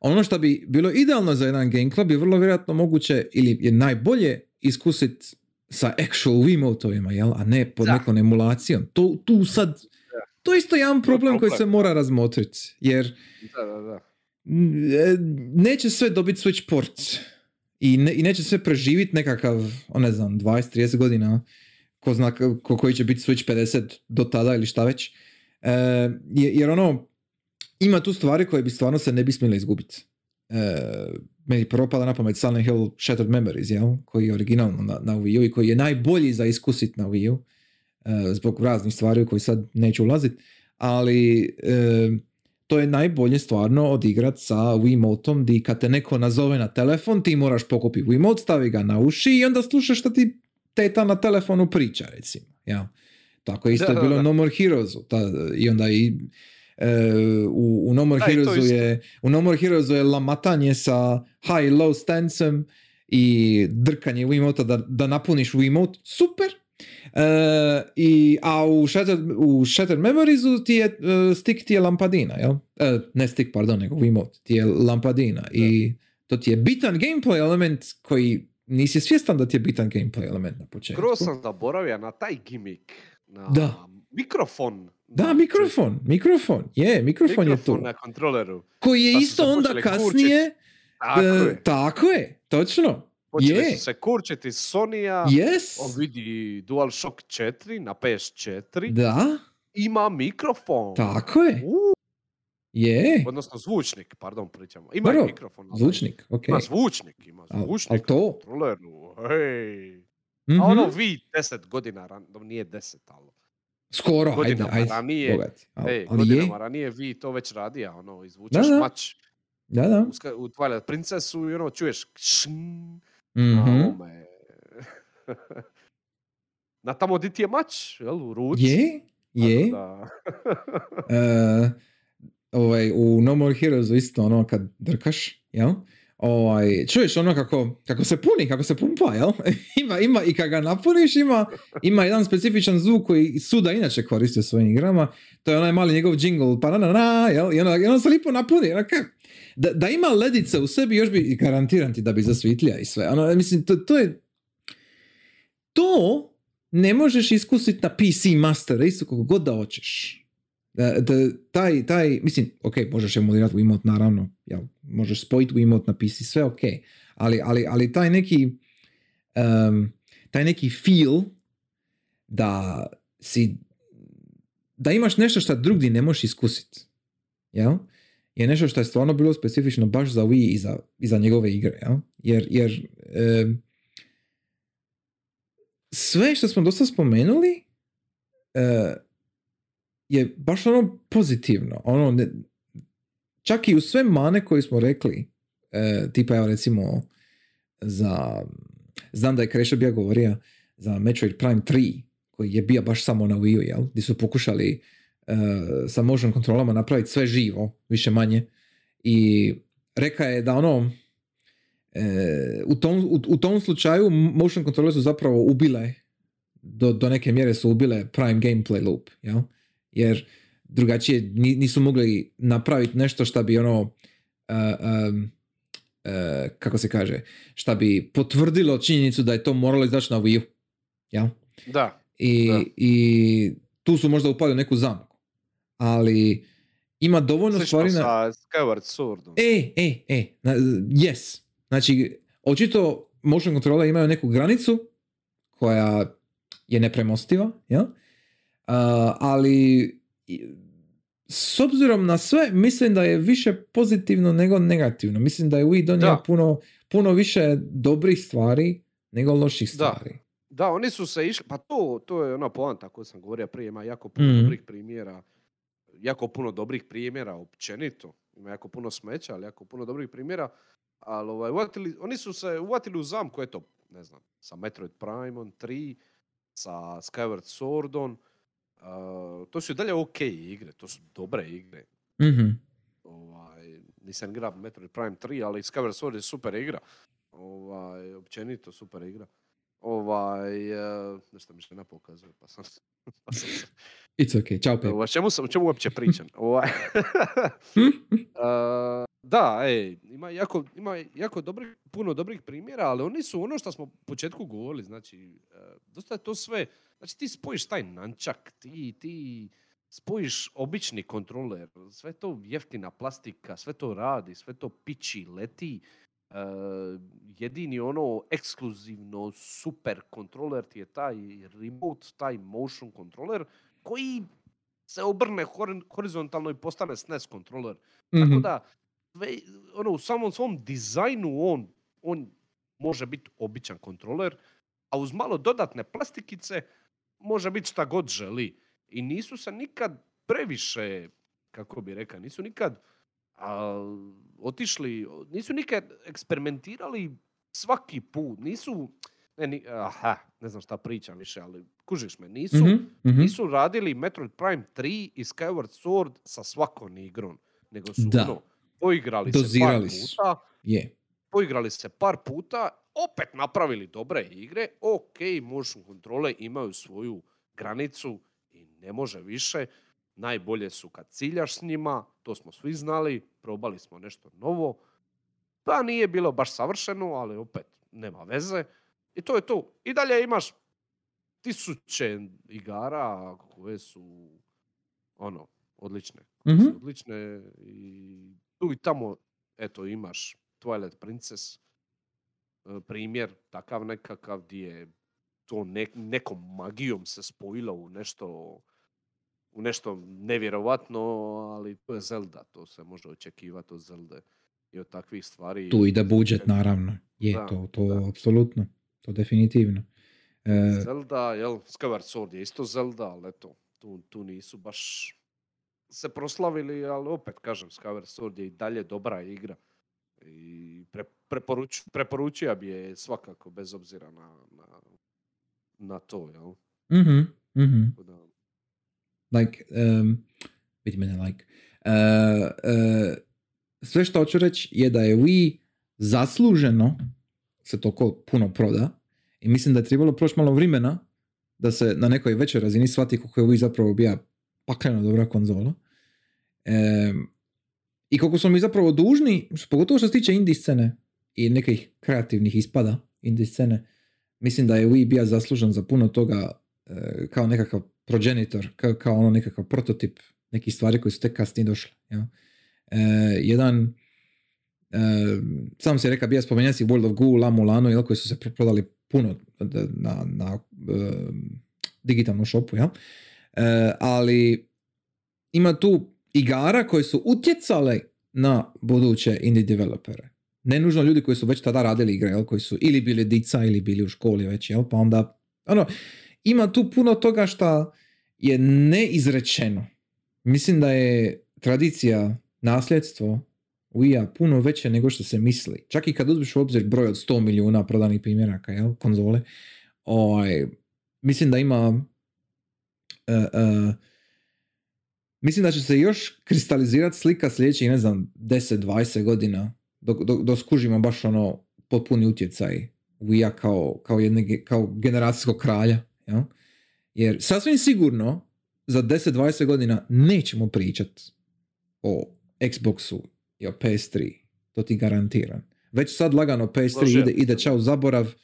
S1: ono što bi bilo idealno za jedan game club je vrlo vjerojatno moguće ili je najbolje iskusiti sa actual Wiimotovima, jel? a ne pod nekom emulacijom. To, tu sad, to je isto jedan problem koji se mora razmotriti, jer
S2: da, da, da.
S1: E, neće sve dobiti Switch port i, ne, i neće sve preživiti nekakav, o ne znam, 20-30 godina, ko zna ko, koji će biti Switch 50 do tada ili šta već. E, jer ono, ima tu stvari koje bi stvarno se ne bi smjele izgubiti. E, meni prvo pada na pamet Silent Hill Shattered Memories, jel? koji je originalno na, na Wii U i koji je najbolji za iskusit na Wii U, e, zbog raznih stvari u koji sad neću ulaziti, ali e, to je najbolje stvarno odigrat sa Wiimotom di kad te neko nazove na telefon ti moraš pokupiti Wiimote, stavi ga na uši i onda slušaš što ti teta na telefonu priča recimo. Ja. Tako je isto da, bilo da. No More Heroes ta, i onda i e, u, u No More Heroesu je u No More Heroesu je lamatanje sa high low stancem i drkanje Wiimote da, da napuniš Wiimote. Super! E, i, a u Shattered, u Shattered Memoriesu ti je uh, stick ti je lampadina, jel? Uh, ne stick, pardon, nego Wiimote ti je lampadina da. i to ti je bitan gameplay element koji nisi svjestan da ti je bitan gameplay element na početku.
S2: Skoro sam zaboravio na taj gimmick. Na
S1: da.
S2: mikrofon.
S1: Da, mikrofon, mikrofon, je, mikrofon,
S2: mikrofon
S1: je
S2: na kontroleru.
S1: Koji je isto onda kasnije,
S2: tako, uh, je.
S1: tako je, točno.
S2: Počeli
S1: je.
S2: su se kurčiti Sonija,
S1: yes.
S2: on vidi DualShock 4 na PS4.
S1: Da.
S2: Ima mikrofon.
S1: Tako je.
S2: Uh.
S1: Je.
S2: Odnosno zvučnik, pardon, pričamo. Ima
S1: Prvo,
S2: mikrofon.
S1: Zvučnik, ok.
S2: Ima zvučnik, ima zvučnik.
S1: Al, to?
S2: Kontroleru, hej.
S1: Mm-hmm.
S2: A ono vi deset godina, ran, nije deset, ali...
S1: Skoro,
S2: godinama
S1: ajde, ajde.
S2: Ranije,
S1: Bogat. Al,
S2: ej,
S1: ali
S2: godinama
S1: je.
S2: ranije vi to već radija, ono, izvučeš
S1: Da, da.
S2: mač
S1: Da, da.
S2: u, u Twilight Princessu i ono, čuješ kšng, [LAUGHS] Na tamo di ti je mač, jel, u ruci.
S1: Je, je.
S2: Da. [LAUGHS] [LAUGHS]
S1: E, ovaj, u No More Heroesu isto ono kad drkaš, jel? Ovaj, čuješ ono kako, kako se puni, kako se pumpa, jel? ima, ima, I kad ga napuniš, ima, ima jedan specifičan zvuk koji Suda inače koristi u svojim igrama. To je onaj mali njegov jingle, pa na, na, na, jel? I onda, i onda se lipo napuni. Ono, kak, da, da ima ledice u sebi, još bi, garantiram ti da bi zasvitlija i sve. Ono, mislim, to, to je... To ne možeš iskusiti na PC Master Race kako god da hoćeš. Da, da, taj, taj, mislim, ok, možeš emulirati Wiimote, naravno, jel, možeš spojiti Wiimote na PC, sve ok, ali, ali, ali taj neki um, taj neki feel da si da imaš nešto što drugdje ne možeš iskusiti, jel? Je nešto što je stvarno bilo specifično baš za Wii i za, i za njegove igre, jel? jer, jer um, sve što smo dosta spomenuli uh, je baš ono pozitivno. Ono, ne, čak i u sve mane koje smo rekli, e, tipa evo recimo za, znam da je Krešo bio govorio za Metroid Prime 3, koji je bio baš samo na Wii U, jel? Gdje su pokušali e, sa motion kontrolama napraviti sve živo, više manje. I reka je da ono, e, u, tom, u, u tom slučaju motion kontrole su zapravo ubile do, do neke mjere su ubile prime gameplay loop, jel? jer drugačije nisu mogli napraviti nešto što bi ono uh, um, uh, kako se kaže šta bi potvrdilo činjenicu da je to moralo izaći na Wii U ja?
S2: da,
S1: I,
S2: da.
S1: i tu su možda upali u neku zamku ali ima dovoljno
S2: Slično
S1: stvari na...
S2: sa Skyward Swordom.
S1: E, e, e, na, yes. Znači, očito motion kontrole imaju neku granicu koja je nepremostiva, ja? Uh, ali s obzirom na sve, mislim da je više pozitivno nego negativno. Mislim da je Wii donio
S2: Da.
S1: puno, puno više dobrih stvari nego loših
S2: Da.
S1: stvari.
S2: Da, oni su se išli, pa to, to je ona poanta koju sam govorio prije, ima jako puno
S1: Mhm.
S2: dobrih primjera jako puno dobrih primjera općenito. Ima jako puno smeća, ali jako puno dobrih primjera. Ali ovaj, uvatili, oni su se uvatili u zamku, eto, ne znam, sa Metroid Prime 3, sa Skyward Swordom. Uh, to su i dalje ok igre, to su dobre igre.
S1: Mhm.
S2: Ovaj, nisam igrao Metroid Prime 3, ali Skyward Sword je super igra. Ovaj, općenito super igra. Ovaj, uh, nešto mi žena pokazuje, pa sam... [LAUGHS] pa sam se-
S1: It's okay, čao Pepe.
S2: Ovaj, čemu, sam, o čemu uopće pričam? [LAUGHS] Ovaj, Uh, [LAUGHS] da, ej, ima jako, ima jako dobrih, puno dobrih primjera, ali oni su ono što smo u početku govorili, znači, uh, dosta je to sve, znači ti spojiš taj nančak, ti, ti spojiš obični kontroler, sve to jeftina plastika, sve to radi, sve to piči, leti, uh, jedini ono ekskluzivno super kontroler ti je taj remote, taj motion kontroler, koji se obrne hor- horizontalno i postane SNES kontroler. Tako
S1: Mhm.
S2: da, ono, u samom svom dizajnu on, on može biti običan kontroler, a uz malo dodatne plastikice može biti šta god želi. I nisu se nikad previše, kako bi rekao, nisu nikad a, otišli, nisu nikad eksperimentirali svaki put. Nisu, ne, ni, aha, ne znam šta pričam više, ali kužiš me, nisu,
S1: Mhm, mhm.
S2: nisu radili Metroid Prime 3 i Skyward Sword sa svakom igrom, nego su
S1: Da.
S2: ono, poigrali se par puta,
S1: Je.
S2: poigrali se par puta, opet napravili dobre igre, ok, motion kontrole imaju svoju granicu i ne može više, najbolje su kad ciljaš s njima, to smo svi znali, probali smo nešto novo, pa nije bilo baš savršeno, ali opet nema veze. I to je to. I dalje imaš tisuće igara koje su ono, odlične. koje su
S1: Mhm.
S2: odlične i tu i tamo, eto, imaš Twilight Princess, e, primjer takav nekakav gdje je to ne- nekom magijom se spojilo u nešto u nešto nevjerovatno, ali to je Zelda, to se može očekivati od Zelde i od takvih stvari.
S1: Tu ide budžet, naravno. Je,
S2: Da,
S1: to, to
S2: da.
S1: apsolutno. To definitivno. E,
S2: Zelda, jel, Skyward Sword je isto Zelda, ali eto, tu, tu nisu baš se proslavili, ali opet kažem, Skyward Sword je i dalje dobra igra. I pre, preporuč, preporučio bi je svakako, bez obzira na, na, na to, jel?
S1: mhm, mhm.
S2: Da,
S1: like, um, vidi mene like, uh, uh, sve što hoću reći je da je Wii zasluženo se toliko puno proda i mislim da je trebalo proći malo vremena da se na nekoj većoj razini shvati koliko je Wii zapravo bija pakleno dobra konzola. Em, I koliko smo mi zapravo dužni, pogotovo što se tiče indie scene i nekih kreativnih ispada indie scene, mislim da je Wii bija zaslužen za puno toga e, kao nekakav progenitor, kao, kao ono nekakav prototip nekih stvari koji su tek kasnije došle. Ja? E, jedan e, sam si rekao, bija spomenuo si World of Goo, La Mulanu, jel, koji su se prodali puno na, na e, digitalnom shopu, jel? E, ali ima tu igara koje su utjecale na buduće indie developere. Ne nužno ljudi koji su već tada radili igre, jel, koji su ili bili dica ili bili u školi već, jel, pa onda, ono, ima tu puno toga što je neizrečeno. Mislim da je tradicija, nasljedstvo Wii-a puno veće nego što se misli. Čak i kad uzmeš u obzir broj od 100 milijuna prodanih primjeraka, jel, konzole, ovaj, mislim da ima e, e, mislim da će se još kristalizirati slika sljedećih, ne znam, 10-20 godina dok, dok, dok skužimo baš ono potpuni utjecaj Wii-a kao, kao, jedne, kao generacijskog kralja. Jel? Jer sasvim sigurno za 10-20 godina nećemo pričat o Xboxu i o PS3. To ti garantiram. Već sad lagano PS3
S2: Složio
S1: ide, ide čao zaborav.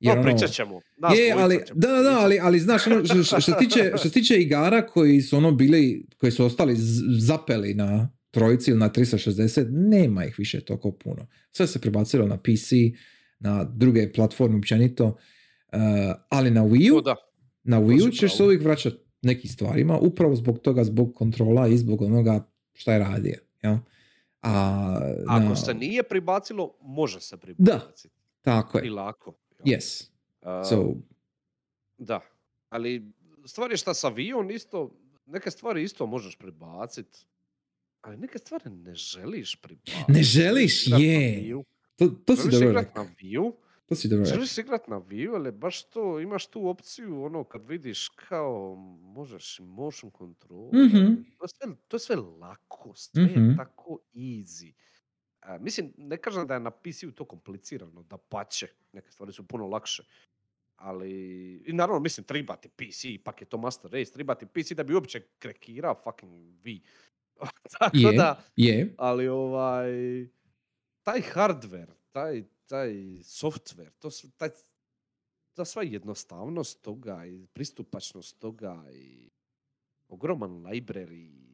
S2: no,
S1: ono-
S2: pričat ćemo. Nas
S1: je, ali,
S2: ćemo
S1: da, da, da, ali, ali znaš, ono, što, se tiče, što se tiče igara koji su ono bili, koji su ostali zapeli na trojici ili na 360, nema ih više toliko puno. Sve se prebacilo na PC, na druge platforme općenito, ali na Wii U,
S2: da.
S1: na Wii U ćeš se uvijek vraćati nekim stvarima, upravo zbog toga, zbog kontrola i zbog onoga šta je radio. Jel? A,
S2: Ako
S1: na-
S2: se nije pribacilo, može se pribaciti.
S1: Tako
S2: I
S1: je.
S2: lako. jel?
S1: Yes.
S2: A,
S1: So,
S2: Da, ali stvar je šta sa Vion isto, neke stvari isto možeš prebacit, ali neke stvari ne želiš pribaciti.
S1: Ne želiš, je. To, to si dobro rekao. To si dobro
S2: želiš igrat na Wii-u, ali baš to, imaš tu opciju, ono, kad vidiš kao, možeš motion control,
S1: Mhm.
S2: to, je sve, to je sve lako, sve
S1: Mhm.
S2: je tako easy. A, mislim, ne kažem da je na PC-u to komplicirano, da pače, neke stvari su puno lakše. Ali, i naravno, mislim, tribati PC, ipak je to Master Race, tribati PC da bi uopće krekirao fucking Wii. [LAUGHS] Tako
S1: Je,
S2: da,
S1: je.
S2: ali ovaj, taj hardware, taj, taj software, to, taj, ta sva jednostavnost toga i pristupačnost toga i ogroman library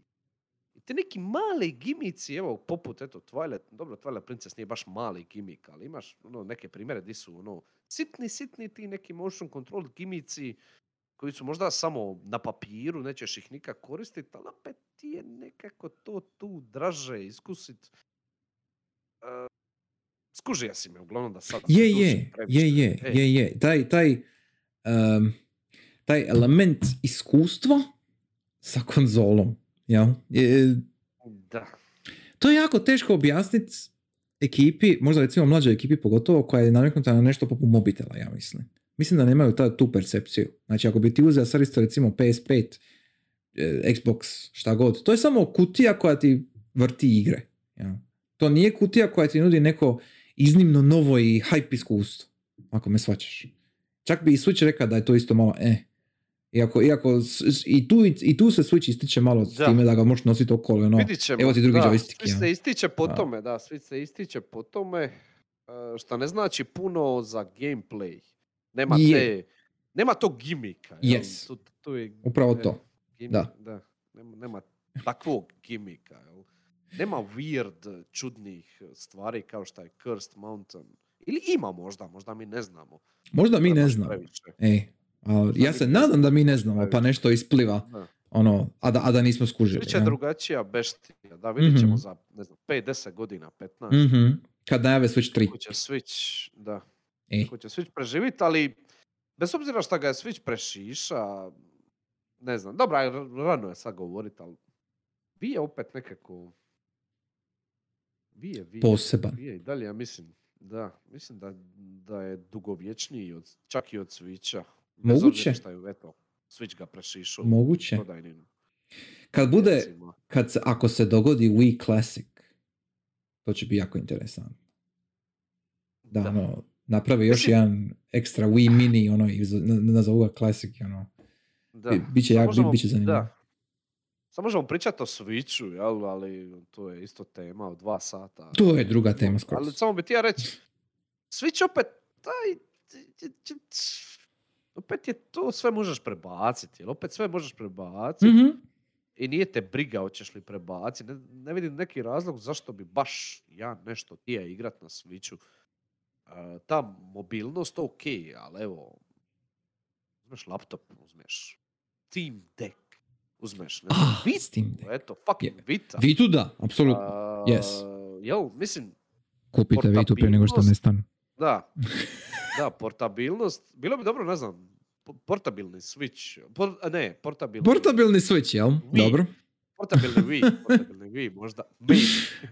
S2: i te neki mali gimici, evo poput eto Twilight, dobro Twilight Princess nije baš mali gimik, ali imaš ono, neke primjere di su ono sitni, sitni ti neki motion control gimici koji su možda samo na papiru, nećeš ih nikak koristiti, ali opet ti je nekako to tu draže iskusit. Uh, skužija si me, uglavnom da sad...
S1: Je, je, je, je, je, je. Taj, taj, um, taj element iskustva sa konzolom. Jel? Je,
S2: Da.
S1: to je jako teško objasniti ekipi, možda recimo mlađoj ekipi pogotovo, koja je naviknuta na nešto poput mobitela, ja mislim. Mislim da nemaju ta, tu percepciju. Znači, ako bi ti uzeo sad isto recimo PS5, eh, Xbox, šta god, to je samo kutija koja ti vrti igre. jel? To nije kutija koja ti nudi neko iznimno novo i hype iskustvo, ako me svačaš. Čak bi i Switch rekao da je to isto malo eh. Iako, iako i, tu, i tu se Switch ističe malo s
S2: Da.
S1: time da ga možeš nositi okolo.
S2: Ćemo.
S1: evo ti drugi
S2: da,
S1: joystick,
S2: Switch se ističe po
S1: Da.
S2: tome, da, Switch se ističe po tome, e, što ne znači puno za gameplay. Nema
S1: Je.
S2: te, nema tog gimika.
S1: Yes.
S2: Tu, tu je,
S1: Upravo
S2: e,
S1: to.
S2: gimik,
S1: Da.
S2: da. Nema, nema takvog gimika. Jel? Nema weird, čudnih stvari kao što je Cursed Mountain. Ili ima možda, možda mi ne znamo.
S1: Možda mi ne znamo. Ej, ali ja se nadam da mi ne znamo, pa nešto ispliva, ono, a da, a da nismo skužili.
S2: Biće
S1: jel?
S2: drugačija beštija. Da, vidit ćemo
S1: Mhm.
S2: za, ne znam, 5-10 godina, 15.
S1: Mhm. Kad najave Switch 3.
S2: Ko će Switch, da,
S1: Ej.
S2: ko će Switch preživit, ali bez obzira što ga je Switch prešiša, ne znam, dobro, aj, rano je sad govorit, ali vi je opet nekako, vi je, vi je,
S1: Poseban.
S2: vi je i dalje, ja mislim, da, mislim da, da je dugovječniji, od, čak i od Switcha.
S1: Moguće.
S2: što je, eto, Switch ga prešišao.
S1: Moguće. Kad bude, kad se, ako se dogodi Wii Classic, to će biti jako interesantno. Da,
S2: Da.
S1: ono, napravi još jedan ekstra Wii mini, ono, nazovu ga Classic, ono.
S2: Da.
S1: Bi- biće
S2: Sad
S1: jak-
S2: možemo-
S1: bit će zanimljivo.
S2: Da. Sad možemo pričati o Switchu, jel, ali to je isto tema od dva sata.
S1: To je druga tema skoro.
S2: Ali samo bi ti ja reći, Switch opet, taj, opet je to sve možeš prebaciti, jel opet sve možeš prebaciti
S1: Mhm.
S2: i nije te briga hoćeš li prebaciti. Ne, ne vidim neki razlog zašto bi baš ja nešto tija igrat na Switchu. E, ta mobilnost ok, ali evo, uzmeš laptop, uzmeš Steam Deck, uzmeš, ne
S1: Ah,
S2: Vita,
S1: Steam Deck.
S2: eto, fucking Vita.
S1: Vitu da, apsolutno.
S2: A,
S1: yes.
S2: Jel, mislim,
S1: Kupite Vitu prije nego što
S2: portabilnost-
S1: nestanu.
S2: da, [LAUGHS] da, portabilnost, bilo bi dobro, ne znam, po- portabilni Switch, por, ne, portabilni,
S1: Portabilni Switch, jel?
S2: Wii.
S1: Dobro.
S2: portabilni Wii, [LAUGHS] portabilni Wii, možda.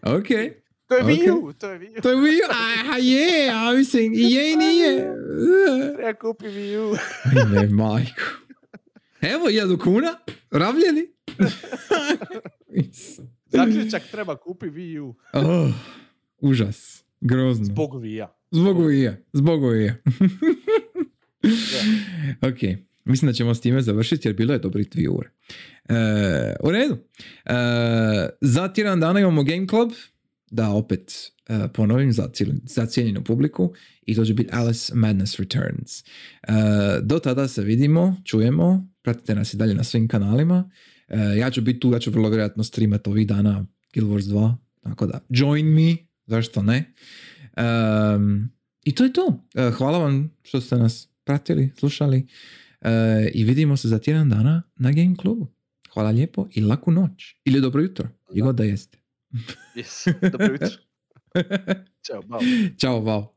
S1: Ok.
S2: To je. Wii U, to je Wii U.
S1: To je Wii, a, a je, a mislim, je i nije.
S2: Treba kupi Wii U.
S1: Ajme, majko. Evo, jedu kuna, ravljeni. [LAUGHS]
S2: Zaključak treba kupi Wii U.
S1: oh, užas, grozno.
S2: Zbog Wii-a.
S1: Zbog Wii-a, zbog Wii-a. [LAUGHS] ok, mislim da ćemo s time završiti jer bilo je dobrih dvije ure. E, u redu. E, za tjedan dana imamo Game Club, da opet e, ponovim za, cijel- za cijenjenu publiku i to će biti Alice Madness Returns. E, do tada se vidimo, čujemo, pratite nas i dalje na svim kanalima. E, ja ću biti tu, ja ću vrlo vjerojatno streamat ovih dana Guild Wars 2, tako da join me, zašto ne. Um, I to je to. E, hvala vam što ste nas pratili, slušali e, i vidimo se za tjedan dana na Game Klubu. Hvala lijepo i laku noć. Ili dobro jutro, i god da jeste.
S2: Yes, dobro jutro. [LAUGHS] Ćao, bao.
S1: Ćao, bao.